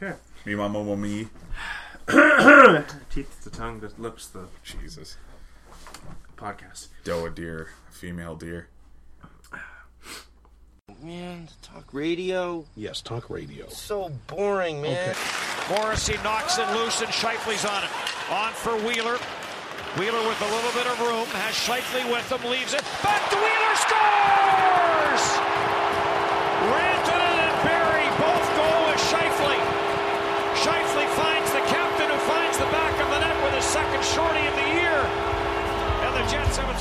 Okay. Me mama mo me. Teeth, the tongue, the lips, the Jesus. podcast. Doe a deer, a female deer. Man, talk radio. Yes, talk radio. So boring, man. Morrissey knocks it loose and Scheifele's on it. On for Wheeler. Wheeler with a little bit of room, has Scheifele with him, leaves it. Back to Wheeler, scores!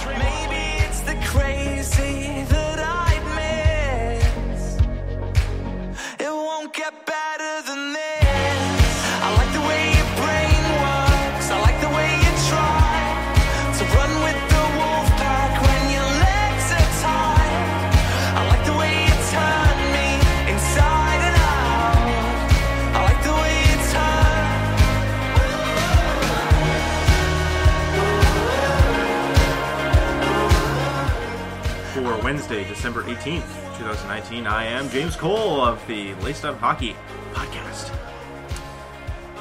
Maybe it's the crazy Wednesday, December 18th, 2019, I am James Cole of the Laced Up Hockey Podcast.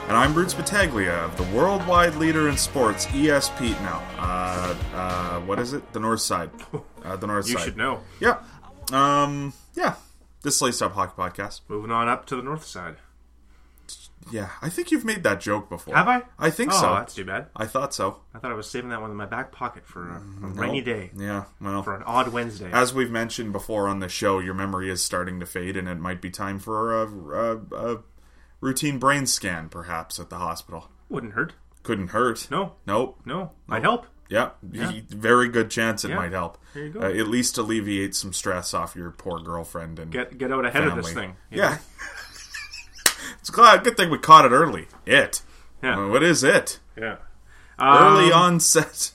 And I'm Bruce Battaglia of the worldwide leader in sports, ESP. Now, uh, uh, what is it? The North Side. Uh, the North You Side. You should know. Yeah. Um, yeah. This Laced Up Hockey Podcast. Moving on up to the north side. Yeah, I think you've made that joke before. Have I? I think oh, so. that's too bad. I thought so. I thought I was saving that one in my back pocket for a, a rainy day, Yeah, well. for an odd Wednesday. As we've mentioned before on the show, your memory is starting to fade, and it might be time for a, a, a routine brain scan, perhaps, at the hospital. Wouldn't hurt. Couldn't hurt. No, Nope. no. Might help. Yeah, y- very good chance it Yeah. might help. There you go. Uh, at least alleviate some stress off your poor girlfriend and Get get out ahead of this thing. you Yeah. it's glad. Good thing we caught it early. It. Yeah. Uh, What is it? Yeah. Early Um, onset.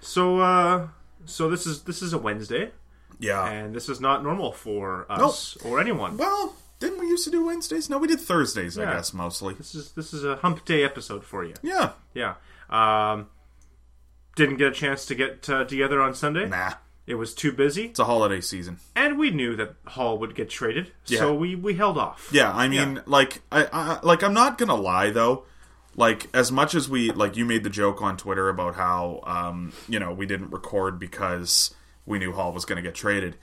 So uh so this is this is a Wednesday Yeah. and this is not normal for us or anyone. well, didn't we used to do Wednesdays? No, we did Thursdays. I guess mostly. This is this is a hump day episode for you. Yeah. Yeah. Um didn't get a chance to get uh, together on Sunday. Nah. It was too busy It's a holiday season. and we knew that Hall would get traded. Yeah. So we we held off. Yeah, I mean, like, I, I, like, I'm not gonna lie though. Like, as much as we, like, you made the joke on Twitter about how, um, you know, we didn't record because we knew Hall was gonna get traded,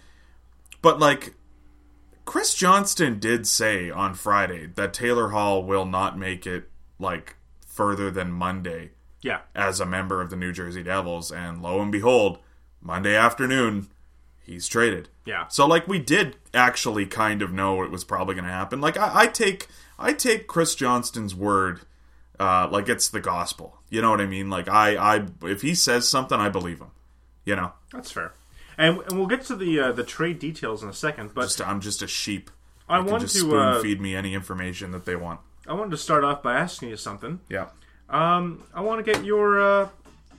but like, Chris Johnston did say on Friday that Taylor Hall will not make it like further than Monday Yeah. as a member of the New Jersey Devils, and lo and behold, Monday afternoon, he's traded. Yeah. So like we did actually kind of know it was probably going to happen. Like I, I take I take Chris Johnston's word uh, like it's the gospel. You know what I mean? Like I, I if he says something, I believe him. You know, That's fair. And, and we'll get to the uh, the trade details in a second, but just I'm just a sheep. I want to, spoon uh, feed me any information that they want. I wanted to start off by asking you something. Yeah. Um, I want to get your uh,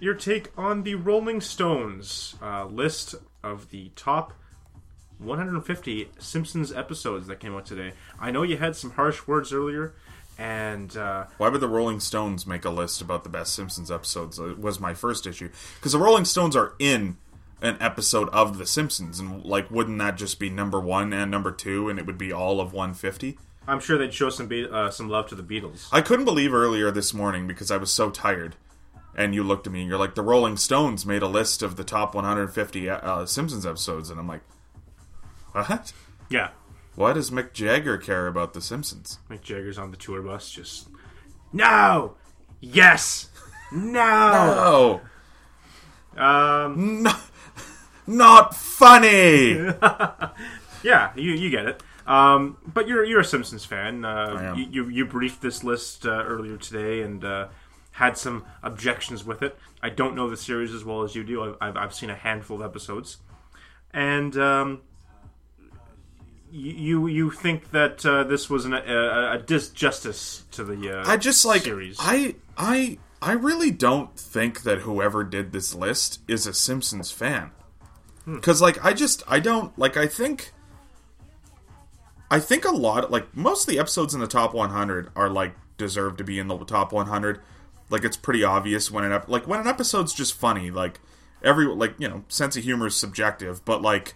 your take on the Rolling Stones uh, list of the top 150 Simpsons episodes that came out today. I know you had some harsh words earlier, and uh, Why would the Rolling Stones make a list about the best Simpsons episodes? It was my first issue because the Rolling Stones are in an episode of The Simpsons, and like, wouldn't that just be number one and number two, and it would be all of 150? I'm sure they'd show some be- uh, some love to the Beatles. I couldn't believe earlier this morning because I was so tired, and you looked at me and you're like, the Rolling Stones made a list of the top 150 uh, Simpsons episodes, and I'm like, what? Yeah, Why does Mick Jagger care about The Simpsons? Mick Jagger's on the tour bus, just no, yes, no. Oh, Um, not funny. Yeah, you, you get it. Um, but you're you're a Simpsons fan. Uh. You, you you briefed this list uh, earlier today and uh, had some objections with it. I don't know the series as well as you do. I've I've, seen a handful of episodes, and um, you you think that uh, this was an, a, a disjustice to the uh, I just like series. I I I really don't think that whoever did this list is a Simpsons fan. Hmm. Cuz like I just I don't like I think I think a lot like most of the episodes in the top 100 are like deserve to be in the top 100. Like it's pretty obvious when an ep- like when an episode's just funny like every like you know sense of humor is subjective but like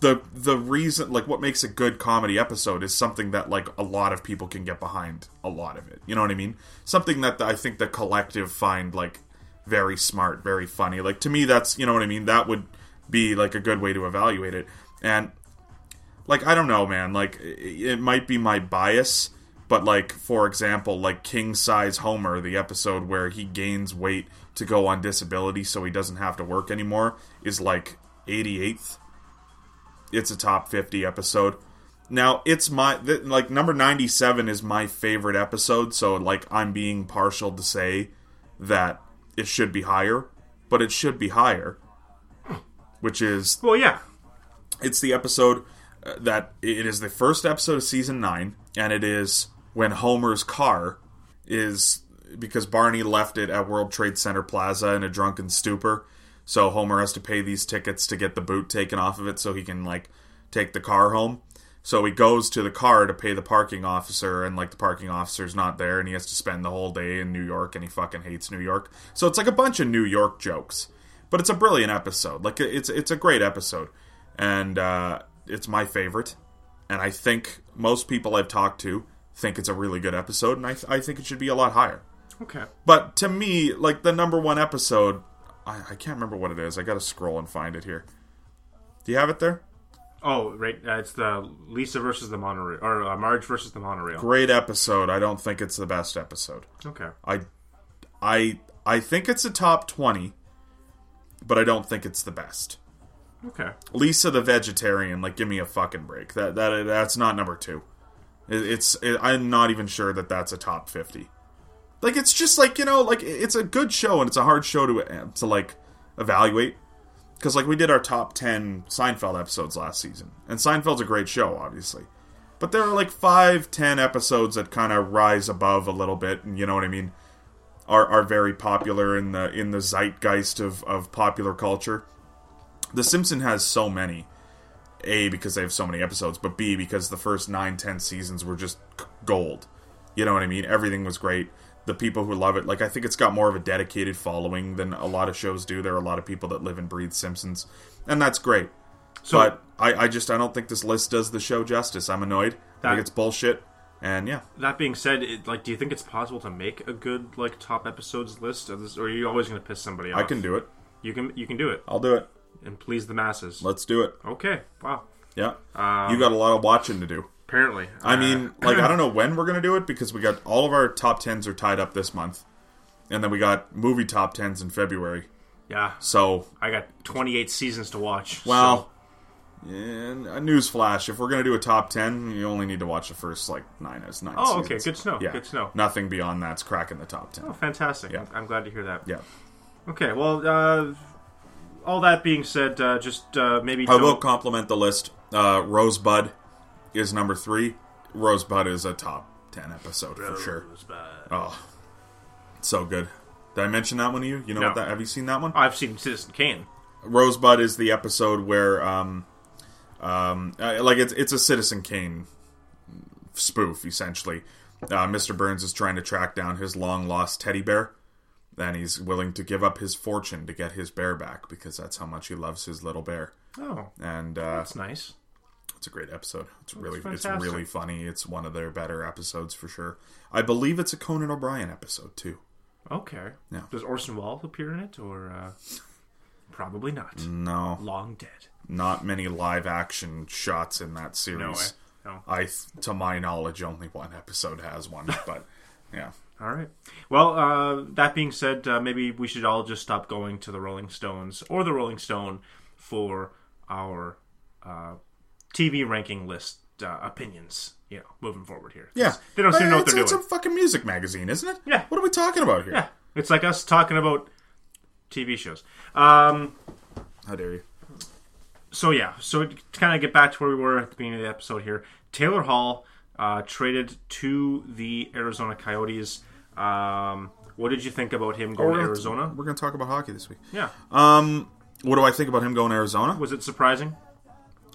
the the reason like what makes a good comedy episode is something that like a lot of people can get behind a lot of it. You know what i mean? Something that i think the collective find like very smart very funny. Like to me that's you know what i mean? That would be like a good way to evaluate it. And like i don't know man. Like it might be my bias but like for example like king size homer the episode where he gains weight to go on disability so he doesn't have to work anymore is like 88th it's a top 50 episode. Now, it's my th- like number 97 is my favorite episode, so like I'm being partial to say that it should be higher, but it should be higher. Which is Well, yeah. it's the episode uh, that it is the first episode of season 9 and it is when Homer's car is because Barney left it at World Trade Center Plaza in a drunken stupor. So Homer has to pay these tickets to get the boot taken off of it so he can like take the car home. So he goes to the car to pay the parking officer and like the parking officer's not there and he has to spend the whole day in New York and he fucking hates New York. So it's like a bunch of New York jokes. But it's a brilliant episode. Like it's it's a great episode. And uh it's my favorite. And I think most people I've talked to think it's a really good episode and I, th- I think it should be a lot higher. Okay. But to me, like the number one episode, I, I can't remember what it is. I got to scroll and find it here. Do you have it there? Oh, right. Uh, it's the Lisa versus the monorail, or uh, Marge versus the monorail. Great episode. I don't think it's the best episode. Okay. I, I, I think it's a top twenty, but I don't think it's the best. Okay. Lisa the vegetarian, like, give me a fucking break. That that that's not number two. It, it's it, I'm not even sure that that's a top fifty. Like, it's just like you know, like it's a good show and it's a hard show to uh, to like evaluate because like we did our top ten Seinfeld episodes last season, and Seinfeld's a great show, obviously. But there are like five, ten episodes that kind of rise above a little bit, and you know what I mean. Are, are very popular in the in the zeitgeist of, of popular culture. The Simpson has so many. A because they have so many episodes, but B because the first nine, ten seasons were just gold. You know what I mean? Everything was great. The people who love it, like I think it's got more of a dedicated following than a lot of shows do. There are a lot of people that live and breathe Simpsons, and that's great. So but I, I just I don't think this list does the show justice. I'm annoyed. I think it's bullshit. And yeah, that being said, it, like, do you think it's possible to make a good like top episodes list of this, or are you always going to piss somebody off? I can do it. You can. You can do it I'll do it. And please the masses. Let's do it. Okay. Wow. Yeah, you got a lot of watching to do. Apparently. I Uh, mean, like I don't know when we're gonna do it because we got all of our top tens are tied up this month, and then we got movie top tens in February. yeah. So, I got 28 seasons to watch. well, and a news flash: if we're gonna do a top ten, you only need to watch the first like nine as nine. Oh, okay. Good to know. Yeah, Good to know. Nothing beyond that's cracking the top ten. oh, fantastic. Yeah. I'm glad to hear that. Yeah, Okay. Well, uh, all that being said, uh, just uh, maybe I will don't- compliment the list. Uh, Rosebud is number three. Rosebud is a top ten episode for sure. Oh, so good. Did I mention that one to you? You know No. what that? Have you seen that one? I've seen Citizen Kane. Rosebud is the episode where, um, um, uh, like it's it's a Citizen Kane spoof essentially. Uh, Mr. Burns is trying to track down his long lost teddy bear, and he's willing to give up his fortune to get his bear back because that's how much he loves his little bear. Oh, And uh, that's nice. it's a great episode. It's really it's really funny. It's one of their better episodes for sure. I believe it's a Conan O'Brien episode too. Okay. Yeah. Does Orson Welles appear in it, or uh, probably not? No, Long dead. not many live action shots in that series. No way. No. I, to my knowledge, only one episode has one. But yeah, All right. Well, uh, that being said, uh, maybe we should all just stop going to the Rolling Stones or the Rolling Stone for our uh, TV ranking list uh, opinions. You know, moving forward here. yeah. They don't seem to know what it's, they're doing. it's doing. a fucking music magazine, isn't it? Yeah. What are we talking about here? Yeah, it's like us talking about TV shows. Um, How dare you? so yeah, so to kind of get back to where we were at the beginning of the episode here, Taylor Hall uh, traded to the Arizona Coyotes. Um, what did you think about him going we're to Arizona? We're going to talk about hockey this week. Yeah, Um, what do I think about him going to Arizona? was it surprising?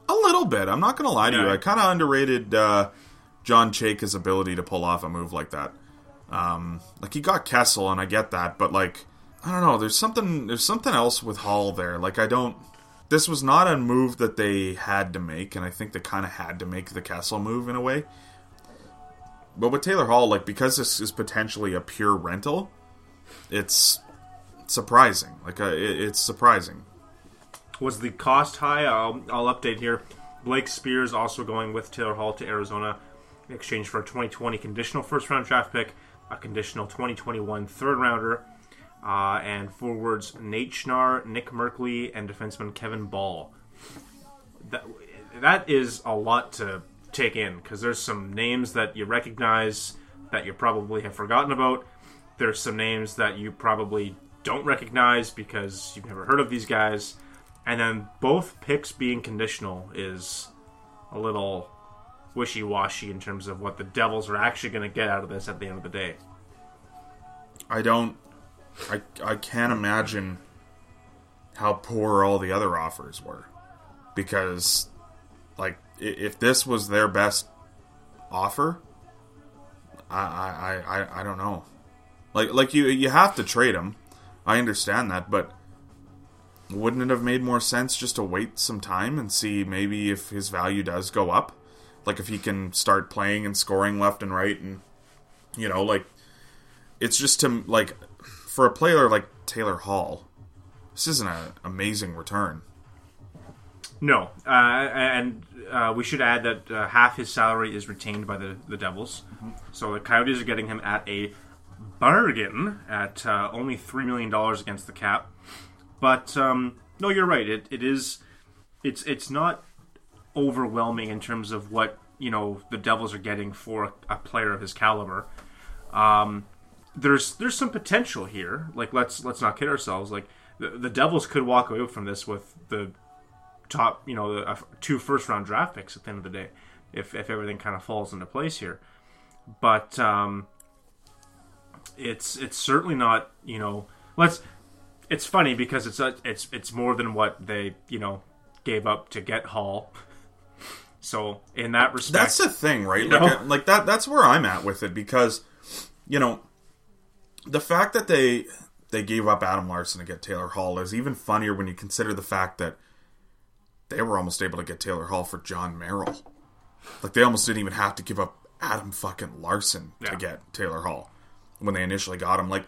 A little bit. I'm not going to lie to you. I kind of underrated uh, John Chayka's ability to pull off a move like that. Um, like he got Kessel, and I get that, but like I don't know. There's something. There's something else with Hall there. Like I don't. this was not a move that they had to make, and I think they kind of had to make the Kessel move in a way. But with Taylor Hall, like because this is potentially a pure rental, it's surprising. Like uh, it, it's surprising. Was the cost high? I'll, I'll update here. Blake Speers also going with Taylor Hall to Arizona in exchange for a 2020 conditional first round draft pick, a conditional 2021 third rounder, uh, and forwards Nate Schnarr, Nick Merkley, and defenseman Kevin Bahl. That, that is a lot to take in because there's some names that you recognize that you probably have forgotten about. There's some names that you probably don't recognize because you've never heard of these guys. And then both picks being conditional is a little wishy washy in terms of what the Devils are actually going to get out of this at the end of the day. I don't. I I can't imagine how poor all the other offers were, because, like, if this was their best offer, I I, I, I- don't know. Like like you you have to trade him. I understand that, but wouldn't it have made more sense just to wait some time and see maybe if his value does go up? Like if he can start playing and scoring left and right and you know, like it's just to like for a player like Taylor Hall, this isn't an amazing return. No, uh, and uh, we should add that uh, half his salary is retained by the, the Devils. So the Coyotes are getting him at a bargain at uh, only $3 million against the cap. But um, no, you're right. It, it is. It's it's not overwhelming in terms of what you know the Devils are getting for a player of his caliber. Um, there's there's some potential here. Like let's let's not kid ourselves. Like the, the Devils could walk away from this with the top, you know, the, uh, two first round draft picks at the end of the day, if if everything kind of falls into place here. But um, it's it's certainly not, you know, let's. It's funny because it's a, it's it's more than what they you know gave up to get Hall. So in that respect, That's the thing, right? You Like, know? uh, like that. That's where I'm at with it because, you know, the fact that they they gave up Adam Larsson to get Taylor Hall is even funnier when you consider the fact that they were almost able to get Taylor Hall for Jon Merrill. Like they almost didn't even have to give up Adam fucking Larsson Yeah. to get Taylor Hall when they initially got him. Like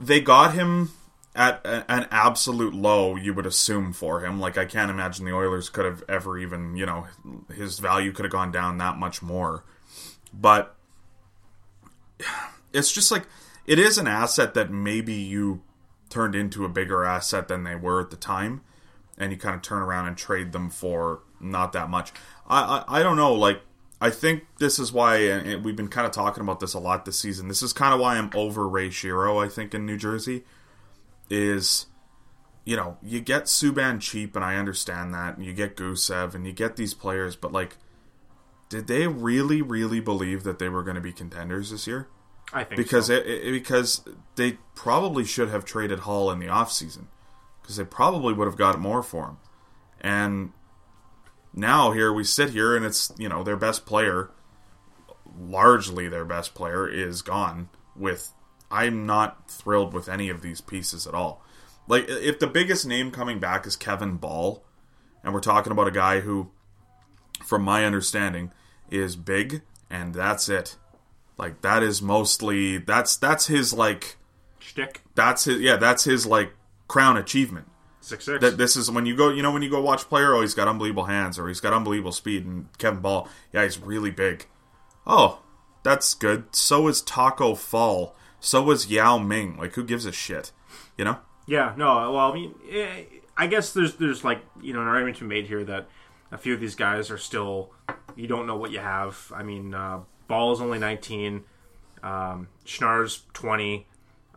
they got him at a, an absolute low, you would assume for him. Like I can't imagine the Oilers could have ever even, you know, his value could have gone down that much more. But it's just like it is an asset that maybe you turned into a bigger asset than they were at the time, and you kind of turn around and trade them for not that much. I I, I don't know. Like I think this is why and we've been kind of talking about this a lot this season. This is kind of why I'm over Ray Shero. I think in New Jersey is. You know, you get Subban cheap, and I understand that. And you get Gusev, and you get these players, but like, did they really, really believe that they were going to be contenders this year? I think because so. it, it, because they probably should have traded Hall in the offseason because they probably would have got more for him. And now here we sit here and it's you know their best player, largely their best player is gone. With I'm not thrilled with any of these pieces at all. Like if the biggest name coming back is Kevin Bahl, and we're talking about a guy who, from my understanding, is big and that's it. Like that is mostly that's that's his like Shtick that's his yeah that's his like crown achievement. six six. That this is when you go you know when you go watch player oh he's got unbelievable hands or he's got unbelievable speed and Kevin Bahl yeah he's really big. Oh, that's good. So is Taco Fall. So is Yao Ming. Like who gives a shit, you know? Yeah, no. Well, I mean, eh, I guess there's there's like you know an argument to be made here that a few of these guys are still you don't know what you have. I mean, uh, Bahl is only 19, um, Schnarr's 20,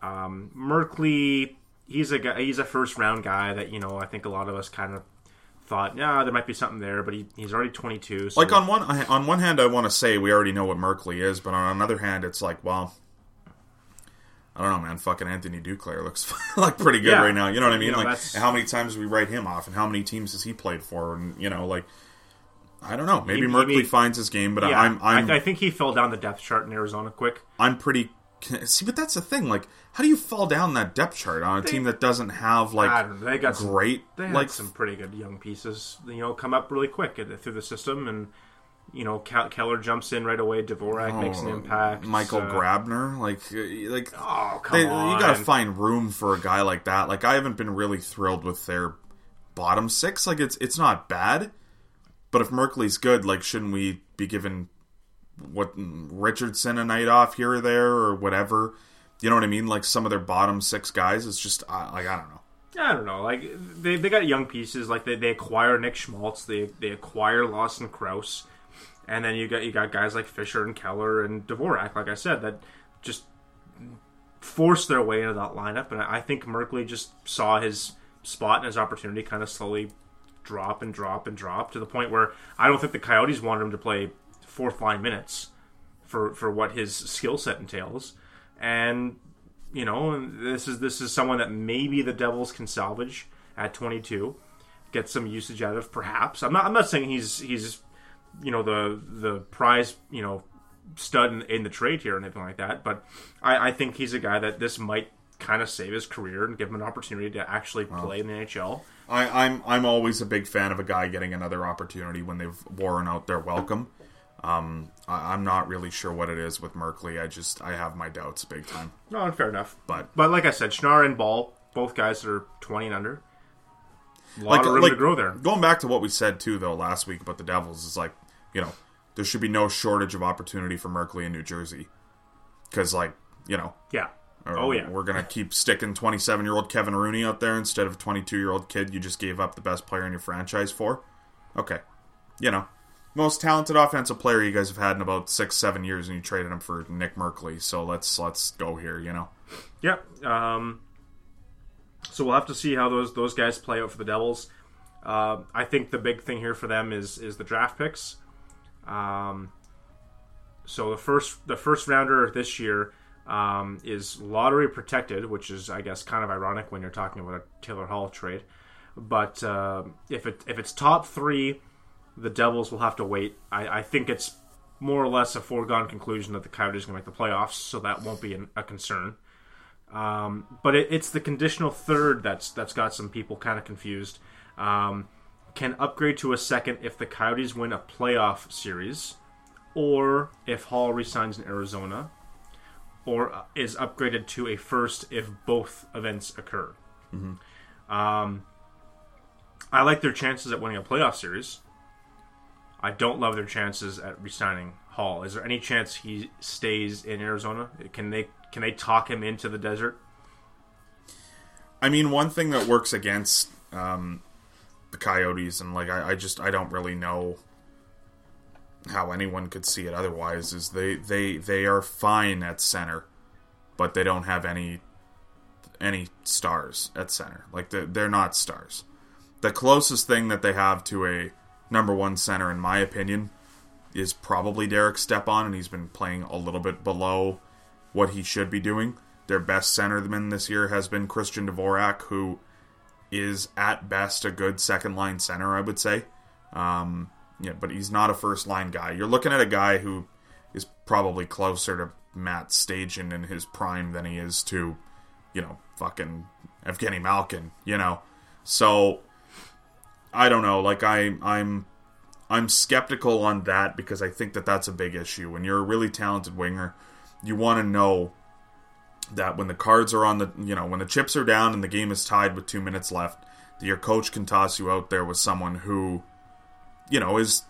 um, Merkley he's a guy, he's a first round guy that you know I think a lot of us kind of thought yeah there might be something there, but he, he's already 22. So Like on one on one hand, I want to say we already know what Merkley is, but on another hand, it's like, well, I don't know, man. Fucking Anthony Duclair looks like pretty good Yeah. right now. You know what I mean? You know, like, how many times do we write him off, and how many teams has he played for? And you know, like, I don't know. Maybe He- Merkley finds his game, but yeah, I'm I'm I, I think he fell down the depth chart in Arizona quick. I'm pretty see, but that's the thing. Like, how do you fall down that depth chart on a team that doesn't have like I don't know. They got some- great They had like some pretty good young pieces, you know, come up really quick through the system, and you know, Kel- Keller jumps in right away. Dvorak makes an Oh, impact. Michael uh, Grabner? Like, uh, like Oh come they, on! you got to find room for a guy like that. Like, I haven't been really thrilled with their bottom six. Like, it's it's not bad, but if Merkley's good, like, shouldn't we be giving what Richardson a night off here or there or whatever? You know what I mean? Like some of their bottom six guys. It's just uh, like I don't know. I don't know. Like they, they got young pieces. Like they, they acquire Nick Schmaltz. They they acquire Lawson Crouse, and then you got you got guys like Fischer and Keller and Dvorak. Like I said, that just forced their way into that lineup. And I think Merkley just saw his spot and his opportunity kind of slowly drop and drop and drop to the point where I don't think the Coyotes wanted him to play fourth line minutes for for what his skill set entails. And you know, this is this is someone that maybe the Devils can salvage at 22, get some usage out of. Perhaps I'm not. I'm not saying he's he's you know the the prize you know stud in, in the trade here or anything like that. But I, I think he's a guy that this might kind of save his career and give him an opportunity to actually play in the NHL. I, I'm I'm always a big fan of a guy getting another opportunity when they've worn out their welcome. Um, I, I'm not really sure what it is with Merkley. I just I have my doubts big time. No, fair enough. But- but like I said, Schnarr and Bahl, both guys that are 20 and under. A lot Like, of room like to grow there. going back to what we said too though last week about the Devils is like you know there should be no shortage of opportunity for Merkley in New Jersey because like you know Yeah. Oh yeah. we're gonna keep sticking 27 year old Kevin Rooney out there instead of 22 year old kid you just gave up the best player in your franchise for. Okay, you know, most talented offensive player you guys have had in about six seven years, and you traded him for Nick Merkley. So let's let's go here. You know, Yeah. Um, so we'll have to see how those those guys play out for the Devils. Uh, I think the big thing here for them is is the draft picks. Um, so the first the first rounder of this year um, is lottery protected, which is I guess kind of ironic when you're talking about a Taylor Hall trade. But uh, if it if it's top three, the Devils will have to wait. I, I think it's more or less a foregone conclusion that the Coyotes are going to make the playoffs, so that won't be an, a concern. Um, but it, it's the conditional third that's that's got some people kind of confused. Um, can upgrade to a second if the Coyotes win a playoff series, or if Hall resigns in Arizona, or uh, is upgraded to a first if both events occur. Um, I like their chances at winning a playoff series. I don't love their chances at resigning Hall. Is there any chance he stays in Arizona? Can they can they talk him into the desert? I mean, one thing that works against um, the Coyotes, and like I, I just I don't really know how anyone could see it otherwise, is they they they are fine at center, but they don't have any any stars at center. Like they're, they're not stars. The closest thing that they have to a number one center, in my opinion, is probably Derek Stepan, and he's been playing a little bit below what he should be doing. Their best centerman this year has been Christian Dvorak, who is at best a good second line center, I would say. Um, yeah, but he's not a first line guy. You're looking at a guy who is probably closer to Matt Stajan in his prime than he is to, you know, fucking Evgeny Malkin. You know, so I don't know. Like I, I'm, I'm skeptical on that because I think that that's a big issue. When you're a really talented winger, you want to know that when the cards are on the, you know, when the chips are down and the game is tied with two minutes left, that your coach can toss you out there with someone who, you know, is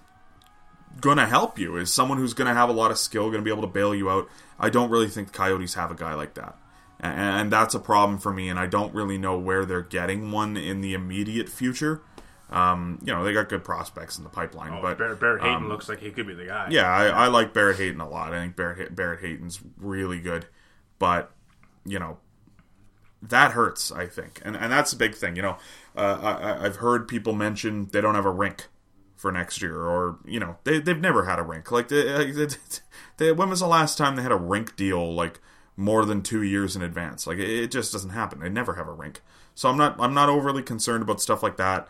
going to help you, is someone who's going to have a lot of skill, going to be able to bail you out. I don't really think the Coyotes have a guy like that. And that's a problem for me, and I don't really know where they're getting one in the immediate future. Um, you know, they got good prospects in the pipeline, Oh, but Barrett, Barrett Hayton um, looks like he could be the guy. yeah, I, I like Barrett Hayton a lot. I think Barrett Barrett Hayton's really good, but you know that hurts. I think, and and that's a big thing. You know, uh, I, I've heard people mention they don't have a rink for next year, or you know they they've never had a rink. Like, they, they, they, when was the last time they had a rink deal? Like more than two years in advance. Like it, it just doesn't happen. They never have a rink. So I'm not I'm not overly concerned about stuff like that.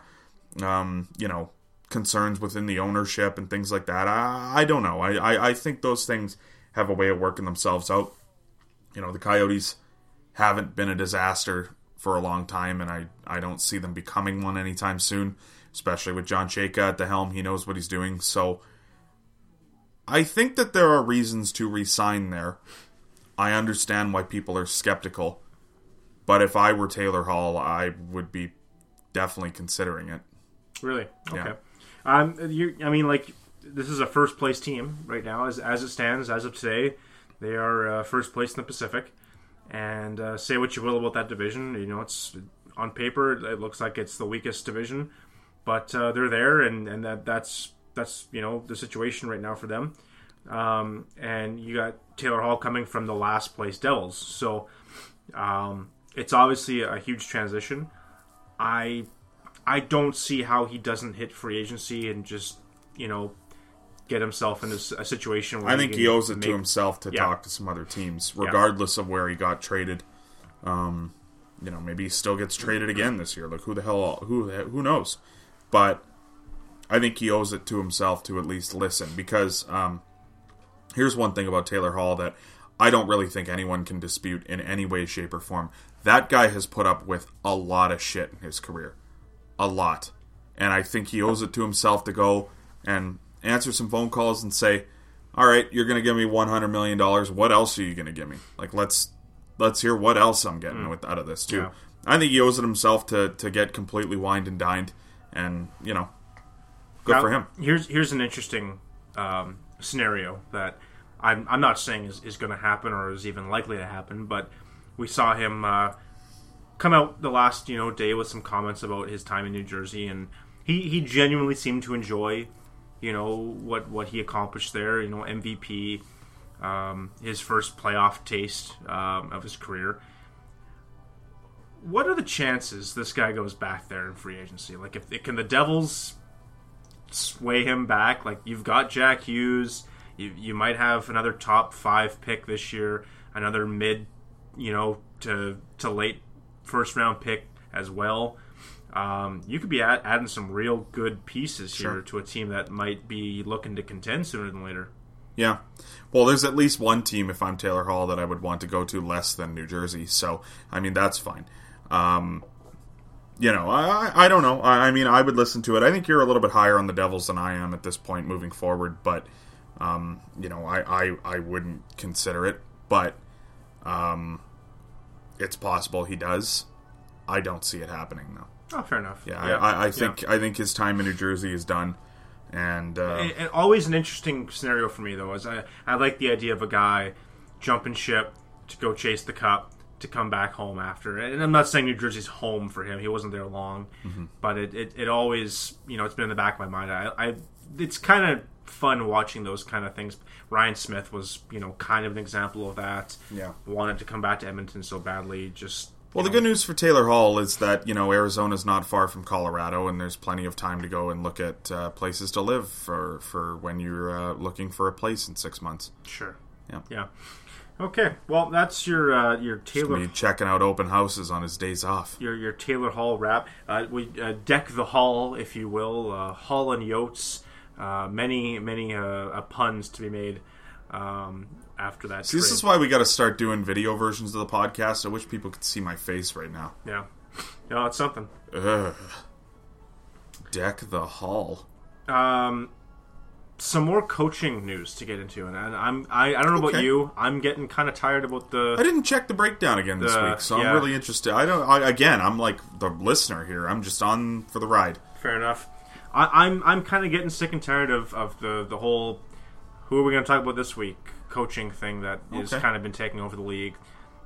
Um, you know, concerns within the ownership and things like that. I, I don't know. I, I, I think those things have a way of working themselves out. you know, the Coyotes haven't been a disaster for a long time, and I, I don't see them becoming one anytime soon, especially with John Chayka at the helm. He knows what he's doing. So I think that there are reasons to resign there. I understand why people are skeptical, but if I were Taylor Hall, I would be definitely considering it. Really? Okay. Yeah. Um, you, I mean, like this is a first place team right now, as as it stands, as of today, they are uh, first place in the Pacific. And uh, say what you will about that division, you know, it's on paper it looks like it's the weakest division, but uh, they're there, and and that that's that's you know the situation right now for them. Um, and you got Taylor Hall coming from the last place Devils, so um, it's obviously a huge transition. I I don't see how he doesn't hit free agency and just you know get himself in a situation where I think he owes it make- to himself to Yeah. talk to some other teams, regardless of where he got traded. Um, you know, maybe he still gets traded again this year. Like who the hell? Who who knows? But I think he owes it to himself to at least listen because um, here's one thing about Taylor Hall that I don't really think anyone can dispute in any way, shape, or form. That guy has put up with a lot of shit in his career, a lot, and I think he owes it to himself to go and answer some phone calls and say, "All right, you're going to give me 100 million dollars. What else are you going to give me? Like let's let's hear what else I'm getting with out of this too." Yeah. I think he owes it himself to to get completely wined and dined, and you know, good Now, for him. Here's here's an interesting um, scenario that I'm I'm not saying is, is going to happen or is even likely to happen, but we saw him uh, come out the last you know day with some comments about his time in New Jersey, and he he genuinely seemed to enjoy you know what what he accomplished there. You know MVP, um, his first playoff taste um, of his career. What are the chances this guy goes back there in free agency? Like, if can the Devils sway him back. Like you've got Jack Hughes, you you might have another top five pick this year, another mid, you know, to to late first round pick as well. Um, you could be add, adding some real good pieces here Sure. to a team that might be looking to contend sooner than later. Yeah. Well, there's at least one team, if I'm Taylor Hall, that I would want to go to less than New Jersey. So, I mean, that's fine. Um, you know, I, I- don't know. I, I mean, I would listen to it. I think you're a little bit higher on the Devils than I am at this point moving forward, but, um, you know, I, I, I wouldn't consider it. But um, it's possible he does. I don't see it happening, though. Oh, fair enough. Yeah, I, I, I think I think his time in New Jersey is done. And uh, and, and always an interesting scenario for me though is I, I like the idea of a guy jumping ship to go chase the cup to come back home after and i'm not saying new jersey's home for him he wasn't there long but it, it, it always you know it's been in the back of my mind i, I it's kind of fun watching those kind of things Ryan Smyth was you know kind of an example of that Yeah. wanted to come back to edmonton so badly just Well, the good news for Taylor Hall is that you know Arizona's not far from Colorado, and there's plenty of time to go and look at uh, places to live for for when you're uh, looking for a place in six months. sure Yeah. yeah okay well that's your uh, your taylor checking out open houses on his days off. your your Taylor Hall wrap. Uh, we uh, deck the hall, if you will. Uh, hall and Yotes. Uh, many many uh, uh, puns to be made um, after that. See, this is why we got to start doing video versions of the podcast. I wish people could see my face right now. yeah, no, it's something. Ugh. Deck the hall. Um, some more coaching news to get into, and, and I'm I, I don't know about you. I'm getting kind of tired about the. I didn't check the breakdown again this The- week, so yeah. I'm really interested. I don't. I, again, I'm like the listener here. I'm just on for the ride. Fair enough. I, I'm I'm kind of getting sick and tired of, of the the whole who are we going to talk about this week coaching thing that has Okay. kind of been taking over the league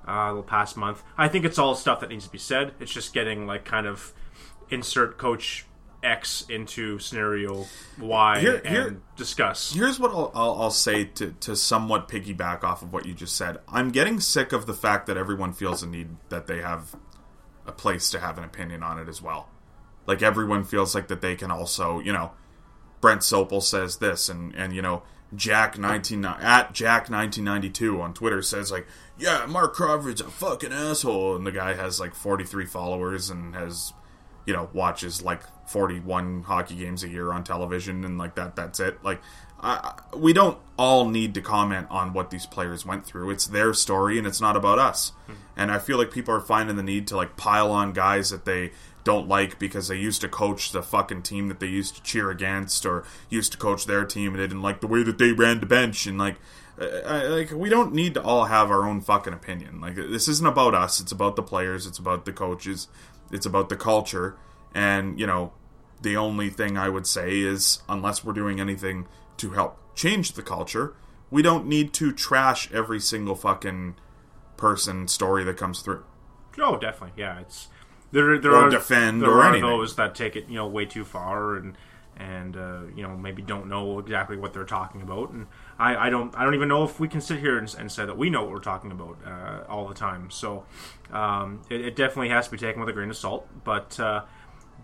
uh, the past month. I think it's all stuff that needs to be said. It's just getting like kind of insert coach X into scenario Y Here- and here- discuss. Here's what I'll, I'll, I'll say to, to somewhat piggyback off of what you just said. I'm getting sick of the fact that everyone feels a need that they have a place to have an opinion on it as well. Like everyone feels like that they can also, you know, Brent Sopel says this, and and you know Jack nineteen at Jack nineteen ninety two on Twitter says like, yeah, Marc Crawford's a fucking asshole, and the guy has like forty three followers and has, you know, watches like forty one hockey games a year on television, and like that that's it. Like I, we don't all need to comment on what these players went through. It's their story, and it's not about us. Hmm. And I feel like people are finding the need to like pile on guys that they don't like because they used to coach the fucking team that they used to cheer against, or used to coach their team and they didn't like the way that they ran the bench, and like. I, like we don't need to all have our own fucking opinion. Like this isn't about us. It's about the players. It's about the coaches. It's about the culture. And you know, the only thing I would say is, unless we're doing anything to help change the culture, we don't need to trash every single fucking person story that comes through. Oh, definitely. Yeah, it's there. There Or are defend there or are anything. those that take it you know way too far and and uh, you know maybe don't know exactly what they're talking about. And I, I don't I don't even know if we can sit here and, and say that we know what we're talking about uh, all the time. So um, it, it definitely has to be taken with a grain of salt. But uh,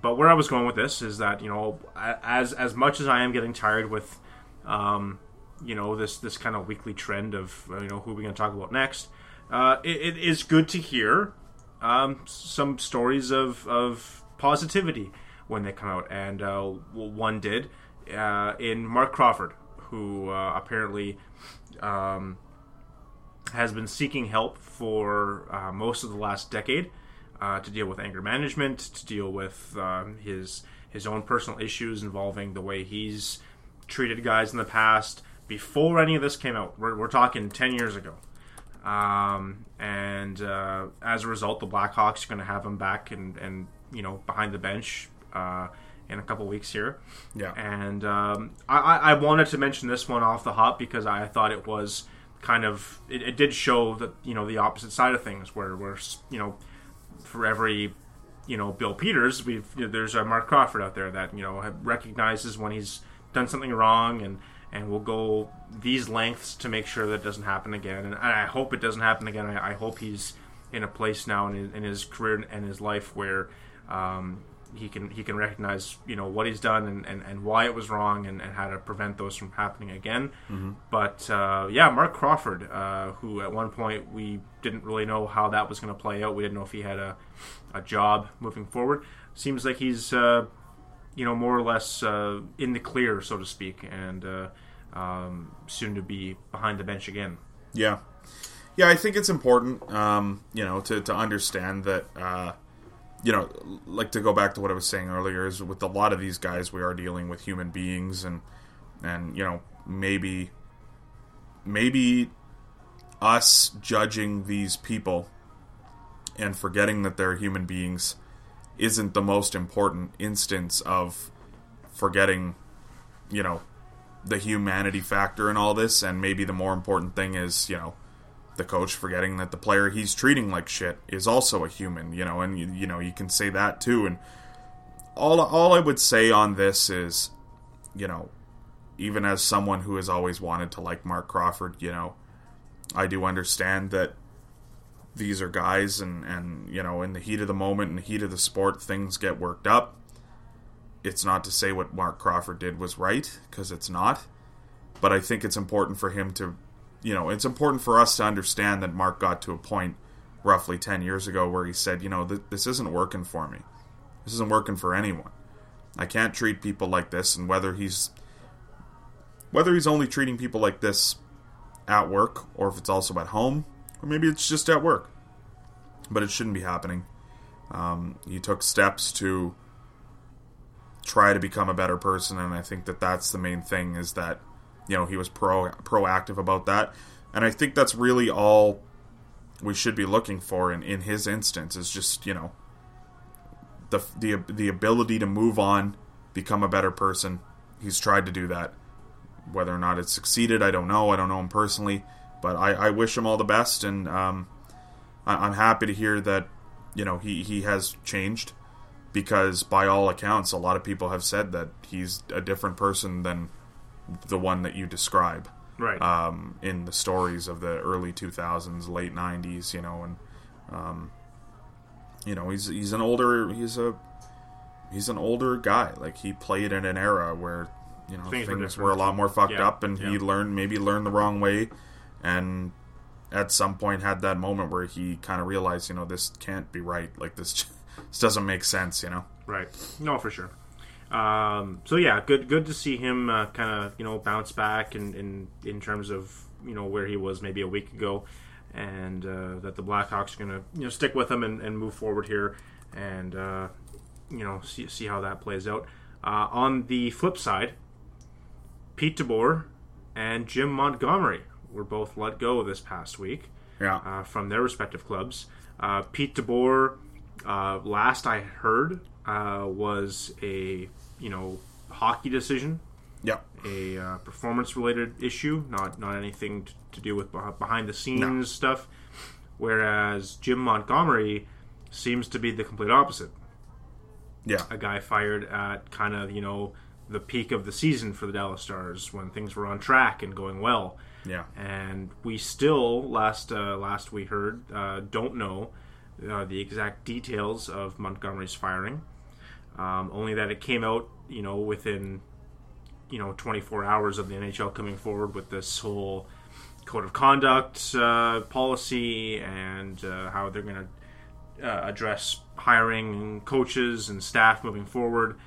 but where I was going with this is that you know as as much as I am getting tired with um, you know this this kind of weekly trend of uh, you know who we're going to talk about next. Uh, it, it is good to hear um, some stories of, of positivity when they come out, and uh, one did uh, in Marc Crawford, who uh, apparently um, has been seeking help for uh, most of the last decade uh, to deal with anger management, to deal with um, his his own personal issues involving the way he's treated guys in the past. Before any of this came out, we're, we're talking ten years ago. Um, and uh, as a result, the Blackhawks are going to have him back and, and you know behind the bench uh, in a couple weeks here. Yeah. And um, I, I wanted to mention this one off the hop because I thought it was kind of it, it did show that you know the opposite side of things where where you know for every you know Bill Peters, we've you know, there's a Marc Crawford out there that you know recognizes when he's done something wrong and and we'll go these lengths to make sure that doesn't happen again. And I hope it doesn't happen again. I, I hope he's in a place now in his, in his career and his life where um, he can he can recognize you know what he's done and, and, and why it was wrong and, and how to prevent those from happening again. But uh, yeah, Marc Crawford, uh, who at one point we didn't really know how that was going to play out. We didn't know if he had a, a job moving forward. Seems like he's uh, you know more or less uh, in the clear, so to speak, and uh, um, soon to be behind the bench again. Yeah, yeah. I think it's important, um, you know, to to understand that, uh, you know, like to go back to what I was saying earlier is with a lot of these guys, we are dealing with human beings, and and you know maybe maybe us judging these people and forgetting that they're human beings isn't the most important instance of forgetting, you know, the humanity factor in all this, and maybe the more important thing is, you know, the coach forgetting that the player he's treating like shit is also a human, you know, and you, you know you can say that too. And all all I would say on this is, you know, even as someone who has always wanted to like Marc Crawford, you know, I do understand that these are guys, and and you know, in the heat of the moment, in the heat of the sport, things get worked up it's not to say what Marc Crawford did was right because it's not, but I think it's important for him to, you know, it's important for us to understand that Marc got to a point roughly 10 years ago where he said, you know, th- this isn't working for me. This isn't working for anyone. I can't treat people like this and whether he's whether he's only treating people like this at work or if it's also at home or maybe it's just at work. But it shouldn't be happening. Um, he took steps to try to become a better person and I think that that's the main thing is that you know he was pro proactive about that. And I think that's really all we should be looking for in, in his instance is just you know the the the ability to move on become a better person. He's tried to do that. Whether or not it's succeeded I don't know. I don't know him personally but I, I wish him all the best and um, I, I'm happy to hear that you know he, he has changed because by all accounts, a lot of people have said that he's a different person than the one that you describe Right. um, in the stories of the early 2000s, late 90s, you know, and um, you know he's he's an older he's a he's an older guy. Like he played in an era where you know Things things, were were, a lot more fucked Yeah, up, and he learned maybe learned the wrong way, and at some point had that moment where he kind of realized, you know, this can't be right. Like this, this doesn't make sense. You know. Right. No, for sure. Um, so yeah, good good to see him uh, kind of you know bounce back in, in in terms of you know where he was maybe a week ago, and uh, that the Blackhawks are going to you know stick with him and, and move forward here, and uh, you know see see how that plays out. Uh, on the flip side, Pete DeBoer and Jim Montgomery were both let go this past week Yeah. uh, from their respective clubs. Uh, Pete DeBoer, uh, last I heard, uh, was a you know hockey decision, yeah. a uh, performance related issue, not not anything t- to do with behind the scenes stuff. Whereas Jim Montgomery seems to be the complete opposite. Yeah. A guy fired at kind of you know the peak of the season for the Dallas Stars when things were on track and going well Yeah. and we still last uh, last we heard uh, don't know uh, the exact details of Montgomery's firing. Um, only that it came out, you know, within you know 24 hours of the NHL coming forward with this whole code of conduct uh, policy and uh, how they're going to uh, address hiring coaches and staff moving forward.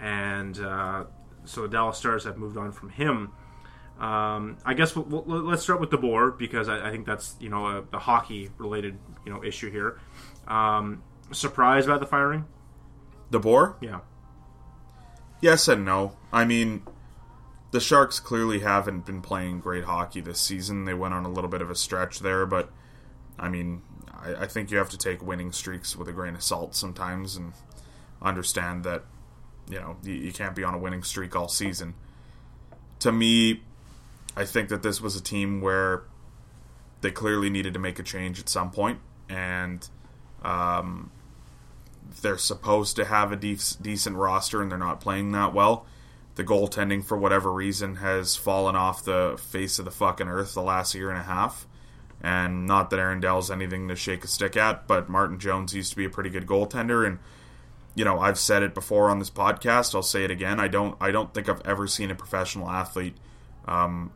And so the Dallas Stars have moved on from him. Um, I guess we'll, we'll, let's start with DeBoer because I, I think that's you know a, the hockey related you know issue here. Um, surprised by the firing? DeBoer? Yeah, Yes and no. I mean, the Sharks clearly haven't been playing great hockey this season. They went on a little bit of a stretch there, but I mean, I, I think you have to take winning streaks with a grain of salt sometimes and understand that you know you, you can't be on a winning streak all season. To me, I think that this was a team where they clearly needed to make a change at some point, and um, they're supposed to have a dec- decent roster and they're not playing that well. The goaltending, for whatever reason, has fallen off the face of the fucking earth the last year and a half. And not that Aaron Dell's anything to shake a stick at, but Martin Jones used to be a pretty good goaltender. And you know, I've said it before on this podcast. I'll say it again. I don't. I don't think I've ever seen a professional athlete um,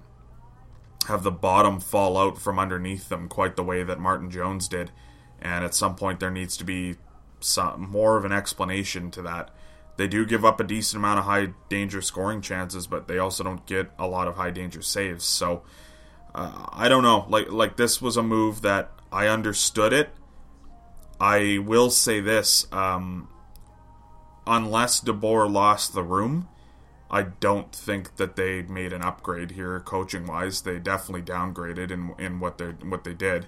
have the bottom fall out from underneath them quite the way that Martin Jones did. And at some point, there needs to be some more of an explanation to that. They do give up a decent amount of high danger scoring chances, but they also don't get a lot of high danger saves. So uh, I don't know. Like like this was a move that I understood it. I will say this: um, unless DeBoer lost the room, I don't think that they made an upgrade here coaching wise. They definitely downgraded in in what they what they did.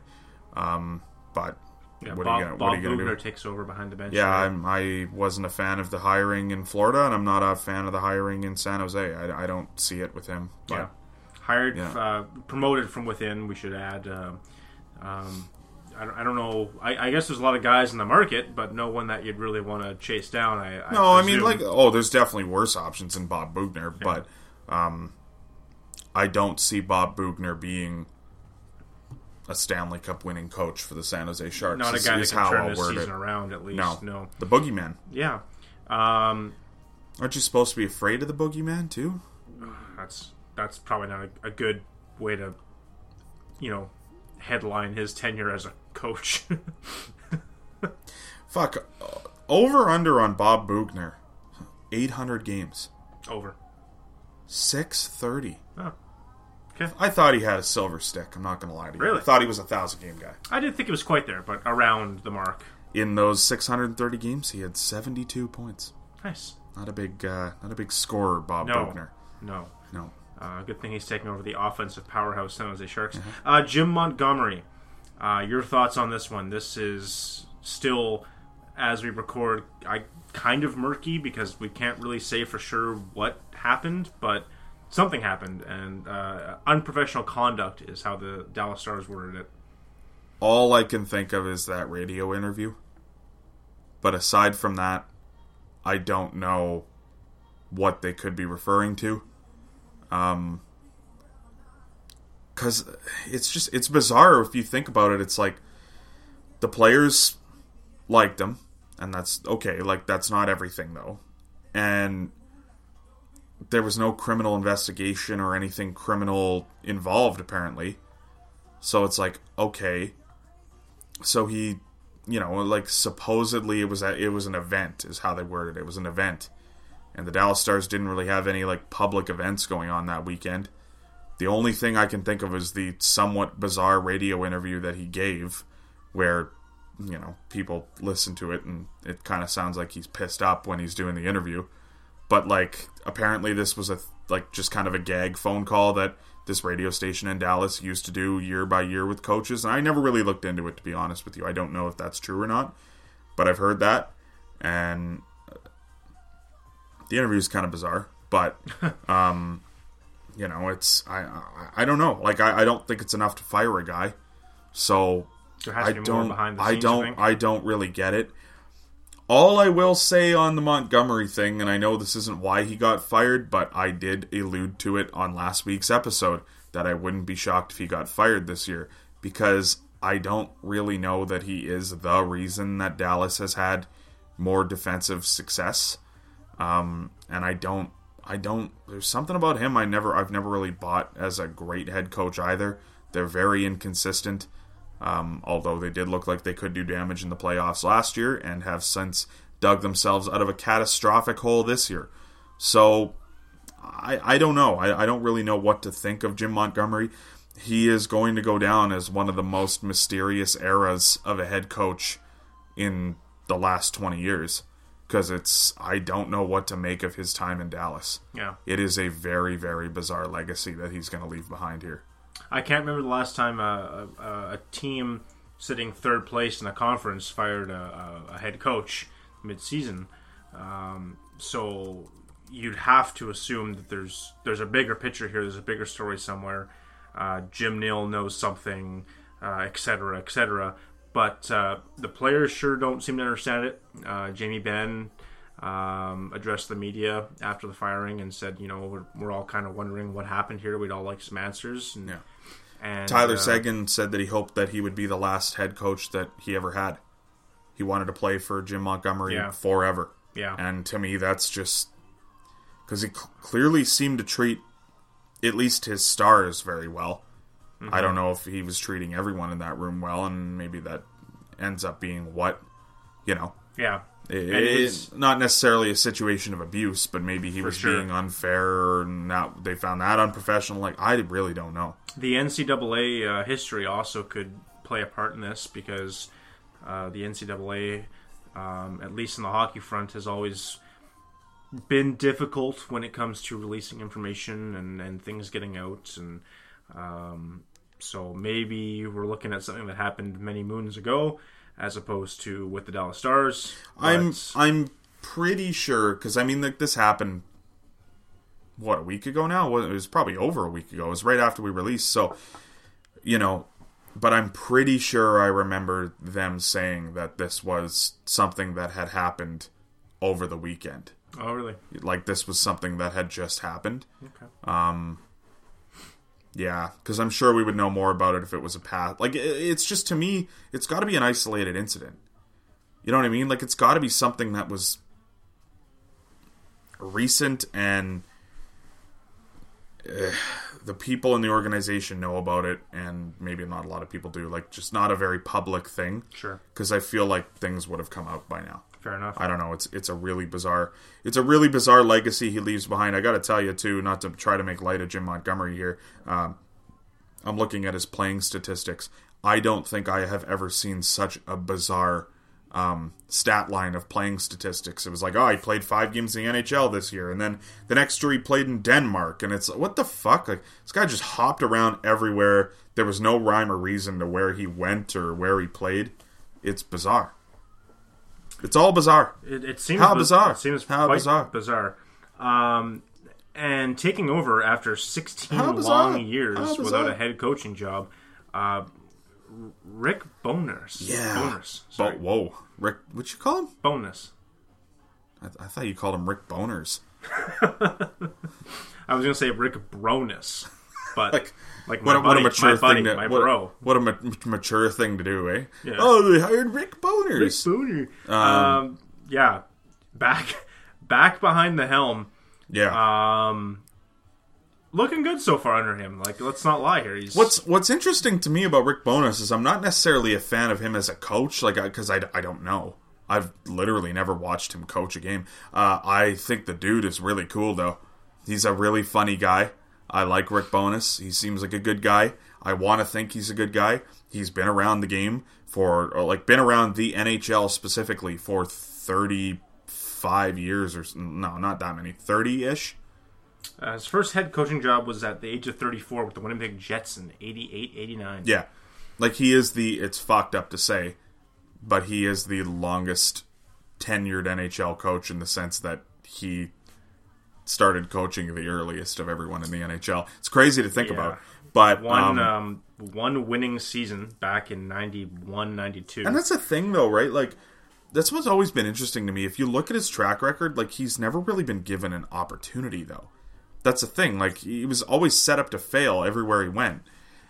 Um, but yeah. what Bob, are gonna, Bob what are you gonna do? takes over behind the bench. Yeah. I'm, I wasn't a fan of the hiring in Florida, and I'm not a fan of the hiring in San Jose. I, I don't see it with him. But yeah. Hired, Yeah. uh, promoted from within. We should add. Um, um, I, don't, I don't know. I, I guess there's a lot of guys in the market, but no one that you'd really want to chase down. I, I No, I mean, like, oh, there's definitely worse options than Bob Boughner, but um, I don't see Bob Boughner being a Stanley Cup winning coach for the San Jose Sharks. not a is- guy that can turn this season it. around. At least, No, no. the Boogeyman. Yeah, um, Aren't you supposed to be afraid of the Boogeyman too? that's that's probably not a, a good way to, you know, headline his tenure as a coach. Fuck. Over under on Bob Boughner, eight hundred games, Over. six thirty. Oh. Okay. I thought he had a silver stick. I'm not gonna lie to you. Really? I thought he was a thousand game guy. I didn't think it was quite there, but around the mark. In those 630 games, he had 72 points. Nice. Not a big, uh, not a big scorer, Bob No. Boughner. No. No. Uh, good thing he's taking over the offensive powerhouse San Jose Sharks. Mm-hmm. Uh, Jim Montgomery, uh, your thoughts on this one? This is still, as we record, I kind of murky because we can't really say for sure what happened, but something happened, and uh, unprofessional conduct is how the Dallas Stars worded it. All I can think of is that radio interview. But aside from that, I don't know what they could be referring to. Um, because it's just it's bizarre if you think about it. It's like the players liked him, and that's okay. Like that's not everything though, and there was no criminal investigation or anything criminal involved apparently. So it's like okay, so he, you know, like supposedly it was a, it was an event is how they worded it. It was an event, and the Dallas Stars didn't really have any like public events going on that weekend. The only thing I can think of is the somewhat bizarre radio interview that he gave, where you know people listen to it and it kind of sounds like he's pissed up when he's doing the interview. But like apparently this was a like just kind of a gag phone call that this radio station in Dallas used to do year by year with coaches, and I never really looked into it to be honest with you. I don't know if that's true or not, but I've heard that, and the interview is kind of bizarre. But um, you know, it's I I, I don't know. Like I, I don't think it's enough to fire a guy. So I don't I scenes. don't. I don't really get it. All I will say on the Montgomery thing, and I know this isn't why he got fired, but I did allude to it on last week's episode that I wouldn't be shocked if he got fired this year because I don't really know that he is the reason that Dallas has had more defensive success. Um, and I don't, I don't. There's something about him I never, I've never really bought as a great head coach either. They're very inconsistent. Um, although they did look like they could do damage in the playoffs last year and have since dug themselves out of a catastrophic hole this year. So I, I don't know. I, I don't really know what to think of Jim Montgomery. He is going to go down as one of the most mysterious eras of a head coach in the last 20 years because it's I don't know what to make of his time in Dallas. Yeah. It is a very very bizarre legacy that he's going to leave behind here. I can't remember the last time a, a, a team sitting third place in a conference fired a, a, a head coach mid-season. Um, so you'd have to assume that there's there's a bigger picture here. There's a bigger story somewhere. Uh, Jim Nill knows something, uh, et cetera, et cetera. But uh, the players sure don't seem to understand it. Uh, Jamie Benn um, addressed the media after the firing and said, you know, we're, we're all kind of wondering what happened here. We'd all like some answers. And, Yeah. and Tyler uh, Seguin said that he hoped that he would be the last head coach that he ever had. He wanted to play for Jim Montgomery Yeah. forever. Yeah. And to me, that's just because he cl- clearly seemed to treat at least his stars very well. Mm-hmm. I don't know if he was treating everyone in that room well, and maybe that ends up being what you know. Yeah. It, it it's was- not necessarily a situation of abuse, but maybe he was sure. being unfair, or not. They found that unprofessional. Like I really don't know. The NCAA uh, history also could play a part in this because uh, the NCAA, um, at least in the hockey front, has always been difficult when it comes to releasing information and, and things getting out. And um, so maybe we're looking at something that happened many moons ago as opposed to with the Dallas Stars. I'm I'm pretty sure because I mean like this happened what a week ago now. It was probably over a week ago. It was right after we released. So you know, but I'm pretty sure I remember them saying that this was something that had happened over the weekend. oh, really? Like this was something that had just happened. Okay. Yeah, because I'm sure we would know more about it if it was a path. Like, it's just to me, it's got to be an isolated incident. You know what I mean? Like, it's got to be something that was recent and eh, the people in the organization know about it, and maybe not a lot of people do. Like, just not a very public thing. Sure. Because I feel like things would have come out by now. Fair enough. I don't know. It's it's a really bizarre. It's a really bizarre legacy he leaves behind. I got to tell you too, not to try to make light of Jim Montgomery here. Um, I'm looking at his playing statistics. I don't think I have ever seen such a bizarre um, stat line of playing statistics. It was like, oh, he played five games in the NHL this year, and then the next year he played in Denmark, and it's what the fuck? Like this guy just hopped around everywhere. There was no rhyme or reason to where he went or where he played. It's bizarre. It's all bizarre. It, it seems How bizarre. It seems How bizarre. bizarre. Um, and taking over after 16 long years without a head coaching job, uh, Rick Boners. Yeah. Boners. But whoa, Rick, what you call him? Bowness. I, I thought you called him Rick Boners. I was gonna say Rick Bronus, but Like, like, What, my a, buddy, what a mature buddy, thing to my what, bro. what a ma- mature thing to do, eh? Yeah. Oh, they hired Rick Boners. Boner. Um, yeah, back back behind the helm. yeah. Um, looking good so far under him. Like, let's not lie here. He's What's What's interesting to me about Rick Bowness is I'm not necessarily a fan of him as a coach, like because I, I don't know. I've literally never watched him coach a game. Uh, I think the dude is really cool, though. He's a really funny guy. I like Rick Bowness. He seems like a good guy. I want to think he's a good guy. He's been around the game for, or like, been around the NHL specifically for 35 years or, no, not that many, 30 ish. Uh, his first head coaching job was at the age of 34 with the Winnipeg Jets in 88 89. Yeah. Like he is the it's fucked up to say, but he is the longest tenured NHL coach in the sense that he started coaching the earliest of everyone in the NHL. It's crazy to think Yeah. about. But One, um, um, one winning season back in 91 92. and that's a thing though, right? Like that's what's always been interesting to me. If you look at his track record, like he's never really been given an opportunity though. That's the thing. Like he was always set up to fail everywhere he went.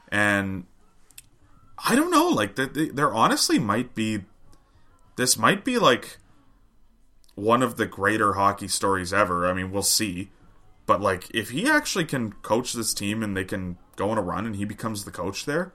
And I don't know, like there honestly might be this might be like one of the greater hockey stories ever. I mean, we'll see. But like if he actually can coach this team and they can go on a run and he becomes the coach there,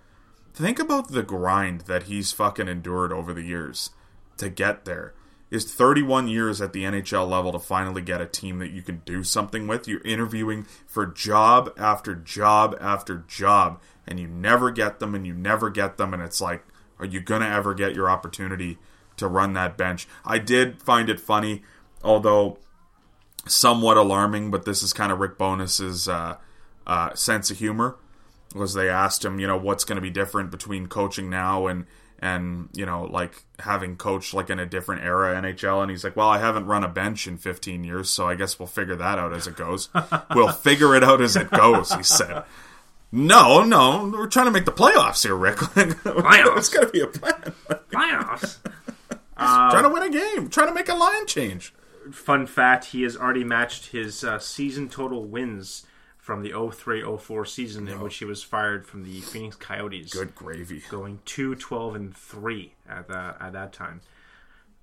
think about the grind that he's fucking endured over the years to get there. Is 31 years at the NHL level to finally get a team that you can do something with. You're interviewing for job after job after job, and you never get them, and you never get them, and it's like, are you gonna ever get your opportunity to run that bench? I did find it funny, although somewhat alarming, but this is kind of Rick Bowness's uh, uh, sense of humor. Was they asked him, you know, what's going to be different between coaching now and and you know like having coached like in a different era NHL, and he's like, well, I haven't run a bench in 15 years, so I guess we'll figure that out as it goes. we'll figure it out as it goes, he said. No, no, we're trying to make the playoffs here, Rick. It's got to be a plan. Playoffs! Trying to win a game, trying to make a line change. Fun fact he has already matched his uh, season total wins from the 03 04 season in which he was fired from the Phoenix Coyotes. Good gravy. going 2 12 and 3 at that at that time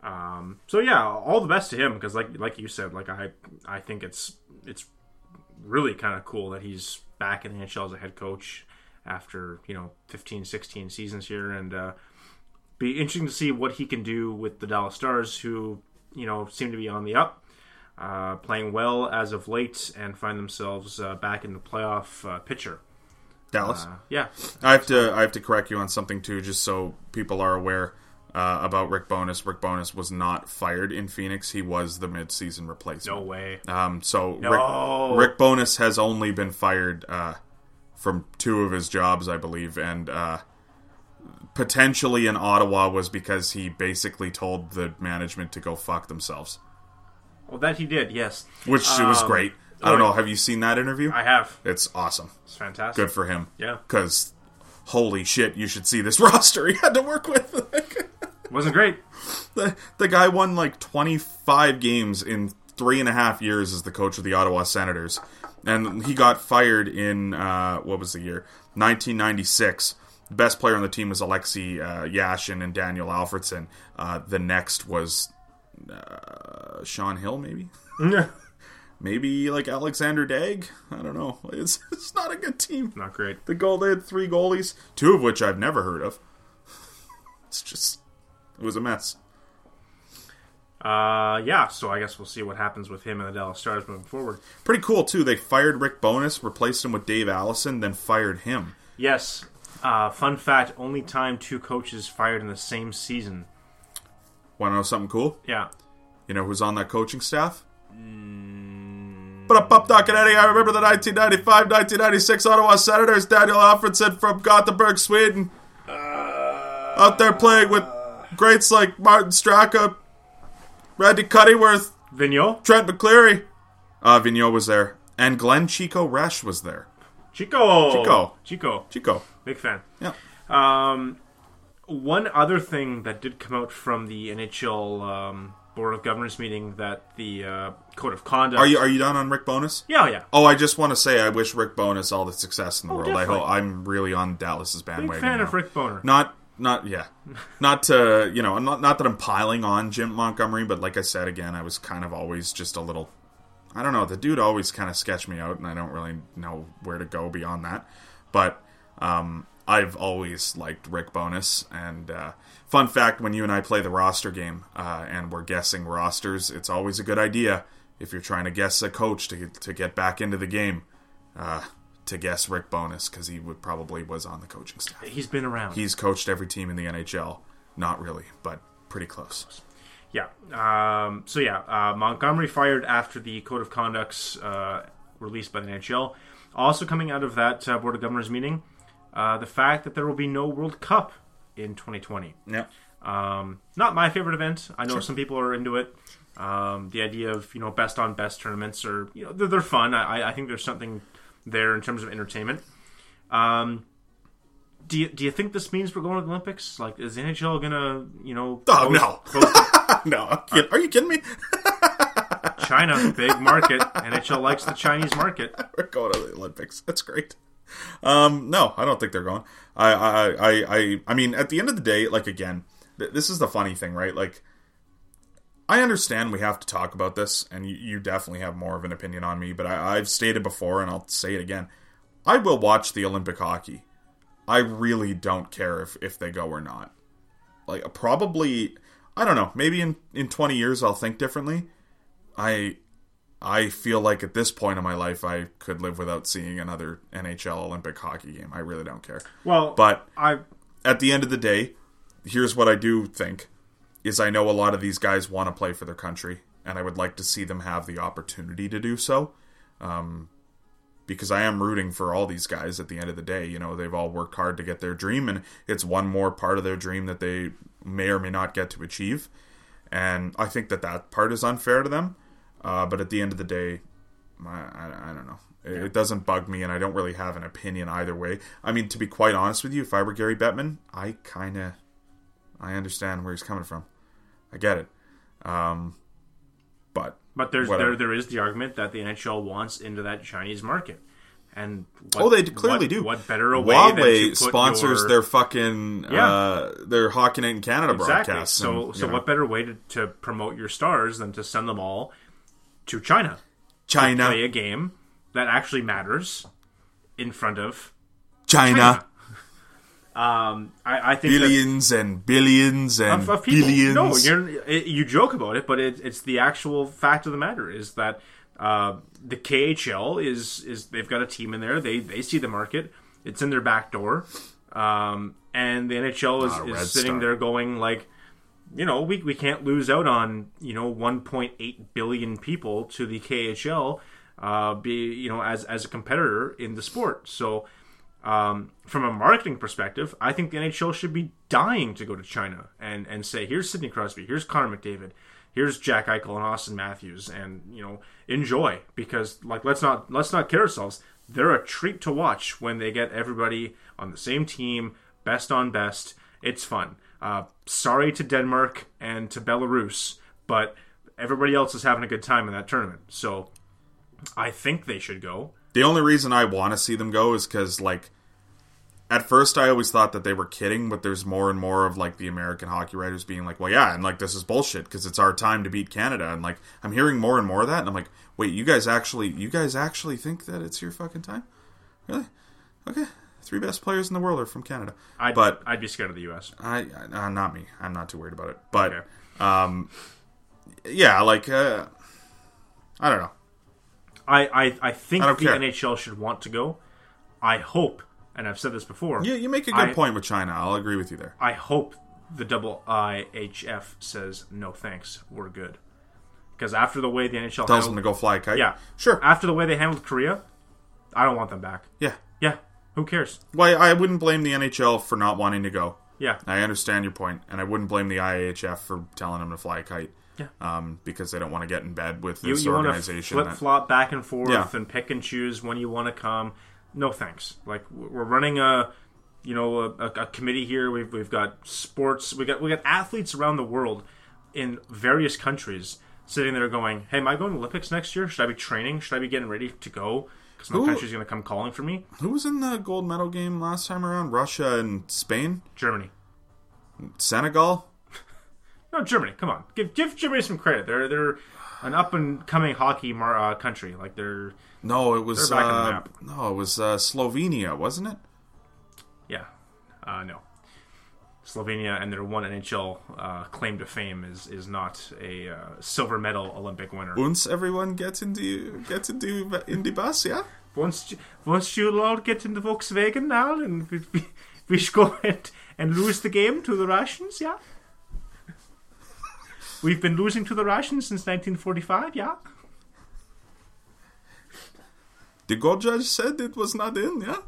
um, so yeah all the best to him because like like you said like i i think it's it's really kind of cool that he's back in the nhl as a head coach after you know 15 16 seasons here and uh, be interesting to see what he can do with the dallas stars who you know seem to be on the up uh, playing well as of late and find themselves uh, back in the playoff uh, picture Dallas. uh, yeah I have to I have to correct you on something too, just so people are aware uh, about Rick Bowness. Rick Bowness was not fired in Phoenix; he was the mid-season replacement. no way Um, so No. Rick, Rick Bowness has only been fired uh, from two of his jobs, I believe, and uh, potentially in Ottawa was because he basically told the management to go fuck themselves, well that he did yes which was Um, great. I don't know. Have you seen that interview? I have. it's awesome. It's fantastic. Good for him. Yeah. Because holy shit, you should see this roster he had to work with. Wasn't great. the, the guy won like 25 games in three and a half years as the coach of the Ottawa Senators. And he got fired in, uh, what was the year? 1996. Best player on the team was Alexei uh, Yashin and Daniel Alfredsson. Uh, the next was uh, Sean Hill, maybe? Maybe like Alexander Daigle? I don't know. It's, it's not a good team. Not great. The goal they had three goalies, two of which I've never heard of. It's just it was a mess. Uh, yeah. So I guess we'll see what happens with him and the Dallas Stars moving forward. Pretty cool too. They fired Rick Bowness, replaced him with Dave Allison, then fired him. Yes. Uh, fun fact: only time two coaches fired in the same season. Want to know something cool? Yeah. You know who's on that coaching staff? But up, up, Doc and Eddie. I remember the 1995-1996 Ottawa Senators. Daniel Alfredsson from Gothenburg, Sweden, out there playing with greats like Martin Straka, Randy Cunneyworth, Vigneault, Trent McCleary. Uh, Vigneault was there, and Glenn Chico Resch was there. Chico, Chico. Chico, Chico. Big fan. Yeah. Um, one other thing that did come out from the NHL um, Board of Governors meeting that the uh, code of conduct. Are you are you done on Rick Bowness? Yeah, yeah. Oh, I just want to say I wish Rick Bowness all the success in the Oh, world. I hope I'm really on Dallas's bandwagon. Big fan now. of Rick Boner. Not not yeah. not to you know, not not that I'm piling on Jim Montgomery, but like I said again, I was kind of always just a little I don't know, the dude always kind of sketched me out and I don't really know where to go beyond that. But um I've always liked Rick Bowness. And uh, fun fact: when you and I play the roster game uh, and we're guessing rosters, it's always a good idea if you're trying to guess a coach to to get back into the game uh, to guess Rick Bowness because he would probably was on the coaching staff. He's been around. He's coached every team in the NHL. Not really, but pretty close. Yeah. Um, so yeah, uh, Montgomery fired after the code of conducts uh, released by the NHL. Also coming out of that uh, board of governors meeting, uh, the fact that there will be no World Cup in 2020. Yeah. Um, not my favorite event. I know some people are into it. Um, the idea of you know best on best tournaments are you know they're, they're fun. I, I think there's something there in terms of entertainment. Um, do you, do you think this means we're going to the Olympics? Like, is NHL gonna you know? Oh, no. no, I'm are you kidding me? China, big market. NHL likes the Chinese market. We're going to the Olympics. That's great. Um, no, I don't think they're going. I, I, I, I, I mean, at the end of the day, like again, th- this is the funny thing, right? Like, I understand we have to talk about this, and you, definitely have more of an opinion on me. But I, I've stated before, and I'll say it again: I will watch the Olympic hockey. I really don't care if if they go or not. Like, probably, I don't know. Maybe in in twenty years, I'll think differently. I I feel like at this point in my life, I could live without seeing another NHL Olympic hockey game. I really don't care. Well, But I at the end of the day, here's what I do think is I know a lot of these guys want to play for their country, and I would like to see them have the opportunity to do so. Um, because I am rooting for all these guys at the end of the day. You know, they've all worked hard to get their dream, and it's one more part of their dream that they may or may not get to achieve. And I think that that part is unfair to them. Uh, but at the end of the day, I, I, I don't know. It, it doesn't bug me, and I don't really have an opinion either way. I mean, to be quite honest with you, if I were Gary Bettman, I kind of, I understand where he's coming from. I get it. Um, but but there's whatever. there there is the argument that the NHL wants into that Chinese market, and what, Oh, they clearly what- do. What better a way than to Huawei put sponsors your- their fucking Yeah. uh, their Hockey Night in Canada exactly. broadcasts. So and, so know, what better way to, to promote your stars than to send them all to China China, play a game that actually matters in front of China, um I, I think that- billions and billions and of, of people. billions. No, you're, it, you joke about it, but it, it's the actual fact of the matter is that uh, the KHL is is they've got a team in there. They they see the market. It's in their back door, um, and the NHL is, Ah, is sitting Star. there going like, you know, we we can't lose out on you know 1.8 billion people to the KHL, uh, be you know as as a competitor in the sport. So um, from a marketing perspective, I think the NHL should be dying to go to China and, and say, here's Sidney Crosby, here's Connor McDavid, here's Jack Eichel and Austin Matthews, and you know enjoy because like let's not let's not kid ourselves. They're a treat to watch when they get everybody on the same team, best on best. It's fun. Uh, sorry to Denmark and to Belarus, but everybody else is having a good time in that tournament. So I think they should go. The only reason I want to see them go is because, like, at first I always thought that they were kidding, but there's more and more of like the American hockey writers being like, "Well, yeah," and like this is bullshit because it's our time to beat Canada, and like I'm hearing more and more of that, and I'm like, "Wait, you guys actually, you guys actually think that it's your fucking time? Really? Okay, three best players in the world are from Canada, I'd, but I'd be scared of the U.S. I, I uh, not me. I'm not too worried about it. But Okay. um, yeah, like uh, I don't know. I, I, I think I the care. NHL should want to go. I hope, and I've said this before. You you make a good I- point with China. I'll agree with you there. I hope the double IHF says no thanks, we're good. Because after the way the NHL Tells them to go fly a kite. yeah, sure. After the way they handled Korea, I don't want them back. Yeah. Yeah, who cares? Why I wouldn't blame the NHL for not wanting to go. Yeah, I understand your point, and I wouldn't blame the IHF for telling them to fly a kite. Yeah. Um, because they don't want to get in bed with you, this you want to organization. flip flop back and forth Yeah. and pick and choose when you want to come. No thanks. Like we're running a, you know, a, a, a committee here. We've we've got sports. We got we got athletes around the world in various countries sitting there going, "Hey, am I going to Olympics next year? Should I be training? Should I be getting ready to go? Because my Who- country's going to come calling for me." Who was in the gold medal game last time around? Russia and Spain, Germany. Senegal. No, Germany. Come on, give give Germany some credit. They're they're an up and coming hockey mar- uh, country. Like they're No, it was They're back on the uh, map. no, it was uh, Slovenia, wasn't it? yeah. Uh, no. Slovenia and their one NHL uh, claim to fame is is not a uh, silver medal Olympic winner. Once everyone gets into gets into in the bus, yeah. Once once you all get in the Volkswagen now and we, we, go and, and lose the game to the Russians, yeah. We've been losing to the Russians since 1945, yeah. The goal judge said it was not in, yeah.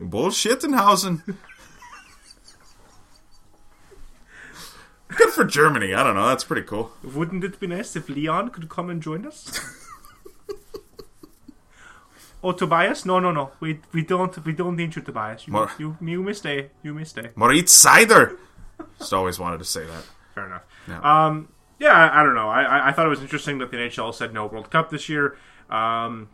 Bullshittenhausen. Good for Germany. I don't know. That's pretty cool. Wouldn't it be nice if Leon could come and join us? oh, Tobias? No, no, no. We we don't we don't need you, Tobias. You, More- you, you may stay. You may stay. Moritz Seider. Just always wanted to say that. Fair enough. Yeah. Um, yeah, I, I don't know. I, I- I thought it was interesting that the NHL said no World Cup this year. Um,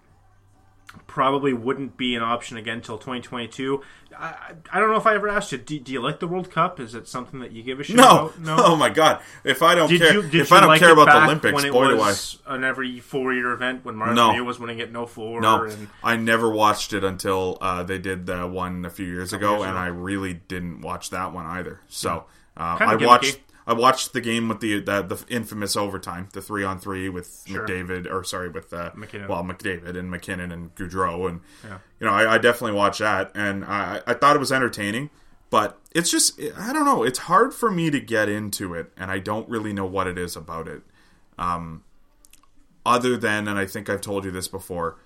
probably wouldn't be an option again until 2022. I, I- I don't know if I ever asked you. Do, do you like the World Cup? Is it something that you give a shit No, about? No. Oh my god. If I don't Did care, you, if I don't like care about the Olympics, when it boy do I. an every four-year event when Martin No. Was winning it no four? No, and I never watched it until uh, they did the one a few years ago, years and ago. I really didn't watch that one either. So uh, I watched. I watched the game with the, the the infamous overtime, the three on three with Sure. McDavid, or sorry, with uh, MacKinnon. well McDavid and MacKinnon and Gaudreau, and Yeah. you know I, I definitely watched that, and I, I thought it was entertaining, but it's just I don't know, it's hard for me to get into it, and I don't really know what it is about it, um, other than, and I think I've told you this before,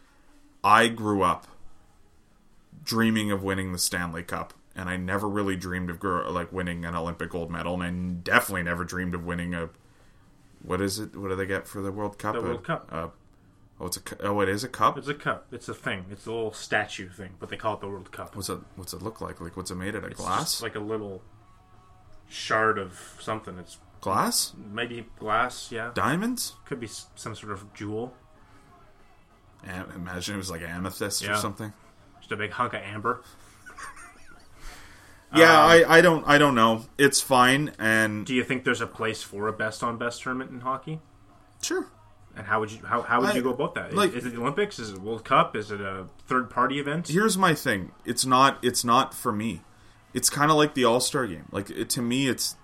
I grew up dreaming of winning the Stanley Cup, and I never really dreamed of grow, like winning an Olympic gold medal, and I definitely never dreamed of winning a what is it? What do they get for the World Cup? The A- World Cup. uh, oh, it's a oh, it is a cup. it's a cup. It's a thing. It's a little statue thing, but they call it the World Cup. What's it? What's it look like? Like what's it made out of? It's Glass? like a little shard of something. It's Glass? maybe glass. Yeah, Diamonds? could be some sort of jewel. Am- imagine it was like amethyst or something. Just a big hunk of amber. Yeah, Um, I, I don't I don't know. It's fine and Do you think there's a place for a best on best tournament in hockey? sure. And how would you how, how would I- you go about that? Is- like- is it the Olympics? Is it World Cup? Is it a third party event? here's my thing it's not it's not for me it's kind of like the all-star game like it, to me it's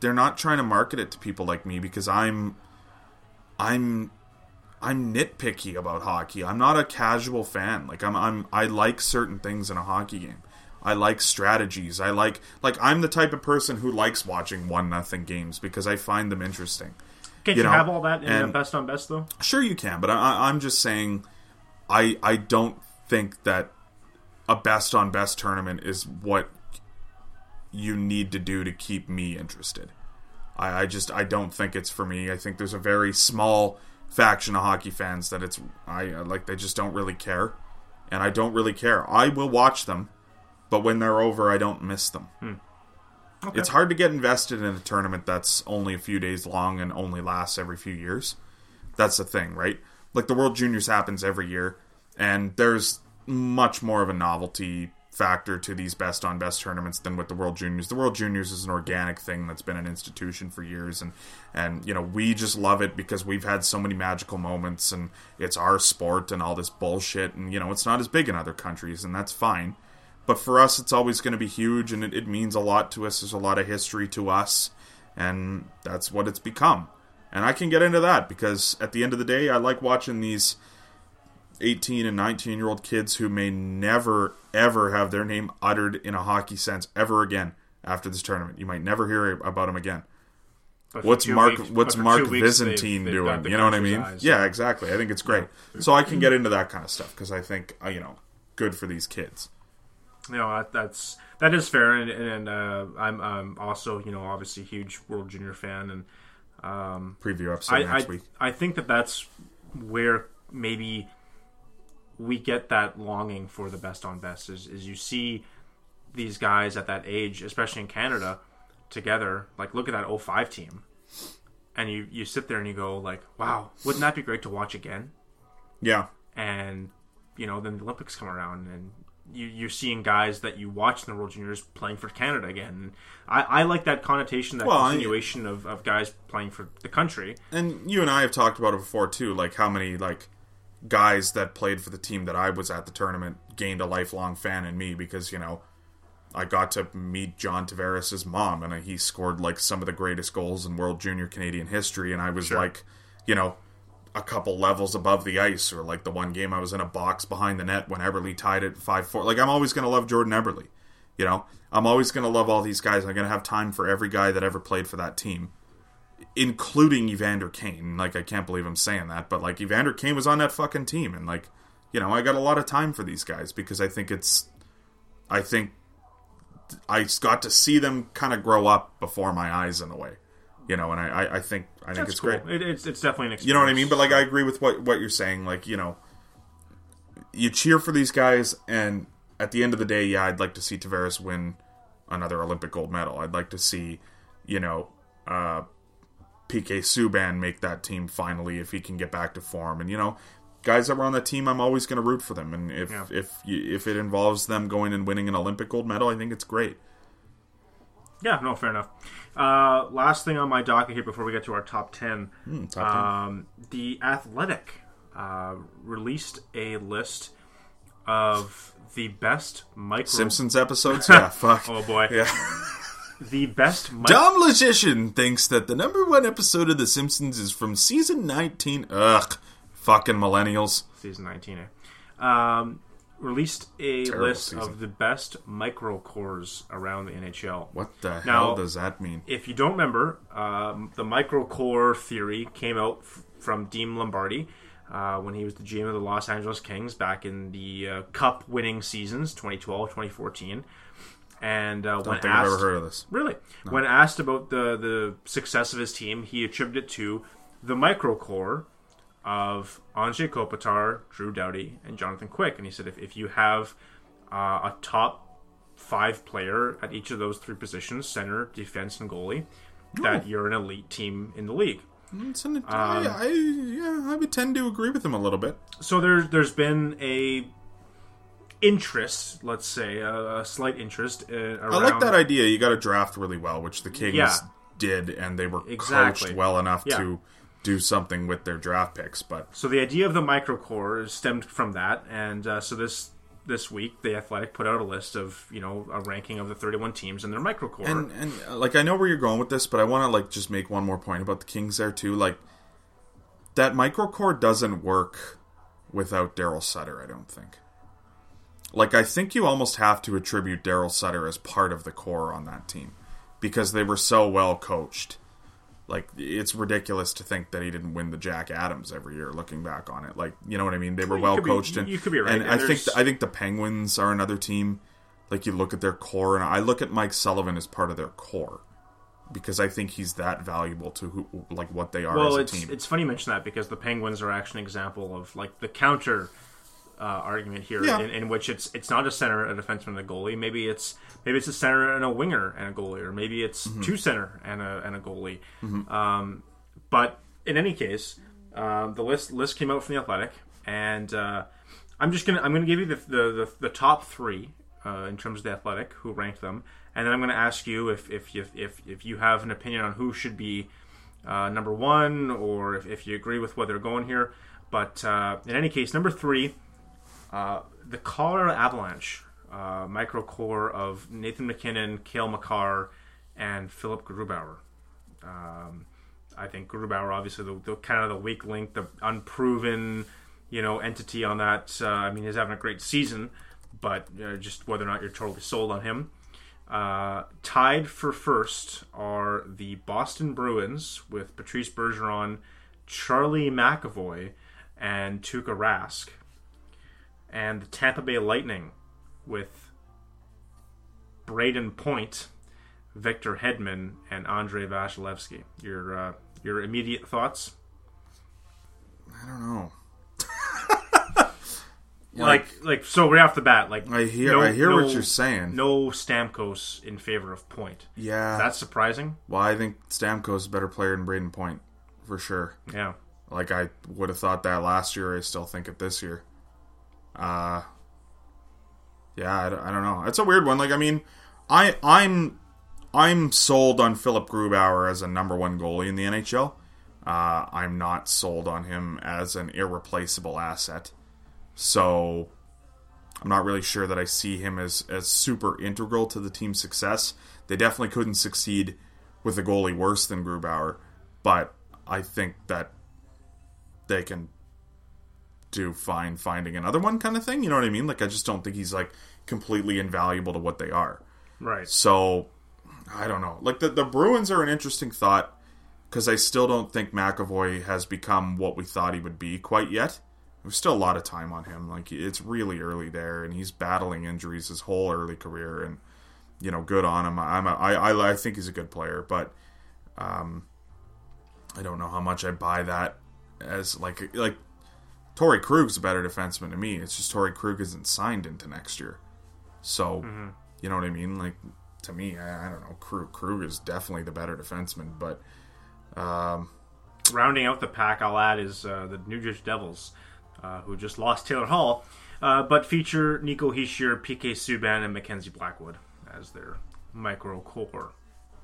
they're not trying to market it to people like me because i'm i'm i'm nitpicky about hockey i'm not a casual fan like i'm i'm i like certain things in a hockey game i like strategies i like like i'm the type of person who likes watching one nothing games because i find them interesting Can't you you, know, have all that in a and- best on best though? Sure, you can, but I, I- I'm just saying, I I don't think that a best on best tournament is what you need to do to keep me interested. I, I just I don't think it's for me. I think there's a very small faction of hockey fans that it's I like they just don't really care, and I don't really care. I will watch them, but when they're over, I don't miss them. Hmm. It's hard to get invested in a tournament that's only a few days long and only lasts every few years. That's the thing, right? Like the World Juniors happens every year, and there's much more of a novelty factor to these best on best tournaments than with the World Juniors. The World Juniors is an organic thing that's been an institution for years and and you know, we just love it because we've had so many magical moments and it's our sport and all this bullshit and you know, it's not as big in other countries and that's fine. But for us it's always going to be huge and it, it means a lot to us. There's a lot of history to us and that's what it's become. And I can get into that because at the end of the day, I like watching these 18 and 19 year old kids who may never, ever have their name uttered in a hockey sense ever again after this tournament. You might never hear about them again. But What's Mark weeks- What's Mark weeks, they've- Byzantine they've doing? You know what I mean? eyes. Yeah, exactly. I think it's great. So I can get into that kind of stuff because I think uh, you know, good for these kids. You know that, that's that is fair, and, and uh, I'm um, also you know obviously a huge World Junior fan, and Preview episode I next I, week. I think that that's where maybe we get that longing for the best on best is, is you see these guys at that age, especially in Canada, together. Like look at that 05 team, and you you sit there and you go like, wow, wouldn't that be great to watch again? Yeah, and you know then the Olympics come around and you, you're seeing guys that you watch in the World Juniors playing for Canada again. I, I like that connotation, that Well, I- continuation of, of guys playing for the country. and you and I have talked about it before too. Like how many like guys that played for the team that I was at the tournament gained a lifelong fan in me because you know I got to meet John Tavares' mom, and he scored like some of the greatest goals in World Junior Canadian history, and I was like, you know, a couple levels above the ice, or like the one game I was in a box behind the net when Eberle tied it five four. Like I'm always gonna love Jordan Eberle, you know. I'm always gonna love all these guys. I'm gonna have time for every guy that ever played for that team, including Evander Kane. Like I can't believe I'm saying that, but like Evander Kane was on that fucking team, and like you know I got a lot of time for these guys because I think it's, I think I got to see them kind of grow up before my eyes in a way, you know, and I, I, I think I think That's it's cool. great. It, it's it's definitely an experience. You know what I mean? But like, I agree with what what you're saying. Like, you know, you cheer for these guys, and at the end of the day, yeah, I'd like to see Tavares win another Olympic gold medal. I'd like to see, you know, uh, PK Subban make that team finally if he can get back to form. And you know, guys that were on that team, I'm always going to root for them. And if Yeah. if you, if it involves them going and winning an Olympic gold medal, I think it's great. Yeah, no, fair enough. Uh, last thing on my docket here before we get to our top ten. Hmm, top 10. Um, the Athletic uh, released a list of the best micro. Simpsons episodes, yeah, fuck. Oh boy, Yeah. the best. Micro- Dom Luszczyszyn thinks that the number one episode of The Simpsons is from season 19. Ugh. Fucking millennials. season 19 eh? um, released a Terrible list season. of the best micro cores around the NHL. What the Now- hell does that mean? If you don't remember, um, the micro core theory came out f- from Dean Lombardi uh, when he was the GM of the Los Angeles Kings back in the uh, Cup winning seasons 2012 2014. And uh, when asked, I've ever heard of this. Really? When asked about the, the success of his team, he attributed it to the microcore of Anze Kopitar, Drew Doughty, and Jonathan Quick. And he said if, if you have uh, a top five player at each of those three positions center, defense, and goalie that you're an elite team in the league. It's an, Um, I, I, yeah, I would tend to agree with him a little bit. So there's there's been a interest, let's say, a, a slight interest uh, around. I like that idea. You got to draft really well, which the Kings Yeah. did, and they were Exactly. coached well enough Yeah. to do something with their draft picks. But So the idea of the microcore stemmed from that, and uh, so this this week the Athletic put out a list of you know a ranking of the 31 teams and their microcore. and and uh, like I know where you're going with this, but I want to like just make one more point about the Kings there too. Like that micro core doesn't work without Daryl Sutter. I don't think. Like I think you almost have to attribute Daryl Sutter as part of the core on that team because they were so well coached. Like it's ridiculous to think that he didn't win the Jack Adams every year. Looking back on it, like you know what I mean. They were You well be- coached, and you could be right, And, and I think I think the Penguins are another team. Like you look at their core, and I look at Mike Sullivan as part of their core because I think he's that valuable to who, like what they are well, as a it's team. it's funny you mention that because the Penguins are actually an example of like the counter uh, argument here, Yeah. in, in which it's it's not a center, a defenseman, and a goalie. Maybe it's maybe it's a center and a winger and a goalie, or maybe it's Mm-hmm. two center and a and a goalie. Um, but in any case, um, the list list came out from the Athletic, and uh, I'm just gonna I'm gonna give you the the, the, the top three uh, in terms of the Athletic who ranked them, and then I'm gonna ask you if if you if if you have an opinion on who should be uh, number one, or if, if you agree with where they're going here. But uh, in any case, number three, uh, the Colorado Avalanche, uh, microcore of Nathan MacKinnon, Cale Makar, and Philip Grubauer. Um, I think Grubauer, obviously, the, the kind of the weak link, the unproven, you know, entity on that. Uh, I mean, he's having a great season, but uh, just whether or not you're totally sold on him. Uh, tied for first are the Boston Bruins with Patrice Bergeron, Charlie McAvoy, and Tuukka Rask, and the Tampa Bay Lightning with Brayden Point, Victor Hedman, and Andrei Vasilevskiy. Your uh, your immediate thoughts? I don't know. Like like so right off the bat, like I hear no- I hear no- what you're saying. No Stamkos in favor of Point. yeah, That's surprising. well, I think Stamkos is a better player than Brayden Point for sure. Yeah. Like I would have thought that last year. I still think it this year. Uh yeah, I, don't- I don't know. It's a weird one. Like I mean, I I'm I'm sold on Philip Grubauer as a number one goalie in the NHL. Uh, I'm not sold on him as an irreplaceable asset. So, I'm not really sure that I see him as as super integral to the team's success. They definitely couldn't succeed with a goalie worse than Grubauer, but I think that they can do fine finding another one kind of thing. You know what I mean? Like I just don't think he's like completely invaluable to what they are. Right. So I don't know. Like the the Bruins are an interesting thought because I still don't think McAvoy has become what we thought he would be quite yet. There's still a lot of time on him. Like it's really early there, and he's battling injuries his whole early career, and you know, good on him. I'm a, I, I I think he's a good player, but um, I don't know how much I buy that as like like Torrey Krug's a better defenseman to me. It's just Torrey Krug isn't signed into next year, so you know what I mean. Like to me, I, I don't know. Krug Krug is definitely the better defenseman, but um, Rounding out the pack, I'll add is uh, the New Jersey Devils, uh, who just lost Taylor Hall, uh, but feature Nico Hischier, PK Subban, and Mackenzie Blackwood as their micro core.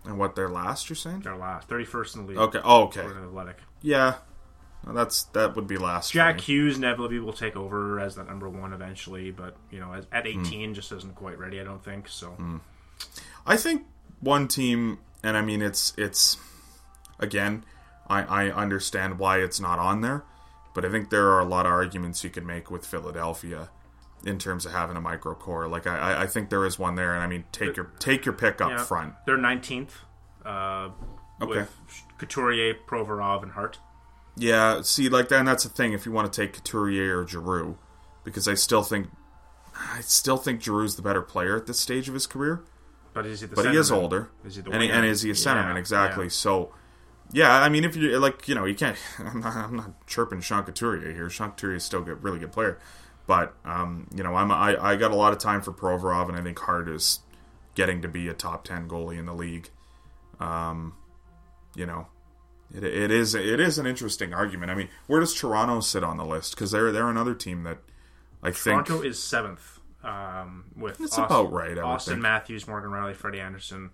and what their last you're saying? Their last, 31st in the league. Okay. Oh, okay. Athletic. Yeah, Well, that's that would be last. Jack. Hughes inevitably will take over as that number one eventually, but you know, as, Hmm. at 18, just isn't quite ready. I don't think so. I think one team, and I mean it's it's again, I I understand why it's not on there, but I think there are a lot of arguments you could make with Philadelphia in terms of having a micro core. Like I I- think there is one there, and I mean take your take your pick up Yeah. front. They're 19th uh, Okay. with Couturier, Provorov, and Hart. Yeah, see, like that, and that's the thing. If you want to take Couturier or Giroux, because I still think, I still think Giroux's the better player at this stage of his career. But is he the But he is older, Is he the and, he, and is he a centerman? Yeah, exactly. yeah. So, yeah, I mean, if you like, you know, you can't. I'm not, I'm not chirping Sean Couturier here. Sean Couturier is still a really good player, but um, you know, I'm I, I got a lot of time for Provorov, and I think Hart is getting to be a top ten goalie in the league. Um, you know, it, it is it is an interesting argument. I mean, where does Toronto sit on the list? Because they're they're another team that I think Toronto is seventh um, with It's Austin, about right, I Austin. Matthews, Morgan Rielly, Freddie Andersen,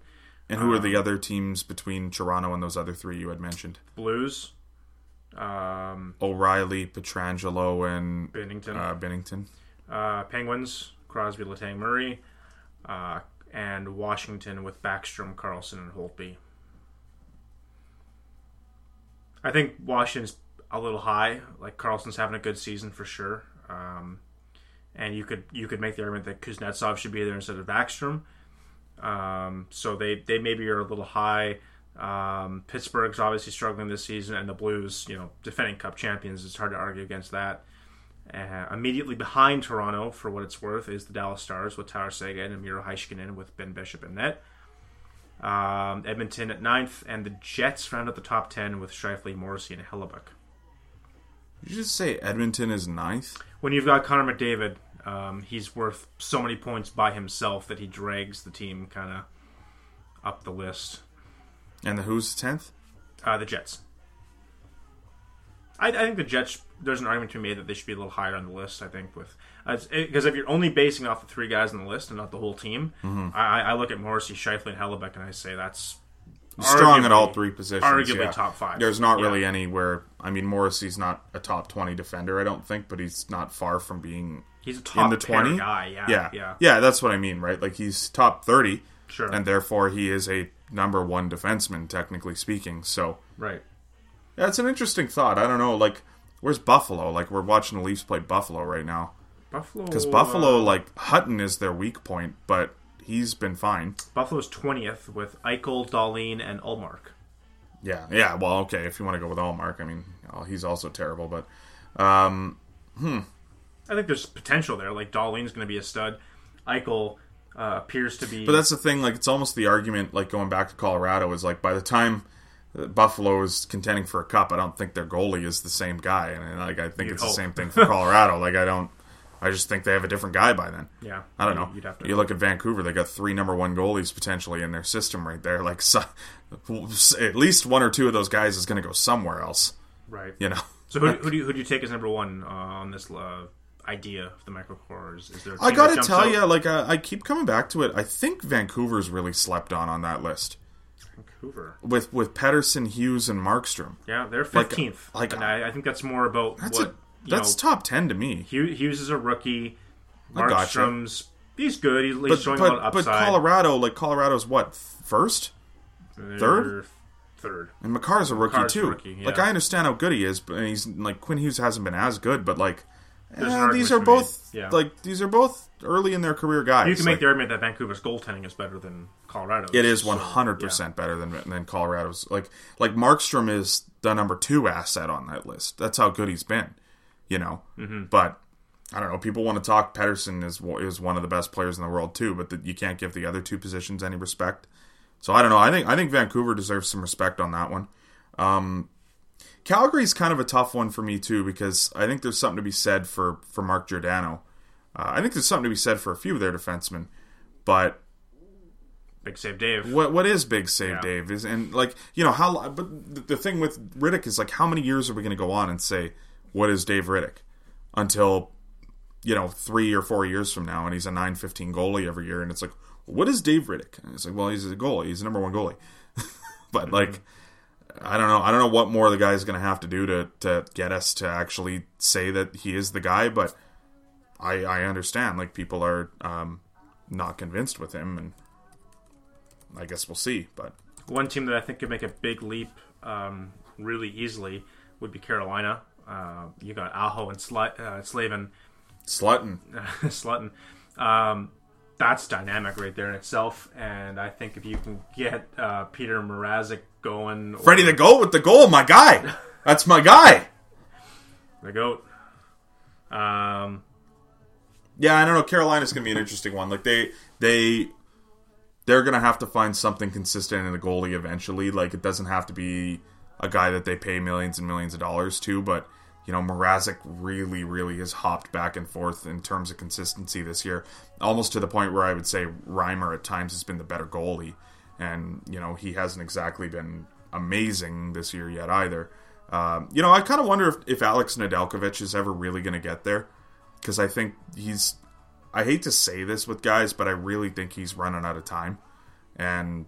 And who are Um, the other teams between Toronto and those other three you had mentioned? Blues, um, O'Reilly, Pietrangelo, and Binnington, uh, Binnington. uh, Penguins, Crosby, Letang, Murray, uh, and Washington with Backstrom, Carlson, and Holtby. I think Washington's a little high. Like Carlson's having a good season for sure, um, and you could you could make the argument that Kuznetsov should be there instead of Backstrom. Um, so they they maybe are a little high. Um, Pittsburgh's obviously struggling this season, and the Blues, you know, defending Cup champions. It's hard to argue against that. Uh, immediately behind Toronto, for what it's worth, is the Dallas Stars with Tyler Seguin and Miro Heiskanen with Ben Bishop in net. Um, Edmonton at ninth, and the Jets round out the top ten with Scheifele, Morrissey, and Hellebuyck. Did you just say Edmonton is ninth? When you've got Connor McDavid, um, he's worth so many points by himself that he drags the team kind of up the list. And the who's tenth? Uh, the Jets. I, I think the Jets. There's an argument to be made that they should be a little higher on the list. I think with because if you're only basing off the three guys on the list and not the whole team, Mm-hmm. I, I look at Morrissey, Scheifele, and Hellebuyck, and I say that's Strong at all three positions. arguably yeah. top five. There's not Yeah. really anywhere. I mean, Morrissey's not a top twenty defender, I don't think, but he's not far from being he's a top in the twenty guy. Yeah, yeah, yeah, yeah. That's what I mean, right? Like he's top thirty, Sure. and therefore he is a number one defenseman, technically speaking. So right. yeah, it's an interesting thought. I don't know, like where's Buffalo? Like we're watching the Leafs play Buffalo right now Buffalo because Buffalo, uh, like Hutton, is their weak point, but he's been fine. Buffalo's twentieth with Eichel, Dahlin, and Ullmark. Yeah, yeah. Well, okay, if you want to go with Ullmark, I mean, oh, he's also terrible, but um, I think there's potential there. Like Dahlin's going to be a stud. Eichel uh, appears to be. But that's the thing. Like, it's almost the argument. Like going back to Colorado is like by the time Buffalo is contending for a cup, I don't think their goalie is the same guy, and like I think You'd it's hope. the same thing for Colorado. like I don't. I just think they have a different guy by then. yeah, I don't know. You'd have to. You look at Vancouver; they got three number one goalies potentially in their system right there. Like, so, at least one or two of those guys is going to go somewhere else. right. You know. So who, who do you who do you take as number one uh, on this uh, idea of the microcore? Is, is there? A I gotta tell out? you, like I, I keep coming back to it. I think Vancouver's really slept on on that list Vancouver. with with Pettersson, Hughes, and Markstrom. Yeah, they're Like, fifteenth. like, and I, I think that's more about That's what a that's know. top ten to me. Hughes is a rookie. I gotcha. Markstrom's he's good. He's, he's But showing a lot but, of but upside. Colorado, like Colorado's what first, They're third? Third. and Makar's a rookie Makar's a too. rookie, yeah. Like I understand how good he is, but he's like Quinn Hughes hasn't been as good, but like There's an argument these are both yeah. like these are both early in their career guys. You can Like, make the argument that Vancouver's goaltending is better than Colorado's. It is one hundred percent better than than Colorado's. Like like Markstrom is the number two asset on that list. That's how good he's been, you know. Mm-hmm. But I don't know. People want to talk. Pettersson is is one of the best players in the world too, but the, you can't give the other two positions any respect. So I don't know. I think I think Vancouver deserves some respect on that one. Um, Calgary's kind of a tough one for me too because I think there's something to be said for for Mark Giordano. Uh, I think there's something to be said for a few of their defensemen, but Big save, Dave. what what is big save Yeah. Dave is and like you know how but the, the thing with Rittich is like how many years are we going to go on and say what is Dave Rittich until you know 3 or 4 years from now and he's a 915 goalie every year and it's like what is Dave Rittich and it's like well he's a goalie he's the number 1 goalie but Mm-hmm. like I don't know I don't know what more the guy's going to have to do to to get us to actually say that he is the guy but I I understand like people are um not convinced with him and I guess we'll see. But One team that I think could make a big leap um, really easily would be Carolina. Uh, you got Aho and Sli- uh, Slavin, Slutton, Slutton. Um, that's dynamic right there in itself. And I think if you can get uh, Peter Mrazek going, or Freddie the goat with the goal, my guy. That's my guy. the goat. Um, Yeah, I don't know. Carolina's gonna be an interesting one. Like they they they're gonna have to find something consistent in the goalie eventually. Like it doesn't have to be a guy that they pay millions and millions of dollars to, but you know, Mrazek really, really has hopped back and forth in terms of consistency this year, almost to the point where I would say Reimer at times has been the better goalie, and you know he hasn't exactly been amazing this year yet either. Um, you know, I kind of wonder if, if Alex Nedeljkovic is ever really going to get there because I think he's. I hate to say this with guys, but I really think he's running out of time. And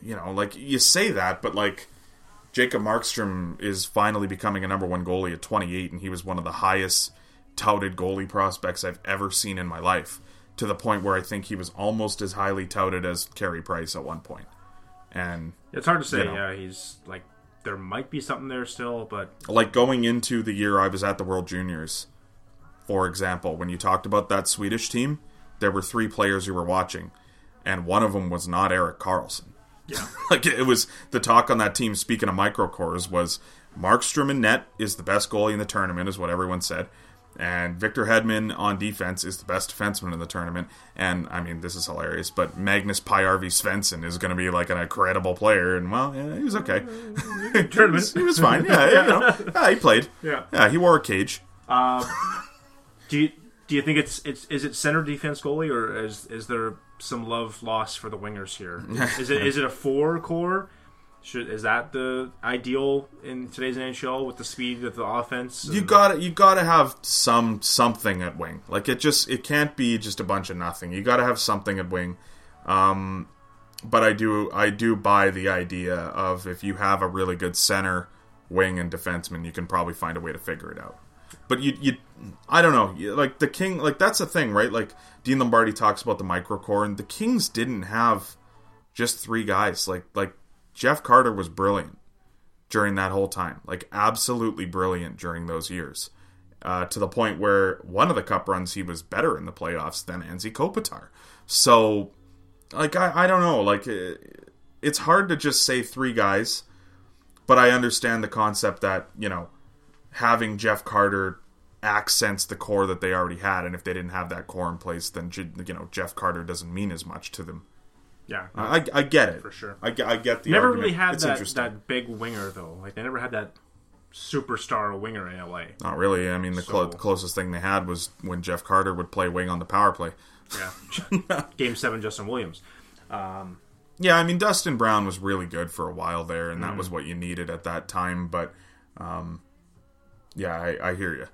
you know, like you say that, but like Jacob Markstrom is finally becoming a number one goalie at 28, and he was one of the highest touted goalie prospects I've ever seen in my life. To the point where I think he was almost as highly touted as Carey Price at one point. And it's hard to say. You know. Yeah, he's like there might be something there still, but like going into the year I was at the World Juniors, for example, when you talked about that Swedish team, there were three players you were watching, and one of them was not Erik Karlsson. yeah, like it was the talk on that team. Speaking of microcores, was Markstrom in net is the best goalie in the tournament, is what everyone said, and Victor Hedman on defense is the best defenseman in the tournament. And I mean, this is hilarious, but Magnus Paajarvi Svensson is going to be like an incredible player, and well, yeah, he was okay. he, was, he was fine. Yeah, yeah, you know, yeah, he played. Yeah. yeah, he wore a cage. Uh, do you do you think it's it's is it center defense goalie or is is there some love lost for the wingers here? Is it is it a four core? Should is that the ideal in today's NHL with the speed of the offense? You got you got to have some something at wing. Like it just it can't be just a bunch of nothing. You got to have something at wing. Um, but I do I do buy the idea of if you have a really good center, wing, and defenseman, you can probably find a way to figure it out. But you you I don't know. Like the King, like that's the thing, right? Like Dean Lombardi talks about the microcore, and the Kings didn't have just three guys. Like like Jeff Carter was brilliant during that whole time. Like absolutely brilliant during those years. Uh, to the point where one of the cup runs he was better in the playoffs than Anze Kopitar. So, like I, I don't know. Like uh, it's hard to just say three guys, but I understand the concept that you know having Jeff Carter accents the core that they already had, and if they didn't have that core in place, then you know Jeff Carter doesn't mean as much to them. Yeah. I, I get it For sure. I, get- I get the never argument. really had it's that that big winger though. Like they never had that superstar winger in LA. Not really. I mean, the, clo- So- the closest thing they had was when Jeff Carter would play wing on the power play. Yeah. Game seven, Justin Williams. Yeah, I mean, Dustin Brown was really good for a while there, and that Mm. was what you needed at that time. But, um, yeah, I, I hear you.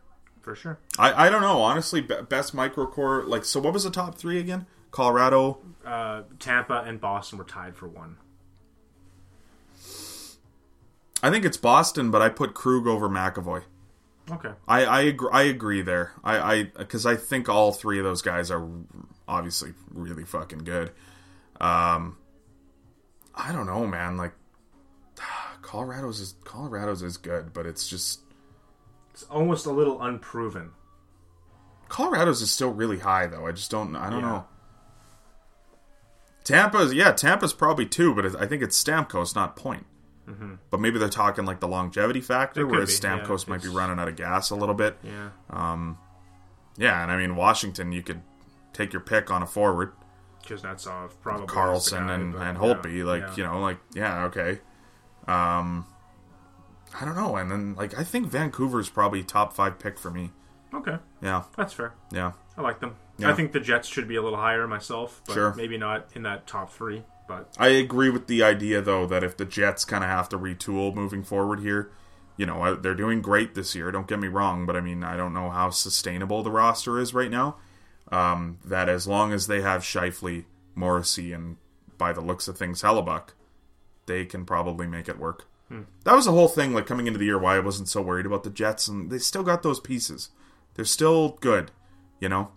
For sure. I, I don't know, honestly. Be- best microcore, like, so what was the top three again? Colorado. Uh, Tampa and Boston were tied for one. I think it's Boston, but I put Krug over McAvoy. Okay. I I agree, I agree there. I I because I think all three of those guys are obviously really fucking good. Um, I don't know, man. Like Colorado's is Colorado's is good, but it's just It's almost a little unproven. Colorado's is still really high though. I just don't. I don't Yeah. know. Tampa's yeah, Tampa's probably two, but I think it's Stamkos, not Point. But maybe they're talking like the longevity factor, Mm-hmm. It whereas be, yeah. Stamkos might be running out of gas a little bit. Yeah. Um, Yeah, and I mean Washington, you could take your pick on a forward, Kuznetsov, probably. Carlson guy, and but, and yeah, Holtby, like yeah. you know, like yeah, okay. Um, I don't know, and then like I think Vancouver's probably top five pick for me. Okay, Yeah, that's fair. yeah. I like them. Yeah. I think the Jets should be a little higher myself, but Sure. maybe not in that top three. But I agree with the idea though that if the Jets kind of have to retool moving forward here, you know, they're doing great this year. Don't get me wrong, but I mean, I don't know how sustainable the roster is right now. Um, that as long as they have Scheifele, Morrissey, and by the looks of things, Hellebuyck, they can probably make it work. That was the whole thing, like coming into the year, why I wasn't so worried about the Jets, and they still got those pieces. They're still good, you know.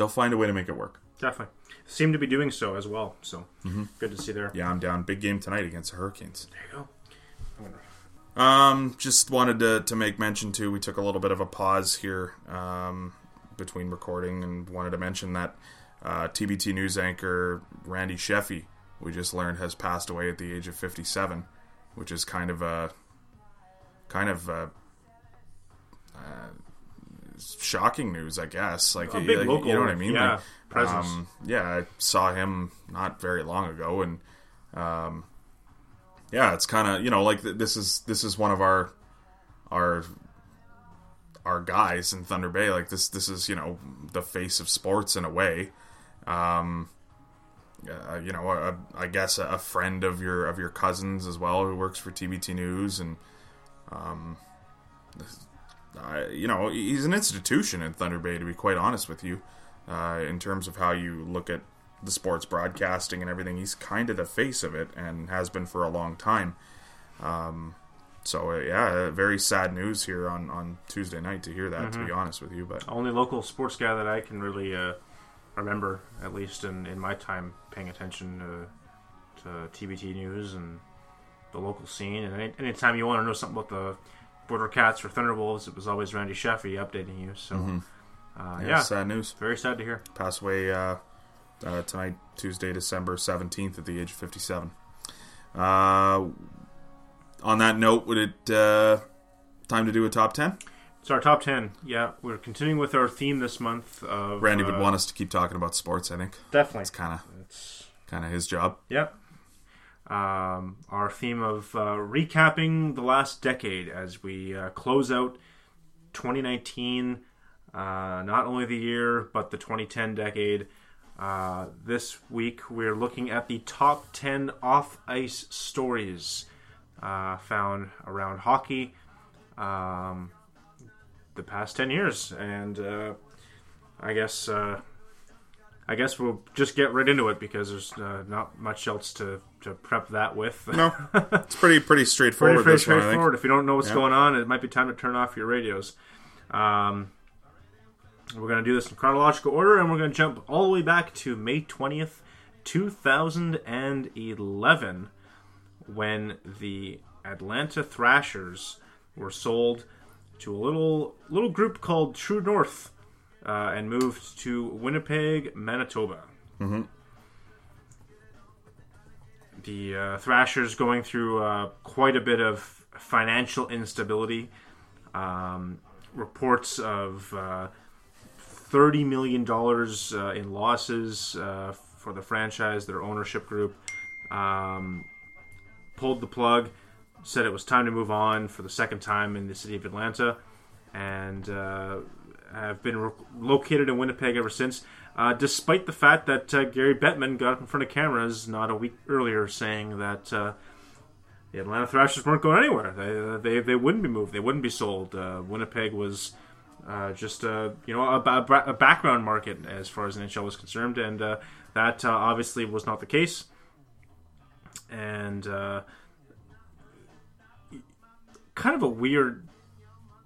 They'll find a way to make it work. definitely seem to be doing so as well. So good to see there. Mm-hmm. Yeah, I'm down. Big game tonight against the Hurricanes. There you go. Um, just wanted to, to make mention too. We took a little bit of a pause here um, between recording, and wanted to mention that uh, TBT news anchor Randy Sheffy, we just learned has passed away at the age of 57, which is kind of a kind of a, uh, shocking news, I guess. Like, A big like, local, you know what I mean? yeah, Like, presence. um, yeah, I saw him not very long ago, and um, yeah, it's kind of you know like th- this is this is one of our our our guys in Thunder Bay. Like this this is you know the face of sports in a way. Um, uh, you know, a, I guess a, a friend of your of your cousins as well who works for TBT News, and um, You know he's an institution in Thunder Bay. To be quite honest with you, uh, in terms of how you look at the sports broadcasting and everything, he's kind of the face of it and has been for a long time. Um, so uh, yeah, very sad news here on, on Tuesday night to hear that. To be honest with you, but Only local sports guy that I can really uh, remember, at least in, in my time paying attention to, to TBT news and the local scene. And any, anytime you want to know something about the Border Cats or Thunderwolves, it was always Randy Sheffy updating you. So, uh, yeah, yeah, sad news. very sad to hear. Passed away uh, uh, tonight, Tuesday, December seventeenth, at the age of fifty-seven. Uh, on that note, would it uh, time to do a top ten? It's our top ten, yeah, we're continuing with our theme this month of Randy uh, would want us to keep talking about sports. I think definitely. it's kind of It's kind of his job. Yep. Um, our theme of uh, recapping the last decade as we uh, close out 2019, uh, not only the year, but the 2010 decade. Uh, this week, we're looking at the top 10 off ice stories uh, found around hockey um, the past 10 years. And uh, I guess. I guess we'll just get right into it because there's uh, not much else to, to prep that with. No, it's pretty pretty pretty, straightforward. pretty one, think. straightforward. If you don't know what's Yeah. going on, it might be time to turn off your radios. Um, we're going to do this in chronological order, and we're going to jump all the way back to May 20th, 2011, when the Atlanta Thrashers were sold to a little little group called True North uh, and moved to Winnipeg, Manitoba. The uh, Thrashers going through uh, quite a bit of financial instability. Um, reports of uh, thirty million dollars uh, in losses uh, for the franchise, their ownership group. Um, pulled the plug, said it was time to move on for the second time in the city of Atlanta, and uh, have been re- located in Winnipeg ever since. Uh, despite the fact that uh, Gary Bettman got up in front of cameras not a week earlier saying that uh, the Atlanta Thrashers weren't going anywhere. They, uh, they, they wouldn't be moved. They wouldn't be sold. Uh, Winnipeg was uh, just a you know a, a background market as far as NHL was concerned, and that obviously was not the case. And kind of a weird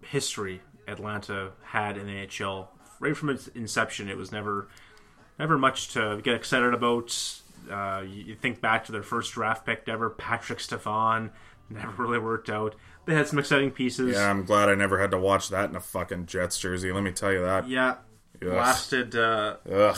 history Atlanta had in the NHL right from its inception. It was never never much to get excited about. Uh, you, think back to their first draft pick ever, Patrik Stefan, never really worked out. They had some exciting pieces. Yeah, I'm glad I never had to watch that in a fucking Jets jersey. Let me tell you that. Yeah. Ugh. Lasted uh, Ugh,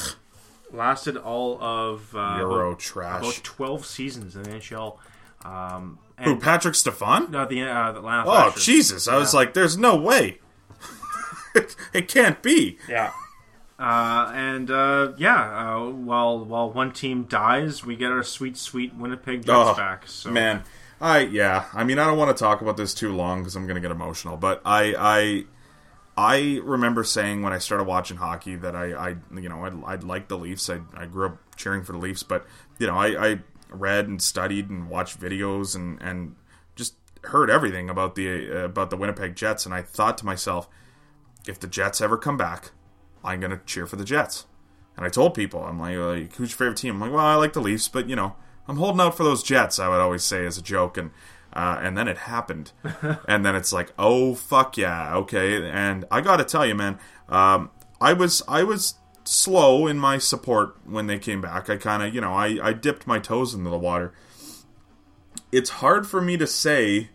lasted all of uh, Euro about, trash. about twelve seasons in the NHL. Um, Who, Patrik Stefan? no, the uh, the Atlanta Oh Thrashers. Jesus! I was like, "There's no way. it can't be." Yeah. Uh, and uh, yeah, uh, while while one team dies, we get our sweet, sweet Winnipeg Jets Oh, back. So Man, I yeah. I mean, I don't want to talk about this too long because I'm going to get emotional. But I I I remember saying when I started watching hockey that I I you know I I liked the Leafs. I I grew up cheering for the Leafs, but you know I I read and studied and watched videos and and just heard everything about the uh, about the Winnipeg Jets, and I thought to myself, if the Jets ever come back, I'm going to cheer for the Jets. And I told people, I'm like, like, who's your favorite team? I'm like, well, I like the Leafs, but you know, I'm holding out for those Jets. I would always say as a joke, and uh, and then it happened, and then it's like, oh fuck yeah, okay. And I got to tell you, man, um, I was I was slow in my support when they came back. I kind of, you know, I I dipped my toes into the water. It's hard for me to say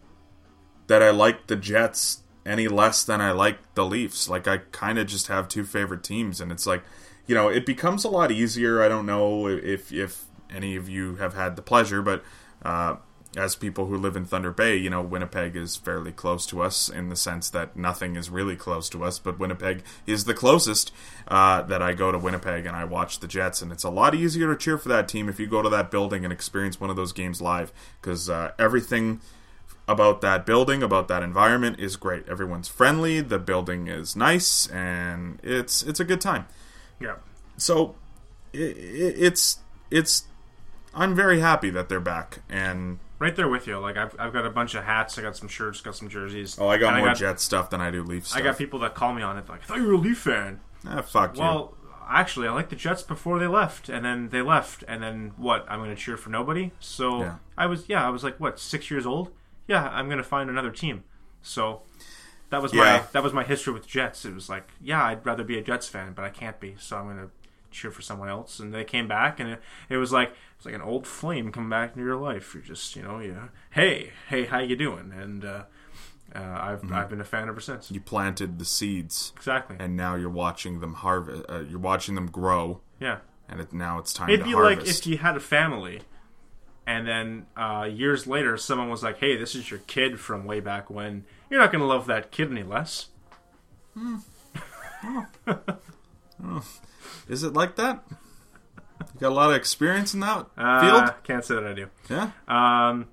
that I like the Jets any less than I like the Leafs. Like I kind of just have two favorite teams, and it's like, you know, it becomes a lot easier. I don't know if if any of you have had the pleasure, but uh, as people who live in Thunder Bay, you know, Winnipeg is fairly close to us in the sense that nothing is really close to us, but Winnipeg is the closest. Uh, that I go to Winnipeg and I watch the Jets, and it's a lot easier to cheer for that team if you go to that building and experience one of those games live because uh, everything about that building, about that environment is great. Everyone's friendly, the building is nice, and it's it's a good time. yeah, So i i it's it's I'm very happy that they're back, and right there with you. Like I've, I've got a bunch of hats, I got some shirts, got some jerseys. oh, I got more got, Jet stuff than I do Leaf stuff. I got people that call me on it. Like I thought you were a Leaf fan. Ah, fuck you. Well, actually, I like the Jets before they left, and then they left, and then what? I'm going to cheer for nobody. So Yeah. I was, yeah, I was like what, six years old? Yeah, I'm going to find another team. So that was my that was my history with Jets. It was like, yeah, I'd rather be a Jets fan, but I can't be, so I'm going to cheer for someone else. And they came back, and it, it was like it was like an old flame come back into your life. You're just, you know, you hey, hey, how you doing? And uh, uh, I've Mm-hmm. I've been a fan ever since. you planted the seeds, Exactly. and now you're watching them harvest. Uh, you're watching them grow, yeah. and it, now it's time It'd be harvest. like if you had a family, and then uh, years later, someone was like, "Hey, this is your kid from way back when." You're not going to love that kid any less. Is it like that? You got a lot of experience in that Uh, field. Can't say that I do. Yeah. Um,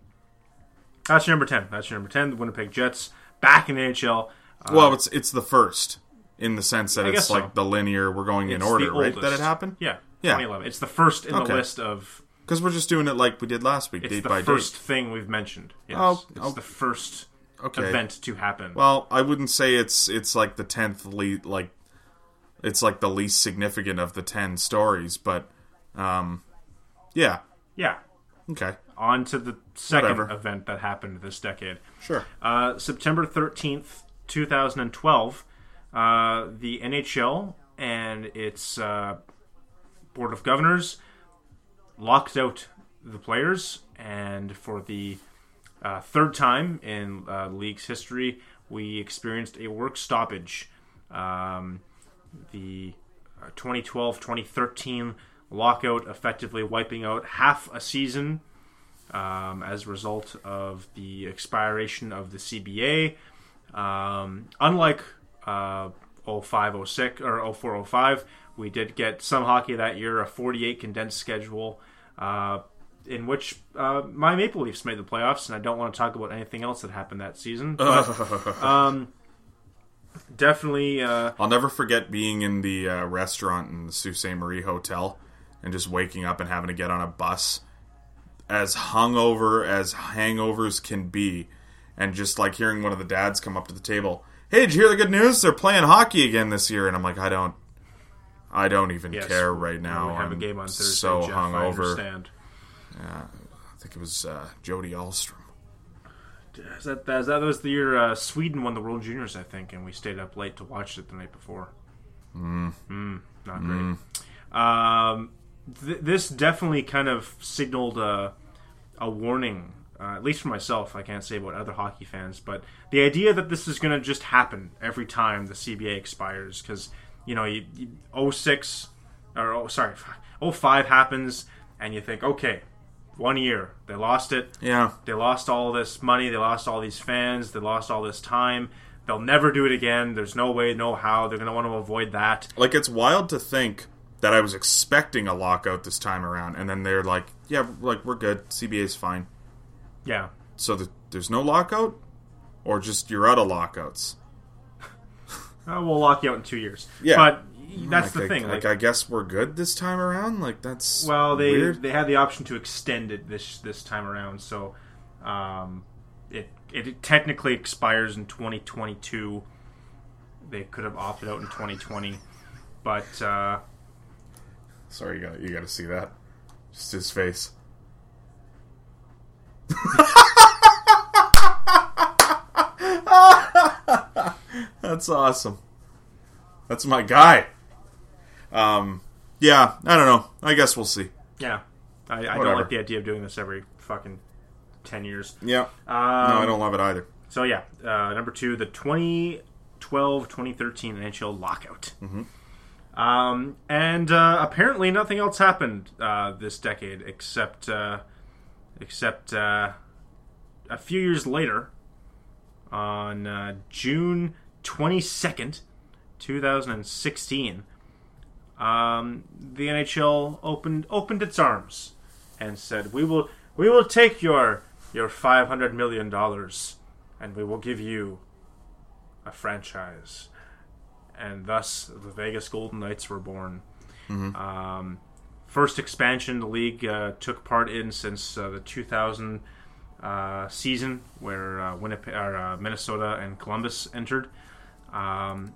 that's your number ten. That's your number ten. The Winnipeg Jets back in the NHL. Uh, well, it's it's the first in the sense that I it's guess so. like the linear. We're going in order, right? oldest. That it happened. Yeah, Yeah. 2011. It's the first in Okay. the list of. Because we're just doing it like we did last week, It's date the by first date. thing we've mentioned. Yes. Oh, it's oh. the first Okay. event to happen. Well, I wouldn't say it's it's like the tenth lead, like it's like the least significant of the ten stories, but um, yeah, yeah. okay, On to the second Whatever. event that happened this decade. sure. Uh, September 13th, 2012, uh, the NHL and its uh, Board of Governors locked out the players, and for the uh, third time in uh, league's history, we experienced a work stoppage. Um, the 2012 2013 lockout effectively wiping out half a season um, as a result of the expiration of the CBA. Um, unlike uh, 0506 or 0405, we did get some hockey that year, a 48 condensed schedule. Uh, in which uh, my Maple Leafs made the playoffs, and I don't want to talk about anything else that happened that season. But um, definitely, uh, I'll never forget being in the uh, restaurant in the Sault Ste. Marie Hotel and just waking up and having to get on a bus as hungover as hangovers can be, and just like hearing one of the dads come up to the table. Hey, did you hear the good news? They're playing hockey again this year, and I'm like, I don't, I don't even yes, care right now. we have a I'm game on Thursday. so Jeff, I hungover. understand. I think it was uh, Jody Alstrom. is that, that, that was the year uh, Sweden won the World Juniors, I think, and we stayed up late to watch it the night before. Mm. not great. Um, th- this definitely kind of signaled a, a warning, uh, at least for myself. I can't say about other hockey fans, but the idea that this is going to just happen every time the CBA expires, because you know, you, you 06 or oh, sorry, 05 happens, and you think, okay, one year they lost it. Yeah. They lost all this money. They lost all these fans. They lost all this time. They'll never do it again. There's no way, no how. They're going to want to avoid that. Like it's wild to think that I was expecting a lockout this time around, and then they're like, "Yeah, like we're good. CBA's fine." Yeah. So the, there's no lockout, or just you're out of lockouts. Uh, we'll lock you out in two years. Yeah. But that's like, the thing. I, Like, like I guess we're good this time around. Like that's well, they weird. they had the option to extend it this this time around, so um, it it technically expires in 2022. They could have opted out in 2020, but uh, Sorry, you got you got to see that. Just his face. That's awesome. That's my guy. Um, yeah, I don't know. I guess we'll see. yeah, I, I don't Whatever. like the idea of doing this every fucking ten years. Yeah. no, I don't love it either. So yeah, uh, number two, the 2012-2013 NHL lockout. Um, and uh, apparently nothing else happened uh, this decade except uh, except uh, a few years later, on uh, June 22nd, 2016, um, the NHL opened opened its arms and said, "We will we will take your your 500 million dollars and we will give you a franchise." And thus, the Vegas Golden Knights were born. Um, first expansion the league uh, took part in since uh, the 2000 uh, season, where uh, Winnipeg, or, uh, Minnesota and Columbus entered. Um,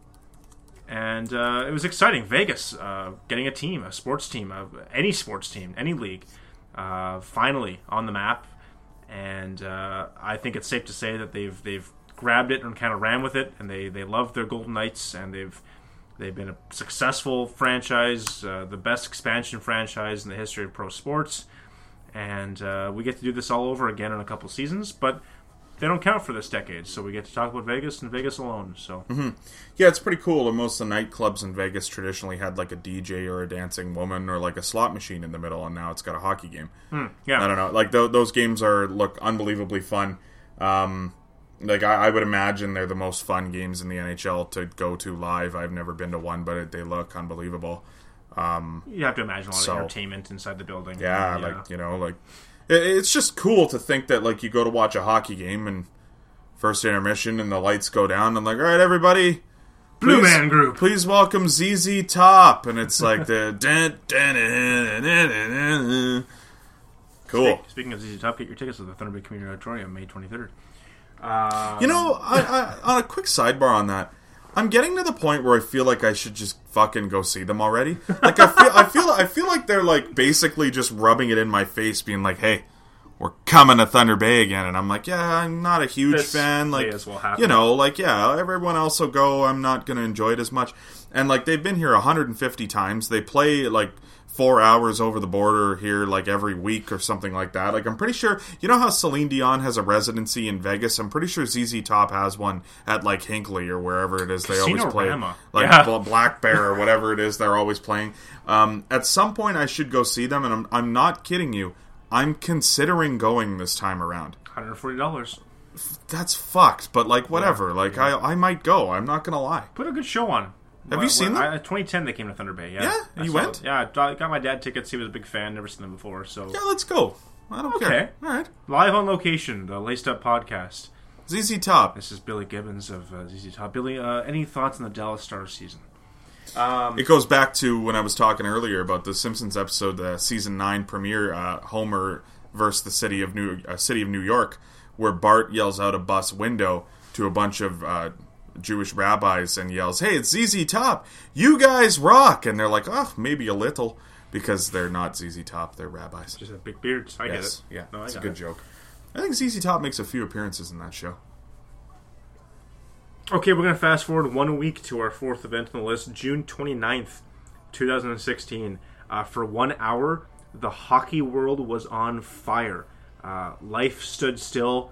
and uh, it was exciting. Vegas uh, getting a team, a sports team, uh, any sports team, any league, uh, finally on the map. And uh, I think it's safe to say that they've they've grabbed it and kind of ran with it, and they they love their Golden Knights, and they've they've been a successful franchise, uh, the best expansion franchise in the history of pro sports. And uh, we get to do this all over again in a couple seasons, but they don't count for this decade, so we get to talk about Vegas and Vegas alone. So mm-hmm. Yeah, it's pretty cool. And most of the nightclubs in Vegas traditionally had like a DJ or a dancing woman or like a slot machine in the middle, and now it's got a hockey game. Hmm, yeah, I don't know. Like th- those games are look unbelievably fun. Um, like I-, I would imagine they're the most fun games in the NHL to go to live. I've never been to one, but it, they look unbelievable. Um, you have to imagine a lot So- of entertainment inside the building. Yeah, like you know, like it's just cool to think that like you go to watch a hockey game and first intermission and the lights go down and I'm like, all right, everybody. Blue please- Man Group. Please welcome ZZ Top, and it's like the dun, dun, dun, dun, dun, dun, dun. cool. Speaking of ZZ Top, get your tickets to the Thunder Bay Community Auditorium May 23rd. You know, I, I, on a quick sidebar on that, I'm getting to the point where I feel like I should just fucking go see them already. Like I feel, I feel, I feel like they're like basically just rubbing it in my face, being like, "Hey, we're coming to Thunder Bay again," and I'm like, "Yeah, I'm not a huge This fan." Like, may as well happen. you know, like yeah, everyone else will go. I'm not gonna enjoy it as much. And like they've been here 150 times. They play like four hours over the border here like every week or something like that. Like I'm pretty sure you know how Celine Dion has a residency in Vegas. I'm pretty sure ZZ Top has one at like Hinkley or wherever it is they always play, Casino-rama. like Yeah. Black Bear or whatever it is they're always playing. Um, at some point, I should go see them, and I'm I'm not kidding you. I'm considering going this time around. $140. That's fucked, but like whatever. Like I I might go. I'm not gonna lie. Put a good show on. Have Well, you seen well, them? I, 2010 they came to Thunder Bay. Yeah, Yeah? You went? it. Yeah, I got my dad tickets. He was a big fan. Never seen them before. So Yeah, let's go. I don't Okay. care. All right. live on location, the Laced Up podcast. ZZ Top. This is Billy Gibbons of uh, ZZ Top. Billy, uh, any thoughts on the Dallas Stars season? It goes back to when I was talking earlier about the Simpsons episode, the season nine premiere, uh, Homer versus the city of New uh, city of New York, where Bart yells out a bus window to a bunch of uh, Jewish rabbis and yells, "Hey, it's ZZ Top! You guys rock!" And they're like, "Oh, maybe a little," because they're not ZZ Top; they're rabbis. Just have big beards. I Yes, get it. yeah, No, it's a good it. joke. I think ZZ Top makes a few appearances in that show. Okay, we're going to fast forward one week to our fourth event on the list, June 29th, 2016. Uh, for one hour, the hockey world was on fire. Uh, life stood still.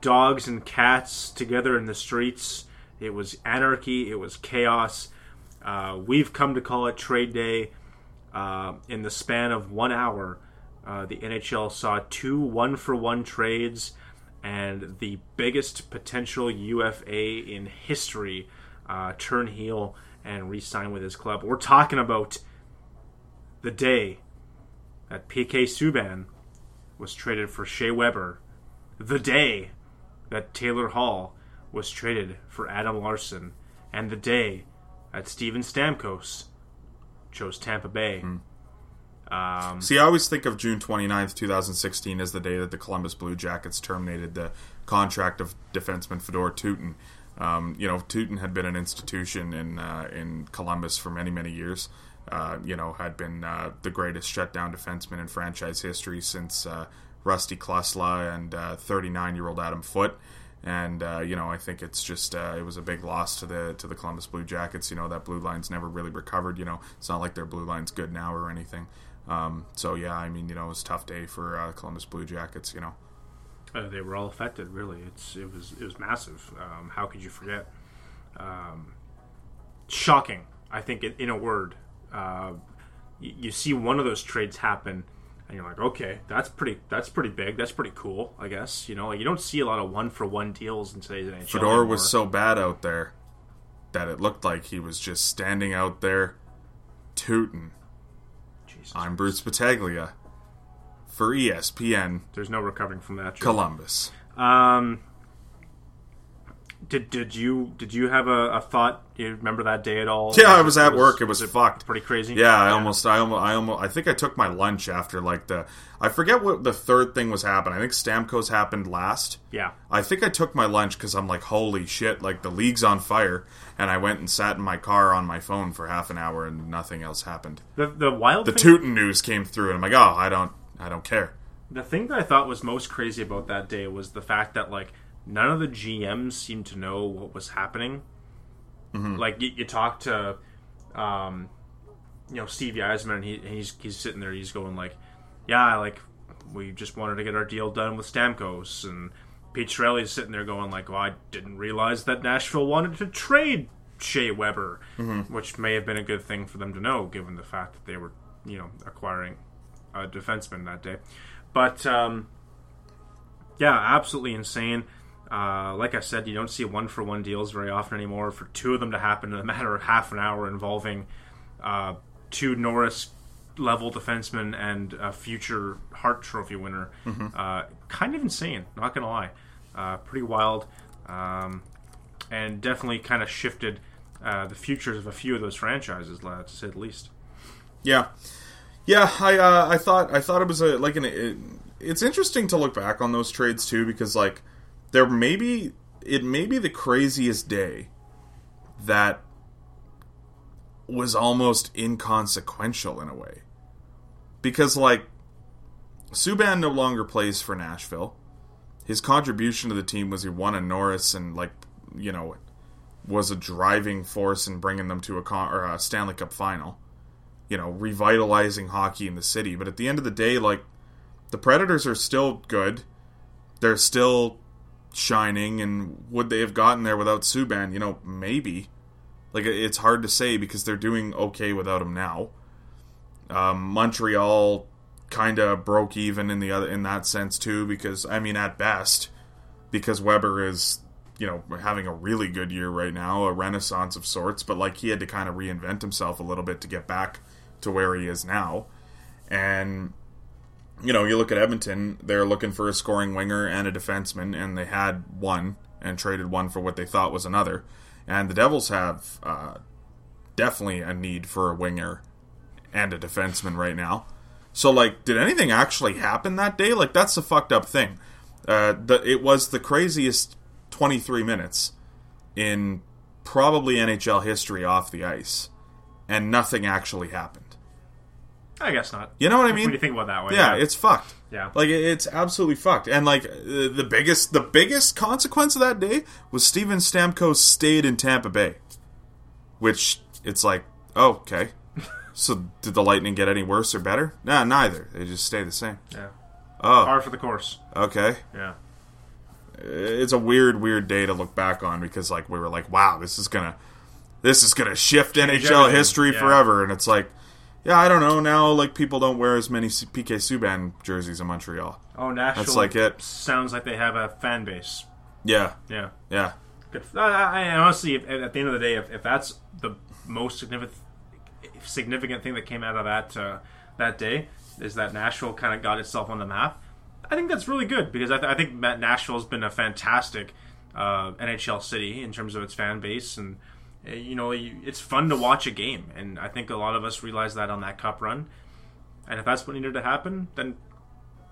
Dogs and cats together in the streets. It was anarchy. It was chaos. Uh, we've come to call it Trade Day. Uh, in the span of one hour, uh, the NHL saw two one for one trades and the biggest potential UFA in history uh, turn heel and re sign with his club. We're talking about the day that PK Subban was traded for Shea Weber, the day that Taylor Hall was traded for Adam Larsson, and the day that Steven Stamkos chose Tampa Bay. Um, See, I always think of June 29th, 2016 as the day that the Columbus Blue Jackets terminated the contract of defenseman Fedor Tyutin. Um, you know, Tyutin had been an institution in uh, in Columbus for many, many years. Uh, you know, had been uh, the greatest shutdown defenseman in franchise history since uh, Rusty Klesla and 39 year old Adam Foote. And uh, you know, I think it's just uh, it was a big loss to the to the Columbus Blue Jackets. You know, that blue line's never really recovered. You know, it's not like their blue line's good now or anything. Um, so yeah, I mean, you know, it was a tough day for uh, Columbus Blue Jackets. You know, uh, they were all affected. Really, it's it was it was massive. Um, how could you forget? Um, shocking. I think in, in a word, uh, you, you see one of those trades happen, and you're like, okay, that's pretty that's pretty big. That's pretty cool. I guess you know like, you don't see a lot of one for one deals in today's NHL. Fedor anymore. was so bad out there that it looked like he was just standing out there tooting. Jesus. I'm Bruce Battaglia for ESPN There's no recovering from that. Columbus. Um, did did you did you have a, a thought? You remember that day at all? Yeah, I was at work. It was it fucked. Pretty crazy. Yeah, I almost, I almost, I almost, I think I took my lunch after like the, I forget what the third thing was happened. I think Stamkos happened last. Yeah. I think I took my lunch because I'm like, holy shit, like the league's on fire, and I went and sat in my car on my phone for half an hour and nothing else happened. The the wild The thing, Tyutin news came through, and I'm like, oh, I don't, I don't care. the thing that I thought was most crazy about that day was the fact that like none of the GMs seemed to know what was happening. Like you, you talk to, um, you know, Steve Yzerman, and he, he's he's sitting there, he's going like, yeah, like we just wanted to get our deal done with Stamkos, and Pete Chiarelli's sitting there going like, well, I didn't realize that Nashville wanted to trade Shea Weber, which may have been a good thing for them to know, given the fact that they were, you know, acquiring a defenseman that day. But um, yeah, absolutely insane. Uh, like I said, you don't see one for one deals very often anymore. For two of them to happen in a matter of half an hour involving uh, two Norris level defensemen and a future Hart Trophy winner, uh, kind of insane. Not gonna lie, uh, pretty wild, um, and definitely kind of shifted uh, the futures of a few of those franchises, to say the least. Yeah, yeah. I uh, I thought I thought it was a like an. It, it's interesting to look back on those trades too because like there may be it may be the craziest day that was almost inconsequential in a way because like Subban no longer plays for Nashville. His contribution to the team was he won a Norris and like you know was a driving force in bringing them to a, con- a Stanley Cup final you know, revitalizing hockey in the city. But at the end of the day, like, the Predators are still good. They're still shining, and would they have gotten there without Subban? You know, maybe. Like, it's hard to say because they're doing okay without him now. Um, Montreal kind of broke even in the other in that sense too, because I mean, at best, because Weber is you know having a really good year right now, a renaissance of sorts. But like he had to kind of reinvent himself a little bit to get back to where he is now, and you know you look at Edmonton, they're looking for a scoring winger and a defenseman, and they had one and traded one for what they thought was another, and the Devils have uh, definitely a need for a winger and a defenseman right now. So like, did anything actually happen that day? Like that's the fucked up thing. Uh, the, it was the craziest 23 minutes in probably NHL history off the ice, and nothing actually happened. I guess not. You know what I mean? When you think about that way, yeah, it's fucked. Yeah. like it's absolutely fucked. And like the biggest, the biggest consequence of that day was Steven Stamkos stayed in Tampa Bay, which it's like, oh, okay. so did the Lightning get any worse or better? Nah, neither. They just stay the same. yeah. Oh, Par for the course. okay. Yeah. It's a weird, weird day to look back on because like we were like, wow, this is gonna, this is gonna shift NHL everything, history yeah. forever. And it's like, yeah, I don't know. Now like people don't wear as many PK Subban jerseys in Montreal. Oh, Nashville. That's like it. Sounds like they have a fan base. Yeah, Yeah. yeah. Good. I, I, honestly, if, at the end of the day, if, if that's the most significant significant thing that came out of that uh, that day is that Nashville kind of got itself on the map. I think that's really good because I, th- I think Nashville's been a fantastic uh, NHL city in terms of its fan base, and you know it's fun to watch a game, and I think a lot of us realized that on that Cup run. And if that's what needed to happen, then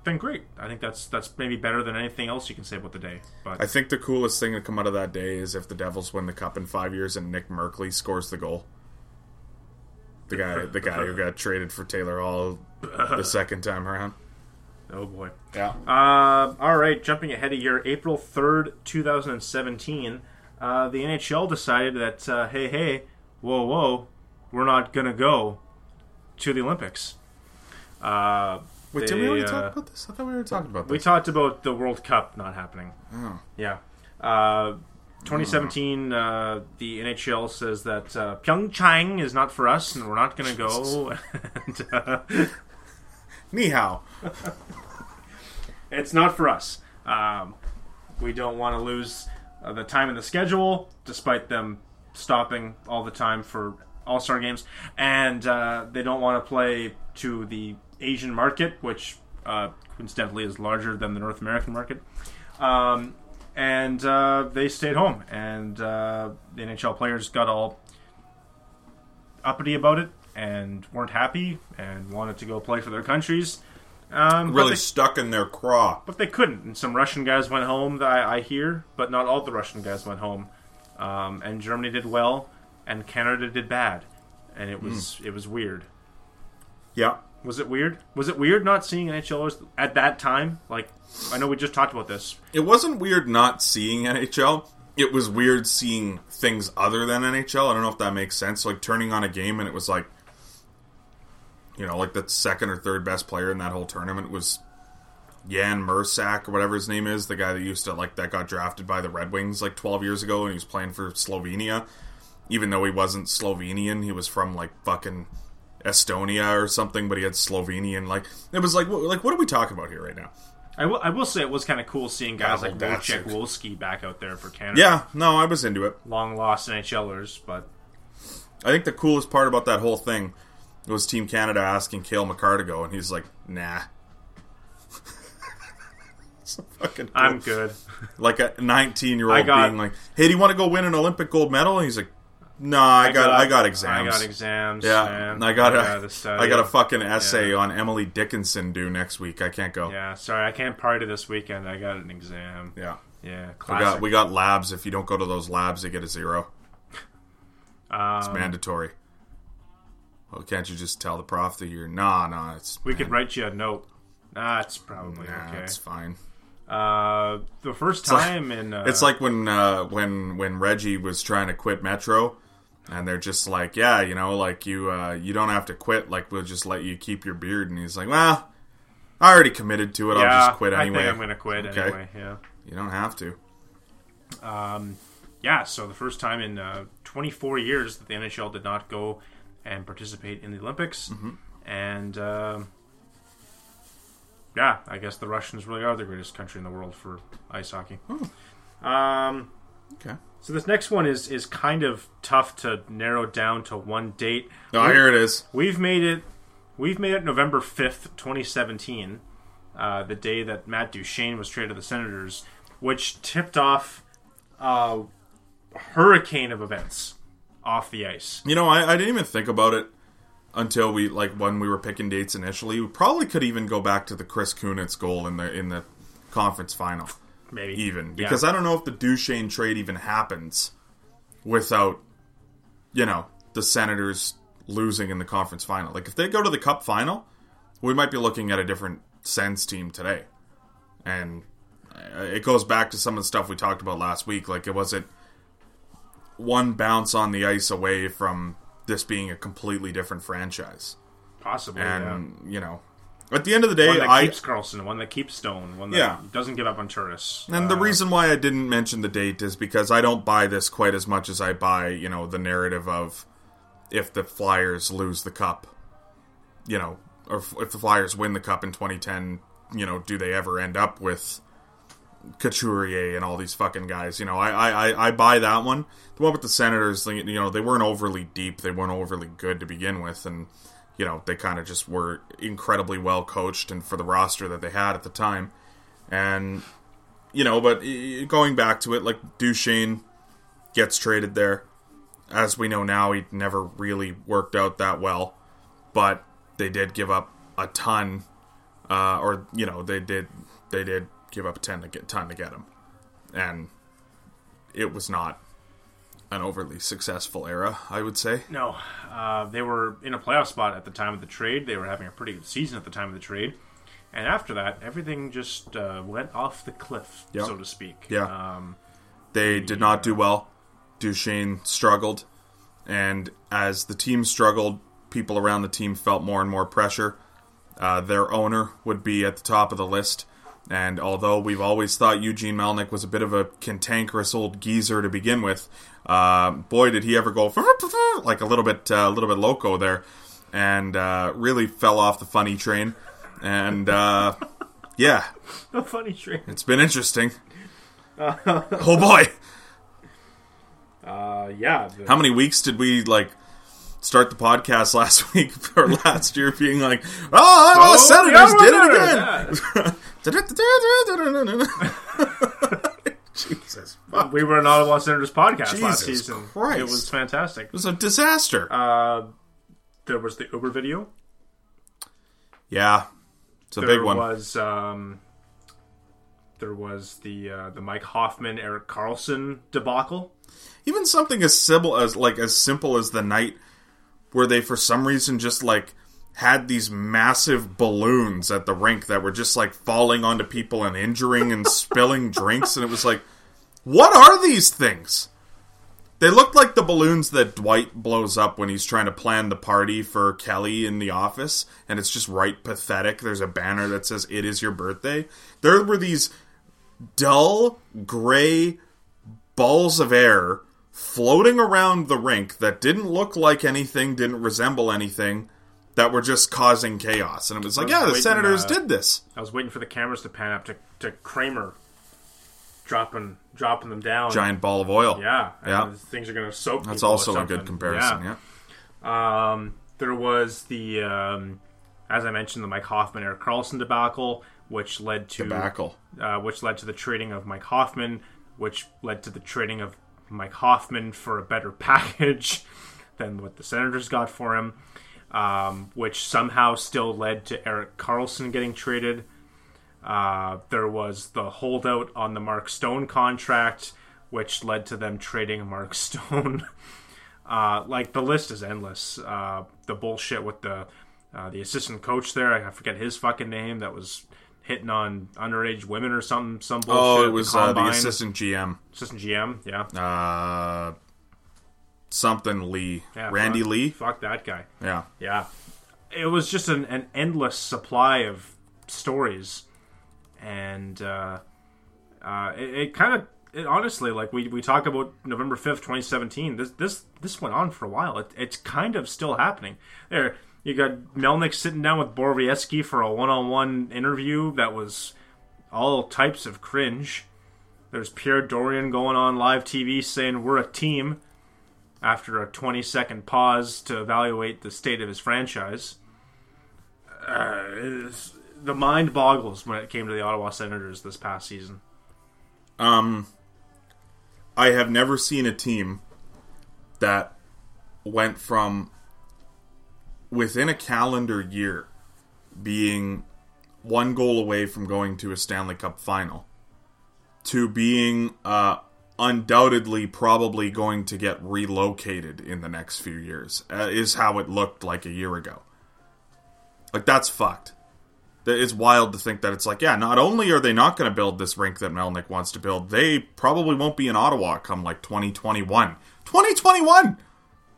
then great. I think that's that's maybe better than anything else you can say about the day. But I think the coolest thing to come out of that day is if the Devils win the cup in five years and Nick Merkley scores the goal. The guy, the guy who got traded for Taylor Hall the second time around. oh boy. Yeah. Uh, all right, jumping ahead a year, April 3rd, 2017, uh, the NHL decided that, uh, hey, hey, whoa, whoa, we're not going to go to the Olympics. Uh, Wait, did we already uh, talk about this? I thought we were talking about We talked about the World Cup not happening. Oh. Yeah. Uh, 2017, uh, the NHL says that uh, Pyeongchang is not for us, and we're not going to go. and, uh, Ni hao. it's not for us. Um, we don't want to lose uh, the time in the schedule, despite them stopping all the time for All Star games, and uh, they don't want to play to the Asian market, which uh, coincidentally is larger than the North American market. Um, and uh, they stayed home, and uh, the NHL players got all uppity about it and weren't happy and wanted to go play for their countries. Um, Really they- stuck in their craw. but they couldn't. And some Russian guys went home, I, I hear, but not all the Russian guys went home. Um, and Germany did well, and Canada did bad, and it was it was weird. Yeah. Was it weird? Was it weird not seeing NHLers at that time? Like, I know we just talked about this. It wasn't weird not seeing NHL. It was weird seeing things other than NHL. I don't know if that makes sense. Like turning on a game and it was like, you know, like the second or third best player in that whole tournament was Jan Mursak or whatever his name is, the guy that used to like that got drafted by the Red Wings like 12 years ago and he was playing for Slovenia. Even though he wasn't Slovenian, he was from like fucking Estonia or something, but he had Slovenian like it was like like what are we talking about here right now? I will, I will say it was kind of cool seeing guys like Wojciech. Wolski back out there for Canada. Yeah, no, I was into it. Long lost NHLers, but I think the coolest part about that whole thing was Team Canada asking Cale Makar to go, and he's like, "Nah." so fucking. Cool. I'm good. Like a 19 year old being like, "Hey, do you want to go win an Olympic gold medal?" And he's like, "Nah, I, got, I got exams. I got exams. Yeah. I got gotta a. I got a fucking essay Yeah. on Emily Dickinson due next week. I can't go. Yeah, sorry, I can't party this weekend. I got an exam. Yeah. Yeah, We got we got labs. If you don't go to those labs, you get a zero. It's Um, mandatory. Well, can't you just tell the prof that you're nah, nah? It's we could write you a note. Nah, it's probably nah, okay. it's fine. Uh, the first like- time in uh, It's like when uh, when when Reggie was trying to quit Metro, and they're just like, yeah, you know, like you uh, you don't have to quit. Like we'll just let you keep your beard. And he's like, well, I already committed to it. yeah, I'll just quit I anyway. think I'm gonna quit Okay. anyway. Yeah, You don't have to. Um, yeah. So the first time in uh, 24 years that the NHL did not go and participate in the Olympics, Mm-hmm. and um yeah, I guess the Russians really are the greatest country in the world for ice hockey. Um, Okay. so this next one is is kind of tough to narrow down to one date. Oh, here it is. We've made it. We've made it November fifth, twenty seventeen, uh, the day that Matt Duchene was traded to the Senators, which tipped off a hurricane of events off the ice. You know, I, I didn't even think about it until we like when we were picking dates initially. We probably could even go back to the Chris Kunitz goal in the in the conference final. Maybe even Yeah. because I don't know if the Duchene trade even happens without, you know, the Senators losing in the conference final. Like if they go to the cup final, we might be looking at a different Sens team today. And uh, it goes back to some of the stuff we talked about last week. Like it wasn't one bounce on the ice away from this being a completely different franchise. Possibly. And yeah. you know, at the end of the day, One that I keeps Karlsson, one that keeps Stone, one that Yeah. doesn't give up on Turris. And the uh, reason why I didn't mention the date is because I don't buy this quite as much as I buy, you know, the narrative of if the Flyers lose the cup, you know, or if the Flyers win the cup in 2010, you know, do they ever end up with Couturier and all these fucking guys? You know, I I, I- buy that one. The one with the Senators, you know, they weren't overly deep, they weren't overly good to begin with, and you know, they kind of just were incredibly well coached and for the roster that they had at the time. And you know, but going back to it, like Duchene gets traded there. As we know now, he never really worked out that well, but they did give up a ton, uh, or you know, they did they did give up a ton to get ton to get him, and it was not an overly successful era, I would say. No, uh, they were in a playoff spot at the time of the trade. They were having a pretty good season at the time of the trade. And after that, everything just uh, went off the cliff, Yeah. so to speak. Yeah. Um, They did not do well. Duchene struggled, and as the team struggled, people around the team felt more and more pressure. Uh, their owner would be at the top of the list, and although we've always thought Eugene Melnyk was a bit of a cantankerous old geezer to begin with, uh, boy did he ever go like a little bit, uh, a little bit loco there, and uh, really fell off the funny train. And uh, yeah, the funny train. It's been interesting. oh boy. Uh, yeah. the- How many weeks did we like start the podcast last week or last year being like, oh, oh the Senators yeah, did it again? Jesus. Fuck. We were an Ottawa Senators podcast Jesus last season. Christ. It was fantastic. It was a disaster. Uh, there was the Uber video. yeah. It's a There big one. was um, there was the uh, the Mike Hoffman Erik Karlsson debacle. Even something as simple as like as simple as the night where they for some reason just like had these massive balloons at the rink that were just like falling onto people and injuring and spilling drinks and it was like what are these things they looked like the balloons that Dwight blows up when he's trying to plan the party for Kelly in the office, and it's just right pathetic. There's a banner that says, It is your birthday. There were these dull, gray balls of air floating around the rink that didn't look like anything, didn't resemble anything, that were just causing chaos. And it was like, was yeah, the Senators uh, did this. I was waiting for the cameras to pan up to, to Kramer dropping dropping them down. Giant ball of oil. Yeah, Yeah. Things are going to soak. That's also a good comparison, Yeah. yeah. Um, there was the, um, as I mentioned, the Mike Hoffman Erik Karlsson debacle, which led to Debacle. uh, which led to the trading of Mike Hoffman, which led to the trading of Mike Hoffman for a better package than what the Senators got for him, um, which somehow still led to Erik Karlsson getting traded. Uh, there was the holdout on the Mark Stone contract, which led to them trading Mark Stone. uh, like the list is endless. Uh, the bullshit with the uh, the assistant coach there, I forget his fucking name, that was hitting on underage women or something. Some bullshit. Oh, it was uh, the assistant GM. assistant GM. Yeah, Uh, something Lee. yeah Randy fuck, Lee? Fuck that guy. Yeah. Yeah, it was just an, an endless supply of stories, and uh, uh, it, it kind of. It, honestly, like we, we talk about November fifth, twenty seventeen. This this this went on for a while. It, it's kind of still happening. There, you got Melnyk sitting down with Borowiecki for a one on one interview that was all types of cringe. There's Pierre Dorion going on live TV saying we're a team after a 20 second pause to evaluate the state of his franchise. Uh, the mind boggles when it came to the Ottawa Senators this past season. Um, I have never seen a team that went from within a calendar year being one goal away from going to a Stanley Cup final to being uh, undoubtedly probably going to get relocated in the next few years. Uh, is how it looked like a year ago. Like that's fucked. It's wild to think that it's like, yeah, not only are they not going to build this rink that Melnyk wants to build, they probably won't be in Ottawa come like 2021. 2021!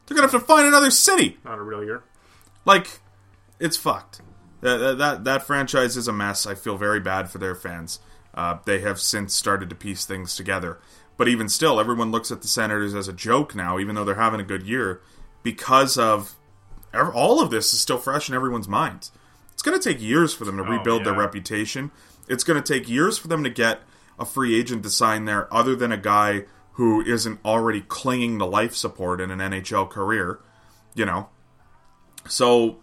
They're going to have to find another city. Not a real year. Like, it's fucked. That, that, that franchise is a mess. I feel very bad for their fans. Uh, they have since started to piece things together. But even still, everyone looks at the Senators as a joke now, even though they're having a good year, because of all of this is still fresh in everyone's minds. It's going to take years for them to rebuild their yeah. reputation. It's going to take years for them to get a free agent to sign there, other than a guy who isn't already clinging to life support in an NHL career. You know, so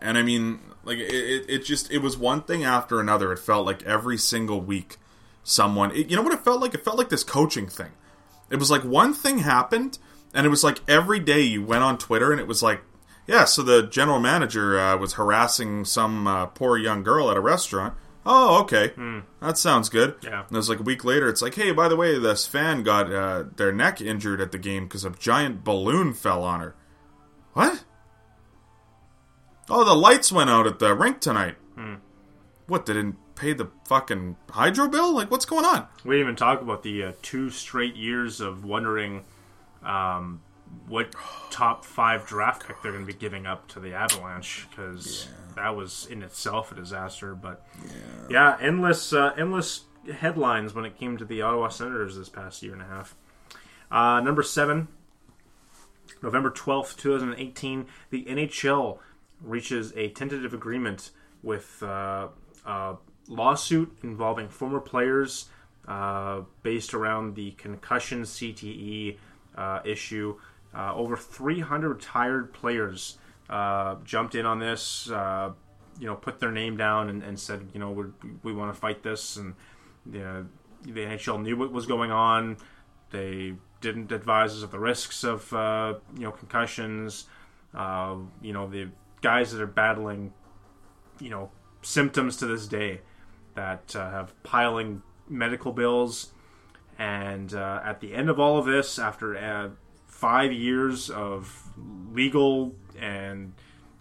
and I mean, like it, it, just it was one thing after another. It felt like every single week, someone. It, you know what it felt like? It felt like this coaching thing. It was like one thing happened, and it was like every day you went on Twitter, and it was like, yeah. So the general manager uh, was harassing some uh, poor young girl at a restaurant. Oh, okay, that sounds good. Yeah. And it was like a week later. It's like, hey, by the way, this fan got uh, their neck injured at the game because a giant balloon fell on her. What? Oh, the lights went out at the rink tonight. What? They didn't pay the fucking hydro bill? Like, what's going on? We didn't even talk about the uh, two straight years of wondering um, what top five draft pick they're going to be giving up to the Avalanche because that was in itself a disaster. But yeah, endless, uh, endless headlines when it came to the Ottawa Senators this past year and a half. Uh, number seven, November 12th, 2018, the NHL reaches a tentative agreement with uh, a lawsuit involving former players uh, based around the concussion CTE uh, issue. Uh, over 300 retired players uh, jumped in on this, you know, put their name down and, and said, you know, we want to fight this. And you know, the NHL knew what was going on. They didn't advise us of the risks of you know concussions. Uh, you know the guys that are battling you know symptoms to this day that uh, have piling medical bills. And uh, at the end of all of this, after uh, five years of legal and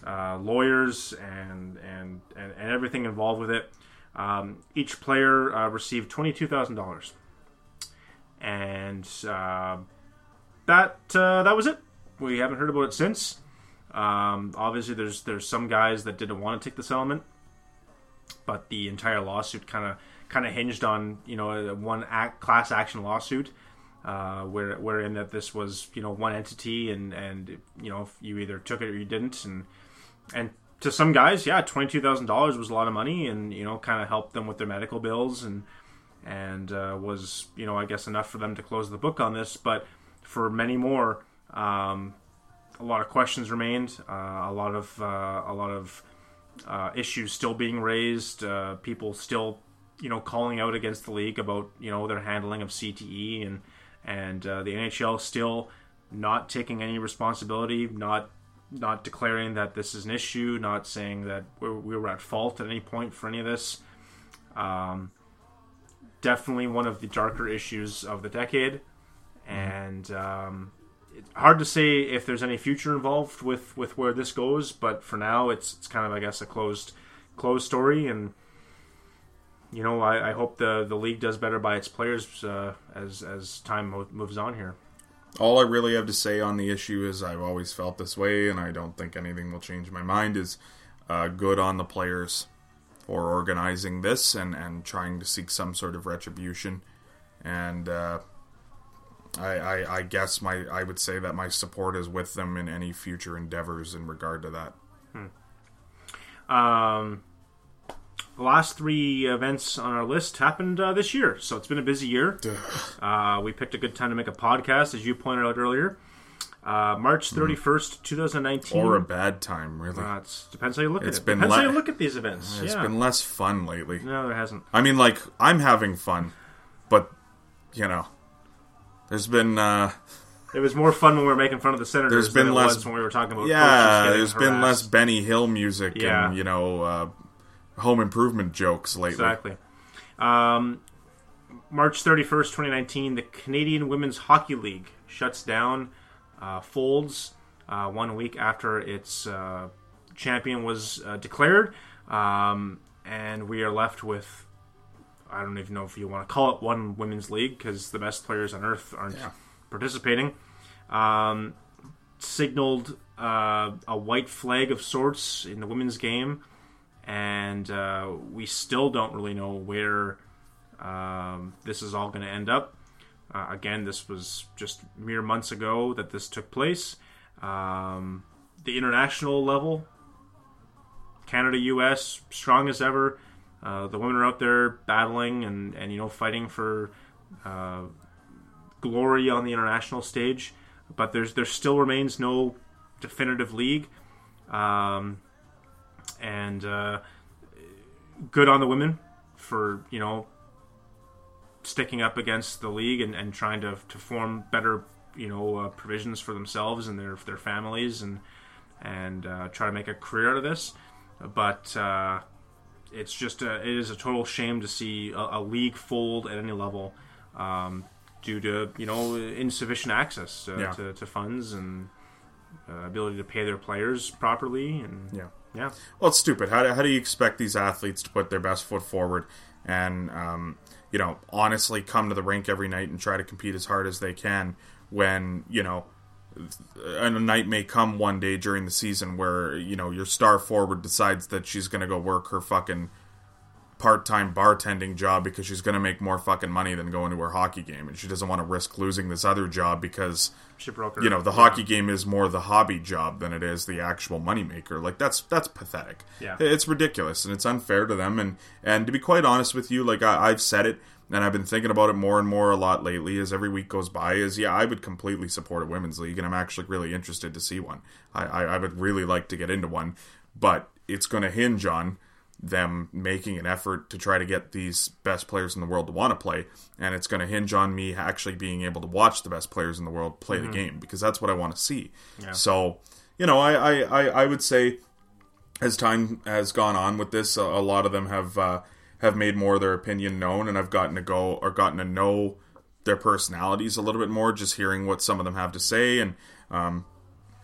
uh, lawyers and, and, and, and everything involved with it, um, each player uh, received $22,000 and uh, that that was it. We haven't heard about it since. Um, obviously, there's there's some guys that didn't want to take the settlement, but the entire lawsuit kind of kind of hinged on you know one act, class action lawsuit. Uh, where wherein that this was you know one entity and and you know you either took it or you didn't and and to some guys yeah twenty two thousand dollars was a lot of money and you know kind of helped them with their medical bills and and uh, was you know I guess enough for them to close the book on this. But for many more, um, a lot of questions remained. Uh, a lot of uh, a lot of uh, issues still being raised. Uh, people still you know calling out against the league about you know their handling of CTE and and uh, the NHL still not taking any responsibility, not not declaring that this is an issue, not saying that we're, we were at fault at any point for any of this. Um, definitely one of the darker issues of the decade, and um, it's hard to say if there's any future involved with, with where this goes. But for now, it's it's kind of I guess a closed closed story, and you know I, I hope the the league does better by its players uh, as as time mo- moves on here. All I really have to say on the issue is I've always felt this way, and I don't think anything will change my mind. Is uh, good on the players for organizing this and, and trying to seek some sort of retribution. And uh, I, I, I guess my I would say that my support is with them in any future endeavors in regard to that. Um, the last three events on our list happened uh, this year, so it's been a busy year. Uh, we picked a good time to make a podcast, as you pointed out earlier. Uh, March thirty first, two thousand nineteen. Or a bad time, really. Uh, it's, depends how you look It's at it. been depends how you look at these events. It's yeah. been less fun lately. no, there hasn't. I mean, like I'm having fun, but you know, there's been uh, It was more fun when we were making fun of the senators. There's been than it less- was when we were talking about. yeah, there's getting been less. Benny Hill music Yeah. and you know uh, home improvement jokes lately. Exactly. Um, March 31st, 2019, the Canadian Women's Hockey League shuts down, uh, folds uh, one week after its uh, champion was uh, declared. Um, and we are left with, I don't even know if you want to call it one women's league because the best players on earth aren't participating. Um, signaled uh, a white flag of sorts in the women's game, and uh, we still don't really know where um, this is all going to end up. Uh, again, this was just mere months ago that this took place. Um, the international level, Canada, U.S., strong as ever. Uh, the women are out there battling and, and you know fighting for uh, glory on the international stage, but there's there still remains no definitive league, um, and uh, good on the women for you know sticking up against the league and, and trying to, to form better you know uh, provisions for themselves and their their families and and uh, try to make a career out of this, but. It's just a, it is a total shame to see a, a league fold at any level um, due to you know insufficient access uh, Yeah. to, to funds and uh, ability to pay their players properly and Yeah. yeah Well, it's stupid. How do, how do you expect these athletes to put their best foot forward and, um, you know, honestly come to the rink every night and try to compete as hard as they can when, you know, a night may come one day during the season where, you know, your star forward decides that she's going to go work her fucking part-time bartending job because she's going to make more fucking money than going to her hockey game and she doesn't want to risk losing this other job because she broke her you know the yeah. hockey game is more the hobby job than it is the actual moneymaker like that's that's pathetic Yeah. it's ridiculous and it's unfair to them and and to be quite honest with you like I, i've said it and i've been thinking about it more and more a lot lately as every week goes by is yeah i would completely support a women's league and i'm actually really interested to see one. I i, I would really like to get into one but it's going to hinge on them making an effort to try to get these best players in the world to want to play and it's going to hinge on me actually being able to watch the best players in the world play the game because that's what i want to see so you know I, I i i would say as time has gone on with this a, a lot of them have uh have made more of their opinion known and i've gotten to go or gotten to know their personalities a little bit more just hearing what some of them have to say and um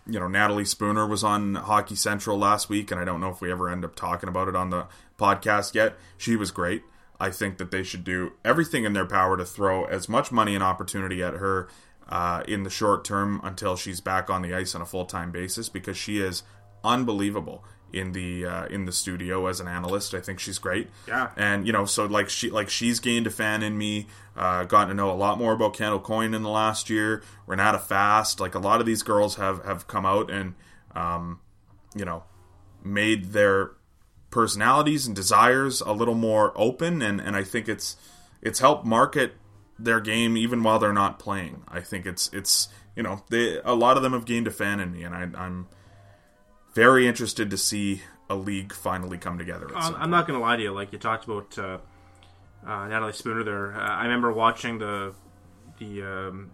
you know, Natalie Spooner was on Hockey Central last week, and I don't know if we ever end up talking about it on the podcast yet. She was great. I think that they should do everything in their power to throw as much money and opportunity at her uh, in the short term until she's back on the ice on a full time basis because she is unbelievable in the uh, in the studio as an analyst. I think she's great. Yeah. and you know, so like she like she's gained a fan in me. Uh, gotten to know a lot more about Kendall Coyne in the last year. Renata Fast, like a lot of these girls have have come out and um, you know made their personalities and desires a little more open, and and I think it's it's helped market their game even while they're not playing. I think it's it's you know they a lot of them have gained a fan in me, and I, I'm very interested to see a league finally come together. some I'm not going to lie to you. Like you talked about uh, uh, Natalie Spooner there. Uh, I remember watching the the um,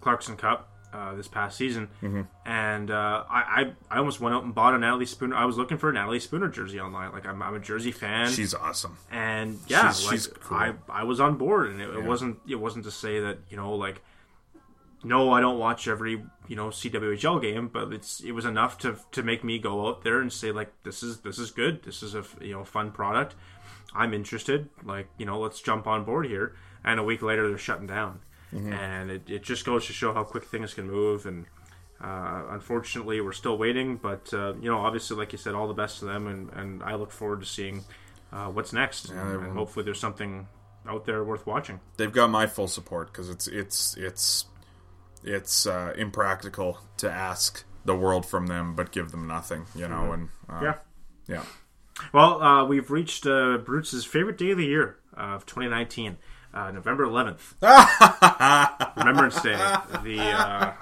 Clarkson Cup uh, this past season, Mm-hmm. and uh, I, I I almost went out and bought a Natalie Spooner. I was looking for a Natalie Spooner jersey online. Like I'm, I'm a Jersey fan, She's awesome. and yeah, she's- like, she's cool. I I was on board, and it, it wasn't it wasn't to say that you know like. No, I don't watch every you know CWHL game, but it's it was enough to to make me go out there and say like this is this is good. This is a you know fun product. I'm interested. Like you know, let's jump on board here. And a week later, they're shutting down, and it, it just goes to show how quick things can move. And uh, unfortunately, we're still waiting. But uh, you know, obviously, like you said, all the best to them, and, and I look forward to seeing uh, what's next. and, and hopefully, there's something out there worth watching. They've got my full support because it's it's it's it's uh, impractical to ask the world from them but give them nothing, you know. And uh, Yeah. yeah. Well, uh, we've reached uh, Bruce's favorite day of the year of 2019, uh, November 11th, Remembrance Day, the uh,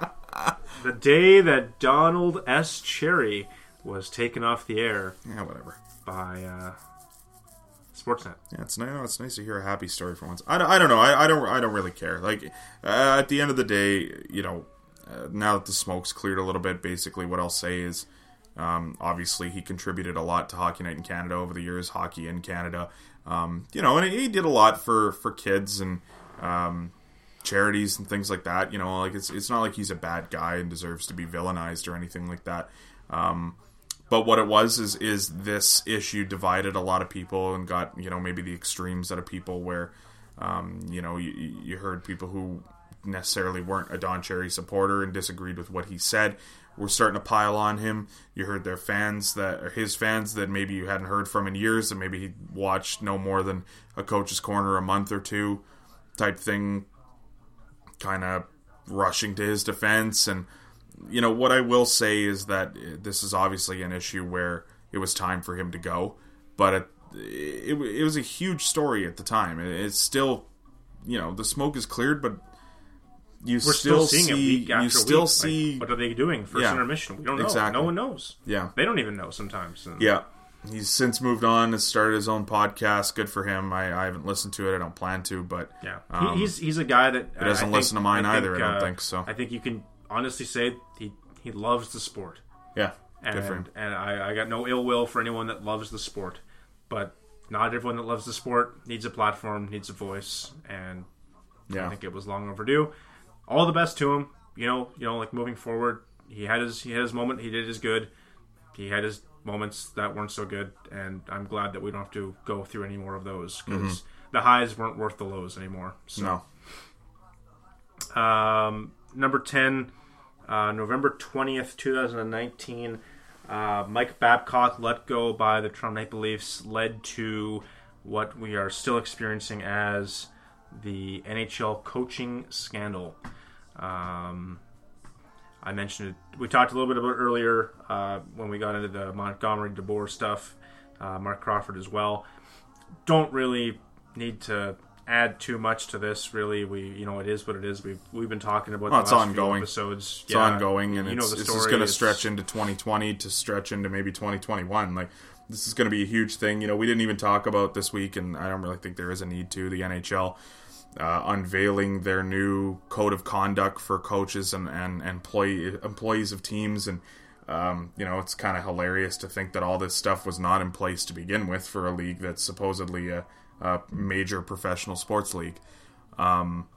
the day that Donald S. Cherry was taken off the air Yeah, whatever. by uh, Sportsnet. Yeah, it's nice. It's nice to hear a happy story for once. I don't, I don't know. I, I don't. I don't really care. Like uh, at the end of the day, you know, uh, now that the smoke's cleared a little bit, basically what I'll say is, Um, obviously, he contributed a lot to Hockey Night in Canada over the years, hockey in Canada. Um, you know, and he did a lot for for kids and um, charities and things like that. You know, like it's it's not like he's a bad guy and deserves to be villainized or anything like that. But what it was is is this issue divided a lot of people and got you know maybe the extremes out of people where um, you know you, you heard people who necessarily weren't a Don Cherry supporter and disagreed with what he said were starting to pile on him. You heard their fans that or his fans that maybe you hadn't heard from in years and maybe he watched no more than a coach's corner a month or two type thing kind of rushing to his defense and you know what I will say is that this is obviously an issue where it was time for him to go, but it, it, it was a huge story at the time. It's still, you know, the smoke is cleared, but you We're still, seeing see, it week after you still week. see, like, what are they doing first Yeah. intermission? We don't know. Exactly. No one knows. yeah, They don't even know sometimes. And yeah. He's since moved on and started his own podcast. Good for him. I, I haven't listened to it. I don't plan to, but Yeah, um, he's he's a guy that he doesn't I think- listen to mine I either, think, I don't uh, think, so. I think you can honestly say he he loves the sport, yeah, and and I, I got no ill will for anyone that loves the sport, but not everyone that loves the sport needs a platform, needs a voice, and I think it was long overdue. All the best to him. You know, you know, like moving forward, he had his he had his moment. He did his good. He had his moments that weren't so good, and I'm glad that we don't have to go through any more of those because the highs weren't worth the lows anymore. So. no, Um, number 10, uh, November 20th, 2019. Uh, Mike Babcock let go by the Toronto Maple Leafs led to what we are still experiencing as the NHL coaching scandal. Um, I mentioned it. We talked a little bit about earlier uh, when we got into the Montgomery DeBoer stuff. Uh, Marc Crawford as well. Don't really need to add too much to this. Really, we you know it is what it is. We've we've been talking about Well, the it's ongoing. episodes. it's ongoing, and you it's, know the story. just going to stretch into 2020 to stretch into maybe 2021. Like this is going to be a huge thing. You know, we didn't even talk about this week, and I don't really think there is a need to. The NHL uh, unveiling their new code of conduct for coaches and and, and employee employees of teams, and um, you know, it's kind of hilarious to think that all this stuff was not in place to begin with for a league that's supposedly a, a major professional sports league. Um,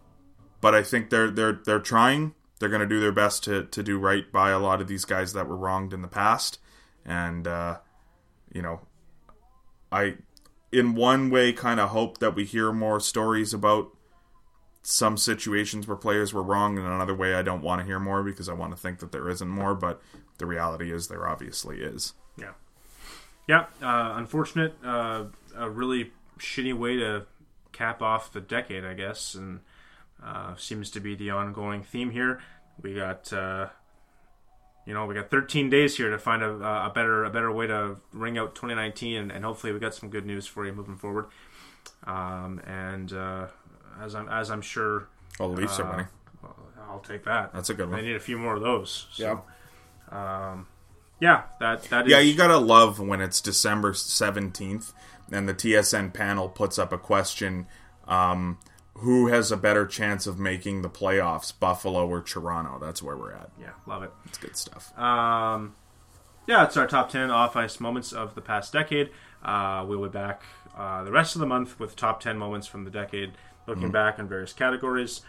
but I think they're they're they're trying. They're going to do their best to to do right by a lot of these guys that were wronged in the past, and uh, you know, I in one way kind of hope that we hear more stories about some situations where players were wrong, and another way I don't want to hear more because I want to think that there isn't more. But the reality is there obviously is. Yeah, yeah. Uh, unfortunate. Uh, a really shitty way to cap off the decade, I guess, and uh, seems to be the ongoing theme here. We got, uh, you know, we got 13 days here to find a, a better a better way to ring out 2019, and, and hopefully we got some good news for you moving forward. Um, and uh, as I'm as I'm sure, all the Leafs are uh, winning. I'll take that. That's a good one. need a few more of those. So, Yeah. Um, yeah. That that is. Yeah, you gotta love when it's December seventeenth and the TSN panel puts up a question: um, Who has a better chance of making the playoffs, Buffalo or Toronto? That's where we're at. Yeah, love it. It's good stuff. Um, yeah, it's our top 10 off ice moments of the past decade. Uh, we'll be back uh, the rest of the month with top 10 moments from the decade, looking back on various categories.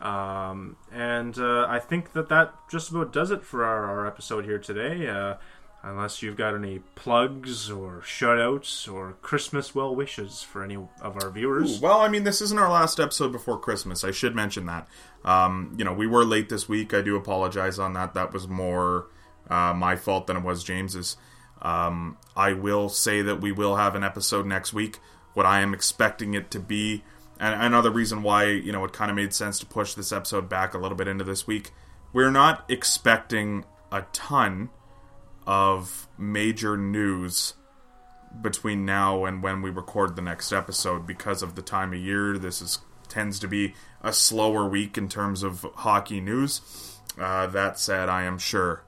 Um, and uh, I think that that just about does it for our, our episode here today. Unless you've got any plugs or shoutouts or Christmas well wishes for any of our viewers. Well, I mean, this isn't our last episode before Christmas. I should mention that. Um, you know, we were late this week. I do apologize on that. That was more uh, my fault than it was James's. Um, I will say that we will have an episode next week. What I am expecting it to be, and another reason why you know it kind of made sense to push this episode back a little bit into this week. We're not expecting a ton of major news between now and when we record the next episode because of the time of year. This is tends to be a slower week in terms of hockey news. Uh, that said, I am sure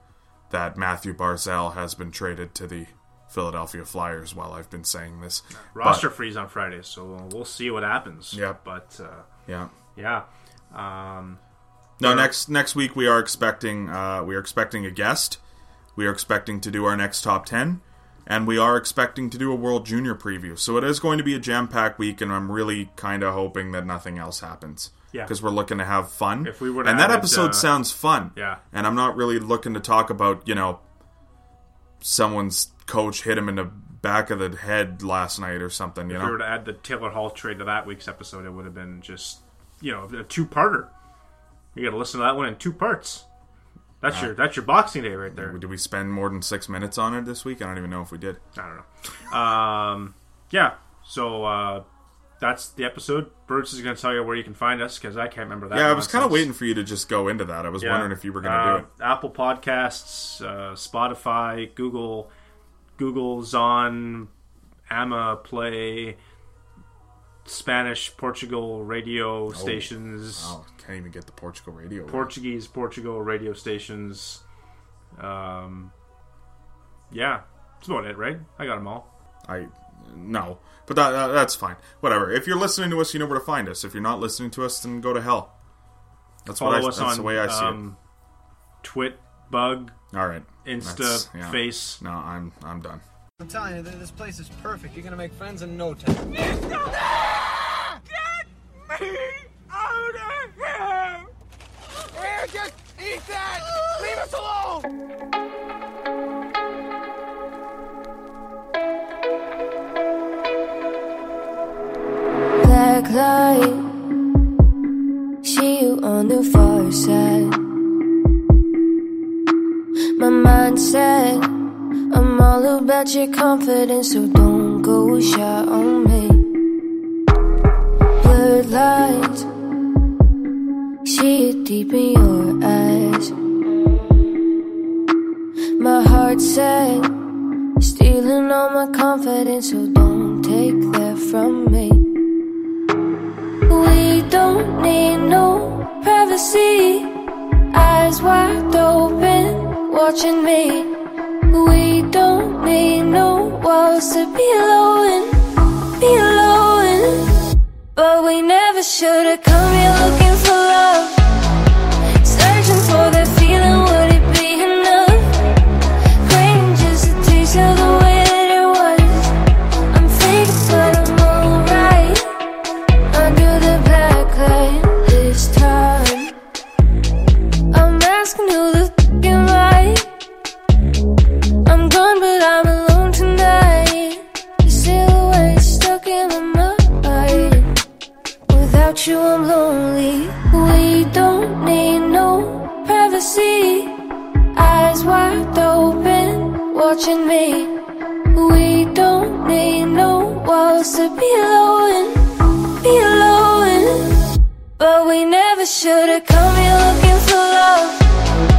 that Matthew Barzal has been traded to the Philadelphia Flyers while I've been saying this. Roster freeze on Friday, so we'll see what happens. Yeah, But uh, Yeah. yeah. Um, No, next next week we are expecting uh, we are expecting a guest. We are expecting to do our next top 10, and we are expecting to do a World Junior preview. So it is going to be a jam packed week, and I'm really kind of hoping that nothing else happens. Yeah. Because we're looking to have fun. If we would've and that added, episode uh, sounds fun. Yeah. And I'm not really looking to talk about, you know, someone's coach hit him in the back of the head last night or something, you know. If we were to add the Taylor Hall trade to that week's episode, it would have been just you know a two-parter. You got to listen to that one in two parts. That's your that's your Boxing Day right there. Did we spend more than six minutes on it this week? I don't even know if we did. I don't know. Um, yeah. So uh, that's the episode. Bruce is going to tell you where you can find us because I can't remember that. Yeah, I was kind of waiting for you to just go into that. I was Yeah. wondering if you were going to Uh, do it. Apple Podcasts, uh, Spotify, Google, Google Zon, Ama Play, Spanish, Portugal radio stations, Oh, can't even get the Portugal radio. Portuguese, Portugal radio stations. Um, yeah, that's about it, right? I got them all. I no, but that, that that's fine. Whatever. If you're listening to us, you know where to find us. If you're not listening to us, then go to hell. That's Follow what I, us that's on the way I see um, Twit, Bug. All right, Insta, yeah. Face. No, I'm I'm done. I'm telling you, this place is perfect. You're gonna make friends in no time. Black light. See you on the far side. My mindset, I'm all about your confidence, so don't go shy on me. Blurred lines, see it deep in your eyes. Heart set, stealing all my confidence, so don't take that from me. We don't need no privacy. Eyes wide open, watching me. We don't need no walls to be alone, be alone. But we never should have come here looking watching me. We don't need no walls to be alone be alone. But we never should have come here looking for love.